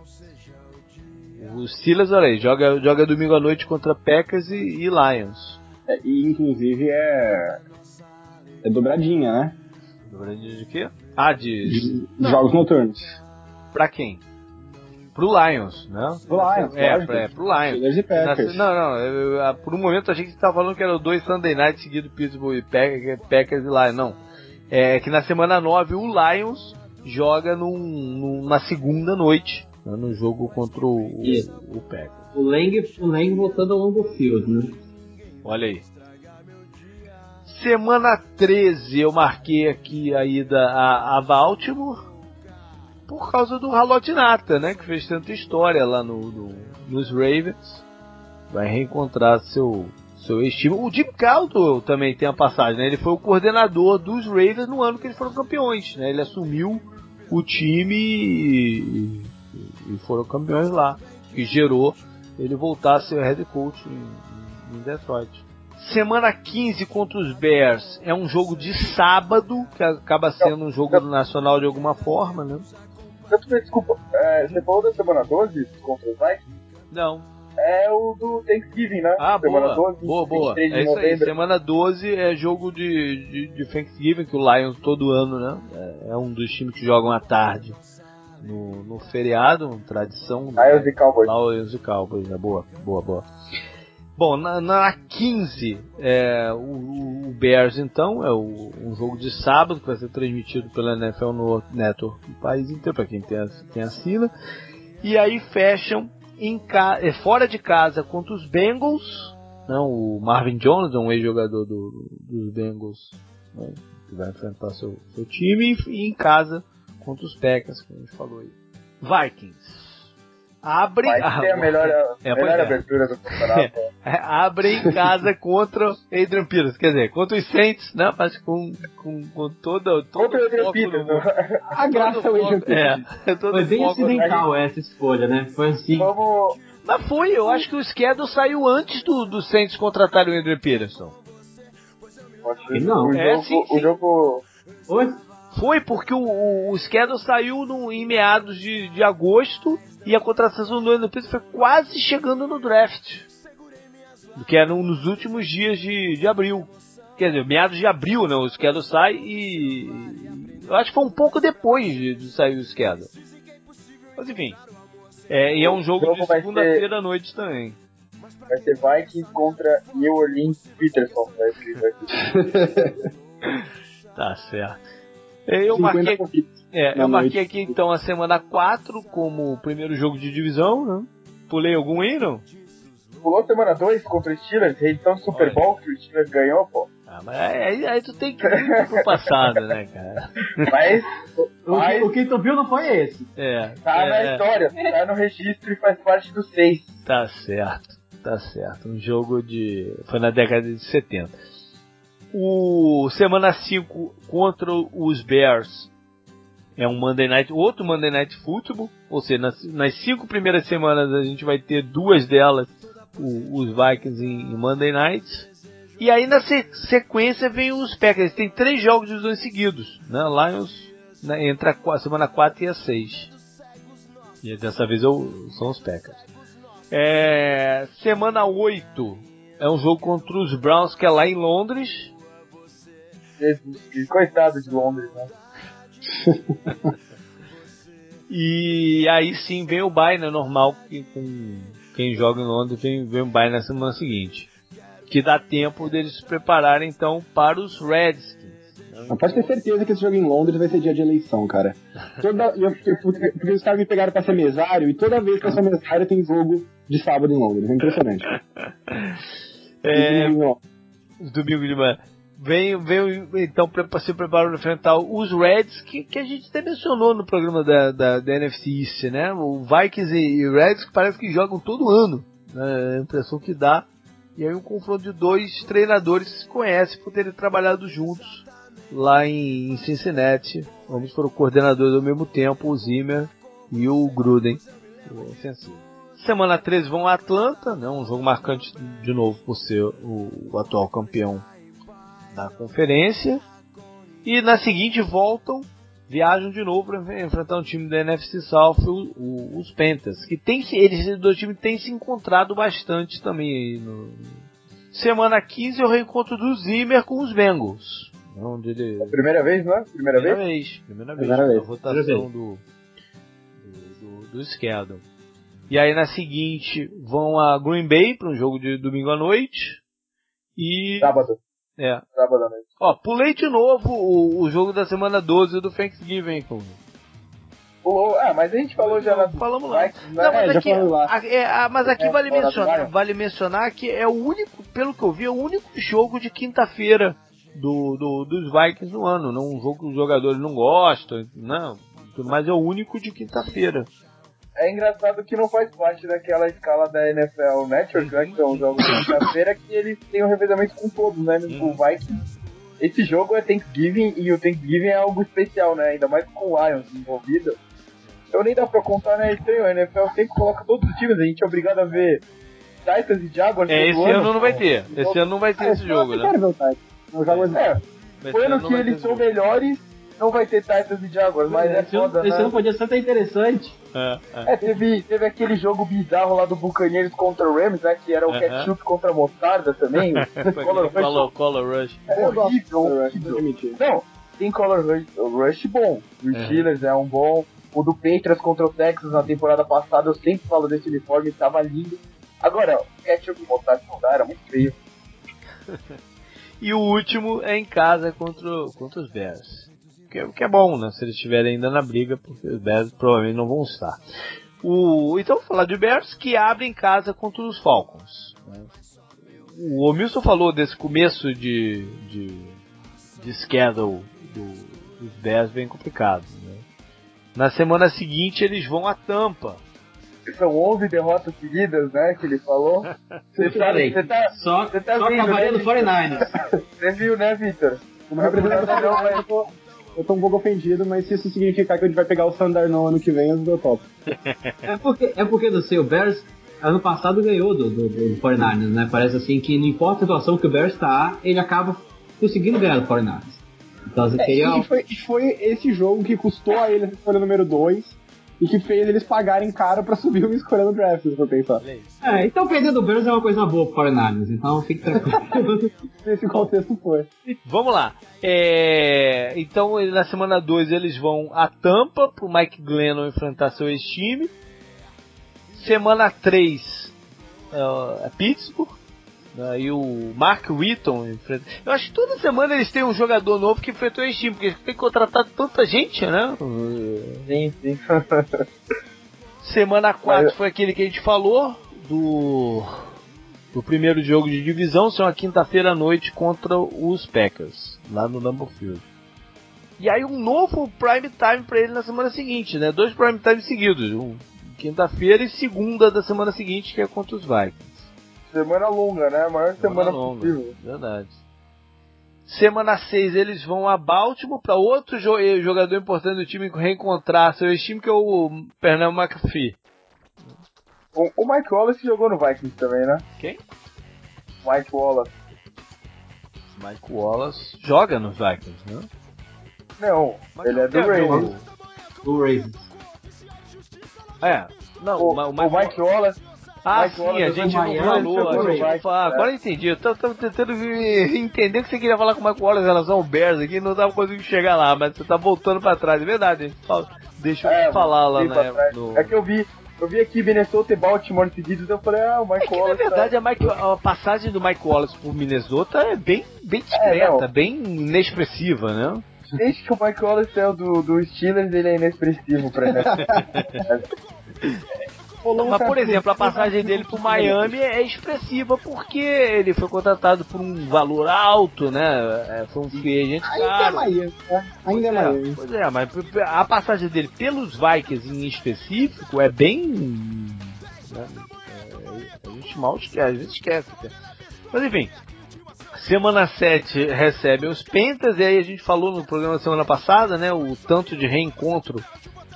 Os Steelers, olha aí, joga, joga domingo à noite contra Packers e, e Lions. É, e inclusive é, é dobradinha, né? Dobradinha de quê? Ah, de. de jogos noturnos. Pra quem? Pro Lions, né? Pro Lions, é, lógico. é, pro Lions. E Packers. não, não, eu, eu, por um momento achei que você tava falando que eram dois Sunday Night seguidos Pittsburgh e Packers, Packers e Lions. Não. É que na semana 9 o Lions joga num, numa segunda noite, né, no jogo contra o, o, o Packers. O Lang, o Lang voltando ao longo field, né? Olha aí. Semana 13 eu marquei aqui a ida a, a Baltimore por causa do Nata, né? Que fez tanta história lá no, no nos Ravens. Vai reencontrar seu, seu ex-time. O Jim Caldwell também tem a passagem, né? Ele foi o coordenador dos Ravens no ano que eles foram campeões, né? Ele assumiu o time e, e foram campeões lá. Que gerou ele voltar a ser head coach em, em Detroit. Semana 15 contra os Bears é um jogo de sábado, que acaba sendo um jogo nacional de alguma forma, né? Desculpa, é, você falou da semana 12 contra os Vikings? Não. É o do Thanksgiving, né? Ah, semana boa. 12, boa, boa. É isso aí. Semana 12 é jogo de, de, de, Thanksgiving, que o Lions todo ano, né? É, é, um dos times que jogam à tarde. No, no feriado, tradição. Lions e Cowboys. Lions e Cowboys, é boa, boa, boa. Bom, na, na 15, é, o, o, Bears, então, é o, um jogo de sábado que vai ser transmitido pela NFL no Network do país inteiro, para quem tem, quem assina. E aí fecham em é, fora de casa contra os Bengals. Não, o Marvin Jones, um ex-jogador do, dos Bengals, né, que vai enfrentar seu, seu time. E em casa contra os Packers, que a gente falou aí. Vikings abre Vai ser a melhor, é, melhor é. abertura do campeonato. É, abre em casa contra Adrian Peters, quer dizer, contra os Saints, né? Mas com, com, com todo contra o Adrian Peters. No... A graça é o Adrian Peters. É, foi bem acidental essa escolha, né? Foi assim. Vamos... Mas foi, eu acho que o schedule saiu antes do, do Saints contratarem o Adrian Peterson. Não. O É, jogo, sim, sim. o jogo Oi? Foi porque o, o, o schedule saiu no, em meados de, de agosto e a contratação do Andrew Peters foi quase chegando no draft. Que era um, nos últimos dias de, de abril. Quer dizer, meados de abril, né? O schedule sai e. Eu acho que foi um pouco depois de, de sair o schedule. Mas enfim. É, e é um jogo jogo de vai segunda-feira à noite também. vai ser Vikings contra New Orleans Peterson. Tá escrito aqui. Tá certo. Eu 50 marquei. É, na eu marquei aqui então a semana 4 como o primeiro jogo de divisão, né? Pulei algum aí, não? Pulou semana 2 contra o Steelers, reedição do Super Olha. Bowl que o Steelers ganhou, pô. Ah, mas aí, aí tu tem que ir pro passado, né, cara? Mas, O, mas que, o que tu viu não foi esse. É, tá na é, história, tá no registro e faz parte do 6. tá certo, tá certo. Um jogo de. Foi na década de 70. O semana 5 contra os Bears é um Monday Night, outro Monday Night Football, ou seja, nas, nas cinco primeiras semanas a gente vai ter duas delas, o- os Vikings em, em Monday Night. E aí na se- sequência vem os Packers, tem três jogos de dois seguidos, né? Lions né, entre a qua- semana 4 e a 6. E dessa vez eu, são os Packers. É, semana 8 é um jogo contra os Browns que é lá em Londres. Coitado de Londres, né? E aí sim vem o bye, né? Normal que com quem joga em Londres vem, vem o bye na semana seguinte. Que dá tempo deles se prepararem então para os Redskins. Mas pode ter certeza que esse jogo em Londres vai ser dia de eleição, cara. Toda, eu, eu- porque, os caras me pegaram pra ser mesário e toda vez que eu sou mesário tem jogo de sábado em Londres. É impressionante. É, domingo de manhã. Vem, vem então se preparar para enfrentar os Reds, que, que a gente até mencionou no programa da, da, da NFC East, né? O Vikings e, e Reds que parece que jogam todo ano. Né? É a impressão que dá. E aí um confronto de dois treinadores que se conhecem por terem trabalhado juntos lá em, em Cincinnati. Ambos foram coordenadores ao mesmo tempo, o Zimmer e o Gruden, o ofensivo. Semana 13 vão a Atlanta, né, um jogo marcante de novo por ser o, o atual campeão da conferência. E na seguinte voltam, viajam de novo para enfrentar um time da NFC South, o- o- os Panthers, que tem se- eles esses dois times têm se encontrado bastante também aí no Semana 15 é o reencontro do Zimmer com os Bengals. Onde ele Primeira vez, não é? Primeira, Primeira vez? vez. Primeira vez. Primeira vez. votação Primeira do, do, do, do schedule. E aí na seguinte vão a Green Bay para um jogo de domingo à noite. E. Sábado. É. Sábado à noite. Ó, pulei de novo o, o jogo da semana 12 do Thanksgiving. Com... Pulou. Ah, mas a gente falou já na. Falamos lá. Né? Não, mas É, aqui, lá. a- é, a- mas aqui É, vale, mencionar, vale mencionar que é o único, pelo que eu vi, é o único jogo de quinta-feira do, do- dos Vikings no ano. Não um jogo que os jogadores não gostam, não. Mas é o único de quinta-feira. É engraçado que não faz parte daquela escala da NFL Network, né? Que são os jogos de quinta-feira, que eles têm o revezamento com todos, né? O Vikings. Esse jogo é Thanksgiving e o Thanksgiving é algo especial, né? Ainda mais com o Lions envolvido. Então nem dá pra contar, né? É estranho. A NFL sempre coloca todos os times. A gente é obrigado a ver Titans e Jaguars. É, esse ano não vai ter. Esse ano não vai ter esse jogo, eu né? quero ver o Titans. Eu jogo É, foi ano ano que eles são melhores, não vai ter Titans e Jaguars, mas é esse, ano, foda, esse né? ano podia ser até interessante. É, é. É, teve, teve aquele jogo bizarro lá do Buccaneers contra o Rams, né? Que era o Aham. ketchup contra a mostarda também. o Color Rush Color, color Rush. é horrível, horrível. Não, tem Color Rush, o Rush bom. O. Steelers é um bom. O do Patriots contra o Texas na temporada passada, eu sempre falo desse uniforme, tava lindo. Agora, o ketchup e mostarda não dá, era muito feio. E o último é em casa contra, o- contra os Bears. Que é, que é bom, né? Se eles estiverem ainda na briga, porque os Bears provavelmente não vão estar. O, então, vou falar de Bears que abre em casa contra os Falcons. né? O Omilson falou desse começo de, de, de schedule do, dos Bears bem complicado. né? Na semana seguinte eles vão a Tampa. São 11 derrotas seguidas, né? Que ele falou. Você tá, você tá, Só, Você tá só vendo, acabaria né, no 49ers. você viu, né, Victor? Como representante da Não, mas- eu tô, um pouco ofendido, mas se isso significar que a gente vai pegar o Sandar no ano que vem, eu dou top. É porque, é porque não sei, o Bears ano passado ganhou do, do, do 49ers, né? Parece assim que não importa a situação que o Bears tá, ele acaba conseguindo ganhar do 49ers. Então, É, seria... e foi, foi esse jogo que custou a eles a escolha número 2 e que fez eles pagarem caro pra subir uma escolha no draft, se for pensar. É, então perder do Bears é uma coisa boa pro 49ers, então fique tranquilo. Nesse contexto foi. Vamos lá. É, então, na semana 2 eles vão a Tampa pro Mike Glennon enfrentar seu ex-time. Semana 3 é Pittsburgh. Aí o Mark Wheaton enfrenta. Eu acho que toda semana eles têm um jogador novo que enfrentou o ex-time, porque tem que contratar tanta gente, né? Sim, sim. Semana 4 Mas- foi aquele que a gente falou do do primeiro jogo de divisão, são a quinta-feira à noite contra os Packers, lá no Lambeau Field. E aí um novo prime time para ele na semana seguinte, né? Dois prime time seguidos, um quinta-feira e segunda da semana seguinte, que é contra os Vikings. Semana longa, né? A maior semana, longa, possível. verdade. Semana 6 eles vão a Baltimore para outro jo- jogador importante do time reencontrar seu ex-time, que é o Pernell McAfee. O, o Mike Wallace jogou no Vikings também, né? Quem? Mike Wallace. Mike Wallace joga nos Vikings, né? Não, Mas ele é do Ravens. do Ravens. É, não, O, o, Ma- o Mike, Mike Wallace Ah, Mike sim, Wallace a gente não falou. a gente fala. é. Agora eu entendi. Eu tava, tentando entender que você queria falar com o Mike Wallace em relação ao Bears aqui, não tava conseguindo chegar lá, mas você tá voltando pra trás, é verdade. Deixa eu É, falar lá na, no... É que eu vi, eu vi aqui Minnesota e Baltimore seguidos, eu falei, ah, o Mike É que, na Wallace. verdade, tá- a, Mike- a passagem do Mike Wallace por Minnesota é bem, bem discreta, não. bem inexpressiva, né? Desde que o Mike Wallace é o do, do Steelers, ele é inexpressivo pra mim. Mas, por exemplo, a passagem dele pro Miami é expressiva porque ele foi contratado por um valor alto, né? É, Foi um free agent Ainda é caro. Miami, né? Ainda é Pois é, Miami. Pois é, mas a passagem dele pelos Vikings em específico é bem. né, é, a gente mal esquece, a gente esquece. Mas enfim, semana 7 recebem os Pentas, e aí a gente falou no programa semana passada, né? O tanto de reencontro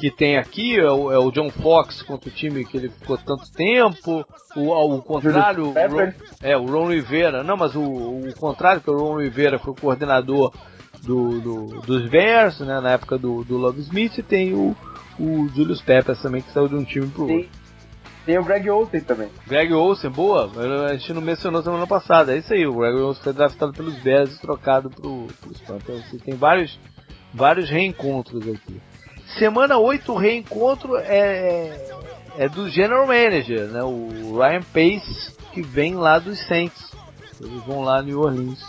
que tem aqui é o, é o John Fox contra o time que ele ficou tanto tempo, o, contrário, o Ron, é, o Ron Rivera, não, mas o, o contrário, que o Ron Rivera foi o coordenador do, do- dos Bears, né, na época do, do Love Smith, e tem o, o Julius Peppers também, que saiu de um time pro outro. Tem, tem o Greg Olsen também. Greg Olsen, boa, a gente não mencionou semana passada, é isso aí, o Greg Olsen foi draftado pelos Bears e trocado pro, pros Panthers, então, tem vários, vários reencontros aqui. Semana 8, o reencontro é, é do General Manager, né, o Ryan Pace, que vem lá dos Saints, eles vão lá em New Orleans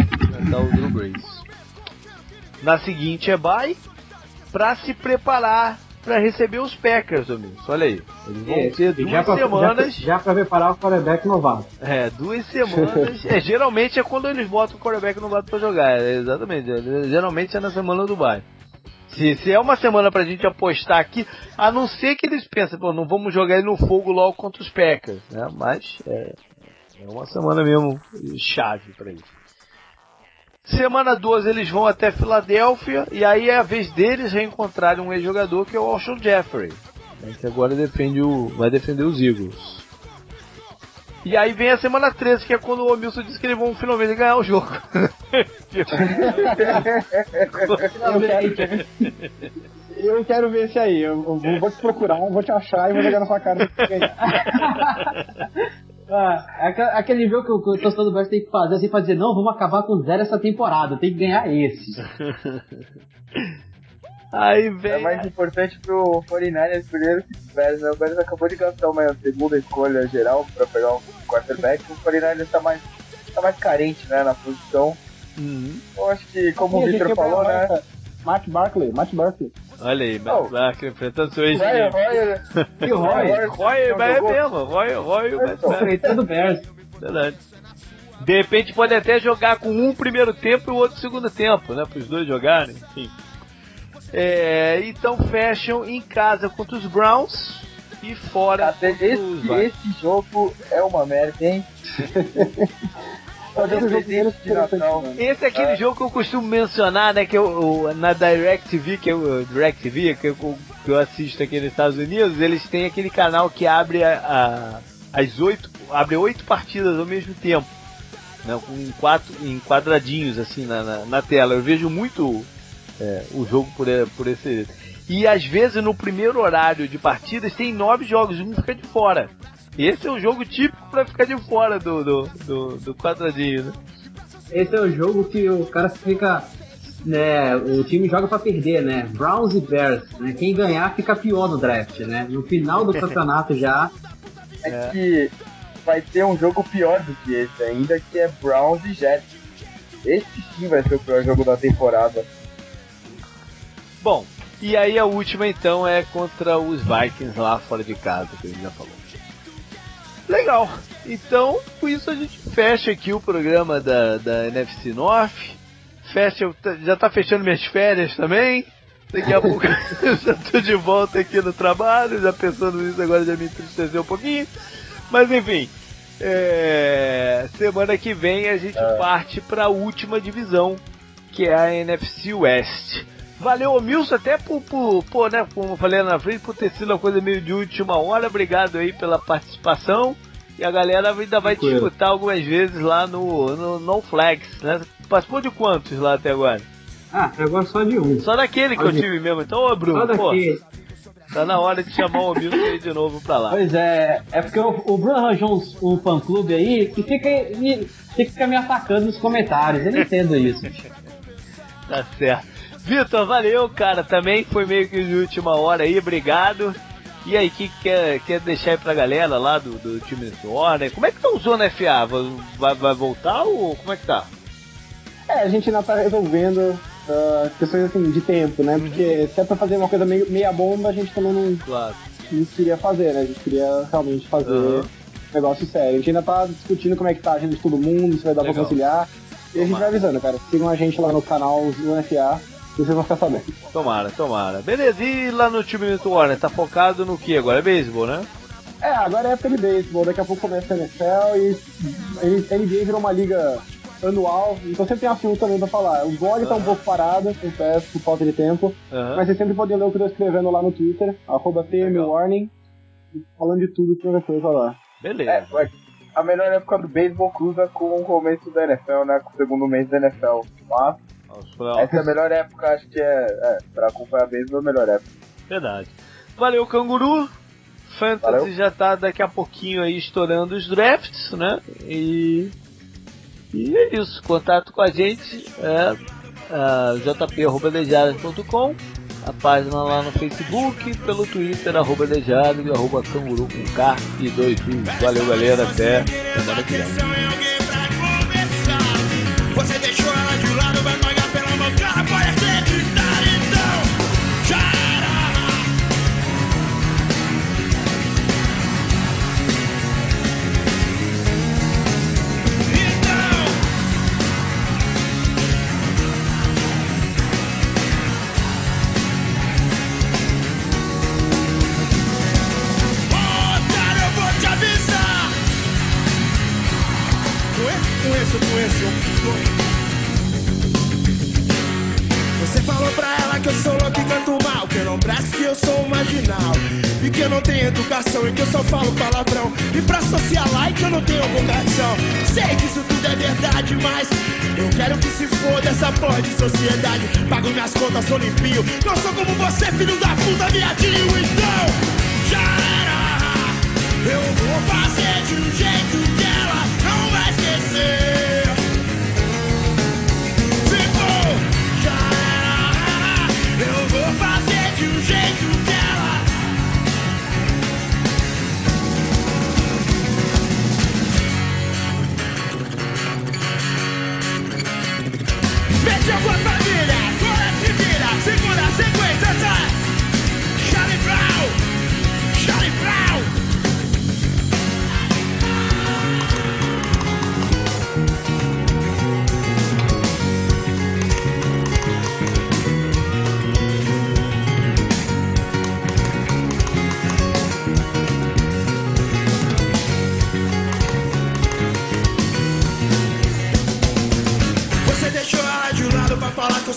enfrentar o Drew Brees. Na seguinte é bye, pra se preparar para receber os Packers, amigos. Olha aí, eles vão ter duas já pra, semanas... Já, já pra preparar o quarterback novato. É, duas semanas. é, geralmente é quando eles botam o quarterback novato pra jogar. É, exatamente. é, geralmente é na semana do bye. Se, se é uma semana pra gente apostar aqui, a não ser que eles pensem, pô, não vamos jogar ele no fogo logo contra os Packers, né? Mas é, é uma semana mesmo chave pra isso. Semana 12 eles vão até Filadélfia e aí é a vez deles reencontrarem um ex-jogador que é o Alshon Jeffrey, né, que agora defende o, vai defender os Eagles. E aí vem a semana 13, que é quando o Omilson disse que eles vão finalmente ganhar o jogo. Eu quero, eu quero ver esse aí. Eu, vou, vou te procurar, vou te achar e vou jogar na sua cara pra você ganhar. Ah, é aquele- jogo que o, que o torcedor do Bears tem que fazer assim pra dizer, não, vamos acabar com zero essa temporada, tem que ganhar esse. Aí É vem. mais importante pro 49ers primeiro que o Bears? O Bears acabou de gastar uma segunda escolha geral pra pegar um quarterback. O 49ers tá mais, tá mais carente, né, na posição. Uhum. Eu acho que, como E o Victor falou, né? Matt Barkley, Matt Barkley. Olha aí, Oh. Matt Barkley enfrentando seu Vai, vai, E o Roy, Roy- Roy, não mas é mesmo. Roy, Roy, Matt Barkley. enfrentando o Bears. Verdade. De repente pode até jogar com um primeiro tempo e o outro segundo tempo, né? Para os dois jogarem, enfim. É, então fecham em casa contra os Browns e fora Cara, contra os esse, Vikings. esse jogo é uma merda, hein? Interessante, né? Esse é aquele É. jogo que eu costumo mencionar, né? Que eu, eu- na DirecTV, que eu, DirecTV, que eu, que eu assisto aqui nos Estados Unidos, eles têm aquele canal que abre a, a- as oito, abre oito partidas ao mesmo tempo. né, em, quatro, em quadradinhos assim na, na, na tela. Eu vejo muito é, o jogo por, por esse. E às vezes no primeiro horário de partidas tem nove jogos, um fica de fora. Esse é o jogo típico para ficar de fora do, do, do, do quadradinho, né? Esse é o jogo que o cara fica né, o time joga para perder, né? Browns e Bears, né? Quem ganhar fica pior no draft, né? No final do campeonato já. É, é que vai ter um jogo pior do que esse ainda, que é Browns e Jets. Esse sim vai ser o pior jogo da temporada. Bom, e aí a última então é contra os Vikings lá fora de casa, que a gente já falou. Legal. Então, com isso a gente fecha aqui o programa da, da NFC North fecha, já tá fechando minhas férias também. Daqui a pouco eu já tô de volta aqui no trabalho, já pensando nisso agora já me entristeceu um pouquinho. Mas enfim, é... semana que vem a gente é. parte para a última divisão, que é a NFC West. Valeu, Milson, até por, por, por, né, como eu falei na frente, por ter sido uma coisa meio de última hora. Obrigado aí pela participação. E a galera ainda vai te escutar algumas vezes lá no, no No Flags, né? Participou de quantos lá até agora? Ah, até agora só de um. Só daquele que eu tive mesmo. Então, ô Bruno, só pô, tá na hora de chamar o Milton aí de novo pra lá. Pois é, é porque o, o Bruno arranjou um, um fã-clube aí que fica, me, fica me atacando nos comentários. Eu não entendo isso. tá certo. Vitor, valeu, cara. Também foi meio que de última hora aí, obrigado. E aí, o que quer, quer deixar aí pra galera lá do, do time do Warner? Como é que tá o Zona FA? Vai, vai voltar ou como é que tá? É, a gente ainda tá resolvendo uh, questões assim de tempo, né? Porque se é pra fazer uma coisa meio, meia bomba, a gente também não, claro. não queria fazer, né? A gente queria realmente fazer uhum. negócio sério. A gente ainda tá discutindo como é que tá a agenda de todo mundo, se vai dar Legal. pra conciliar. E a gente vai avisando, cara. Sigam a gente lá no canal do FA vocês vão ficar sabendo. Tomara, tomara. Beleza, e lá no time do Warner, tá focado no que agora? É beisebol, né? É, agora é época de beisebol, daqui a pouco começa a NFL e a NBA virou uma liga anual, então sempre tem assunto também pra falar. O blog tá um pouco parado, confesso, por falta de tempo, mas vocês sempre podem ler o que eu tô escrevendo lá no Twitter, arroba TMWarning, falando de tudo que vai coisa lá. Beleza. É, a melhor época do beisebol cruza com o começo da NFL, né? Com o segundo mês da NFL. Mas essa é a melhor época, acho que é, é pra acompanhar beisebol é a melhor época. Verdade. Valeu, canguru. Fantasy Valeu. já tá daqui a pouquinho aí estourando os drafts, né? E e é isso, contato com a gente é jp.com, a página lá no Facebook, pelo Twitter, arroba Dejado e arroba canguru com K e dois U's. Valeu galera, até semana que vem. Você deixou ela de lado, vai tonight. Marginal. E que eu não tenho educação e que eu só falo palavrão. E pra socialite eu não tenho vocação. Sei que isso tudo é verdade, mas eu quero que se foda essa porra de sociedade. Pago minhas contas, sou limpinho. Não sou como você, filho da puta, viadinho. Então, já era. Eu vou fazer de um jeito que ela não vai esquecer.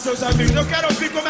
Seus amigos. Eu quero ouvir como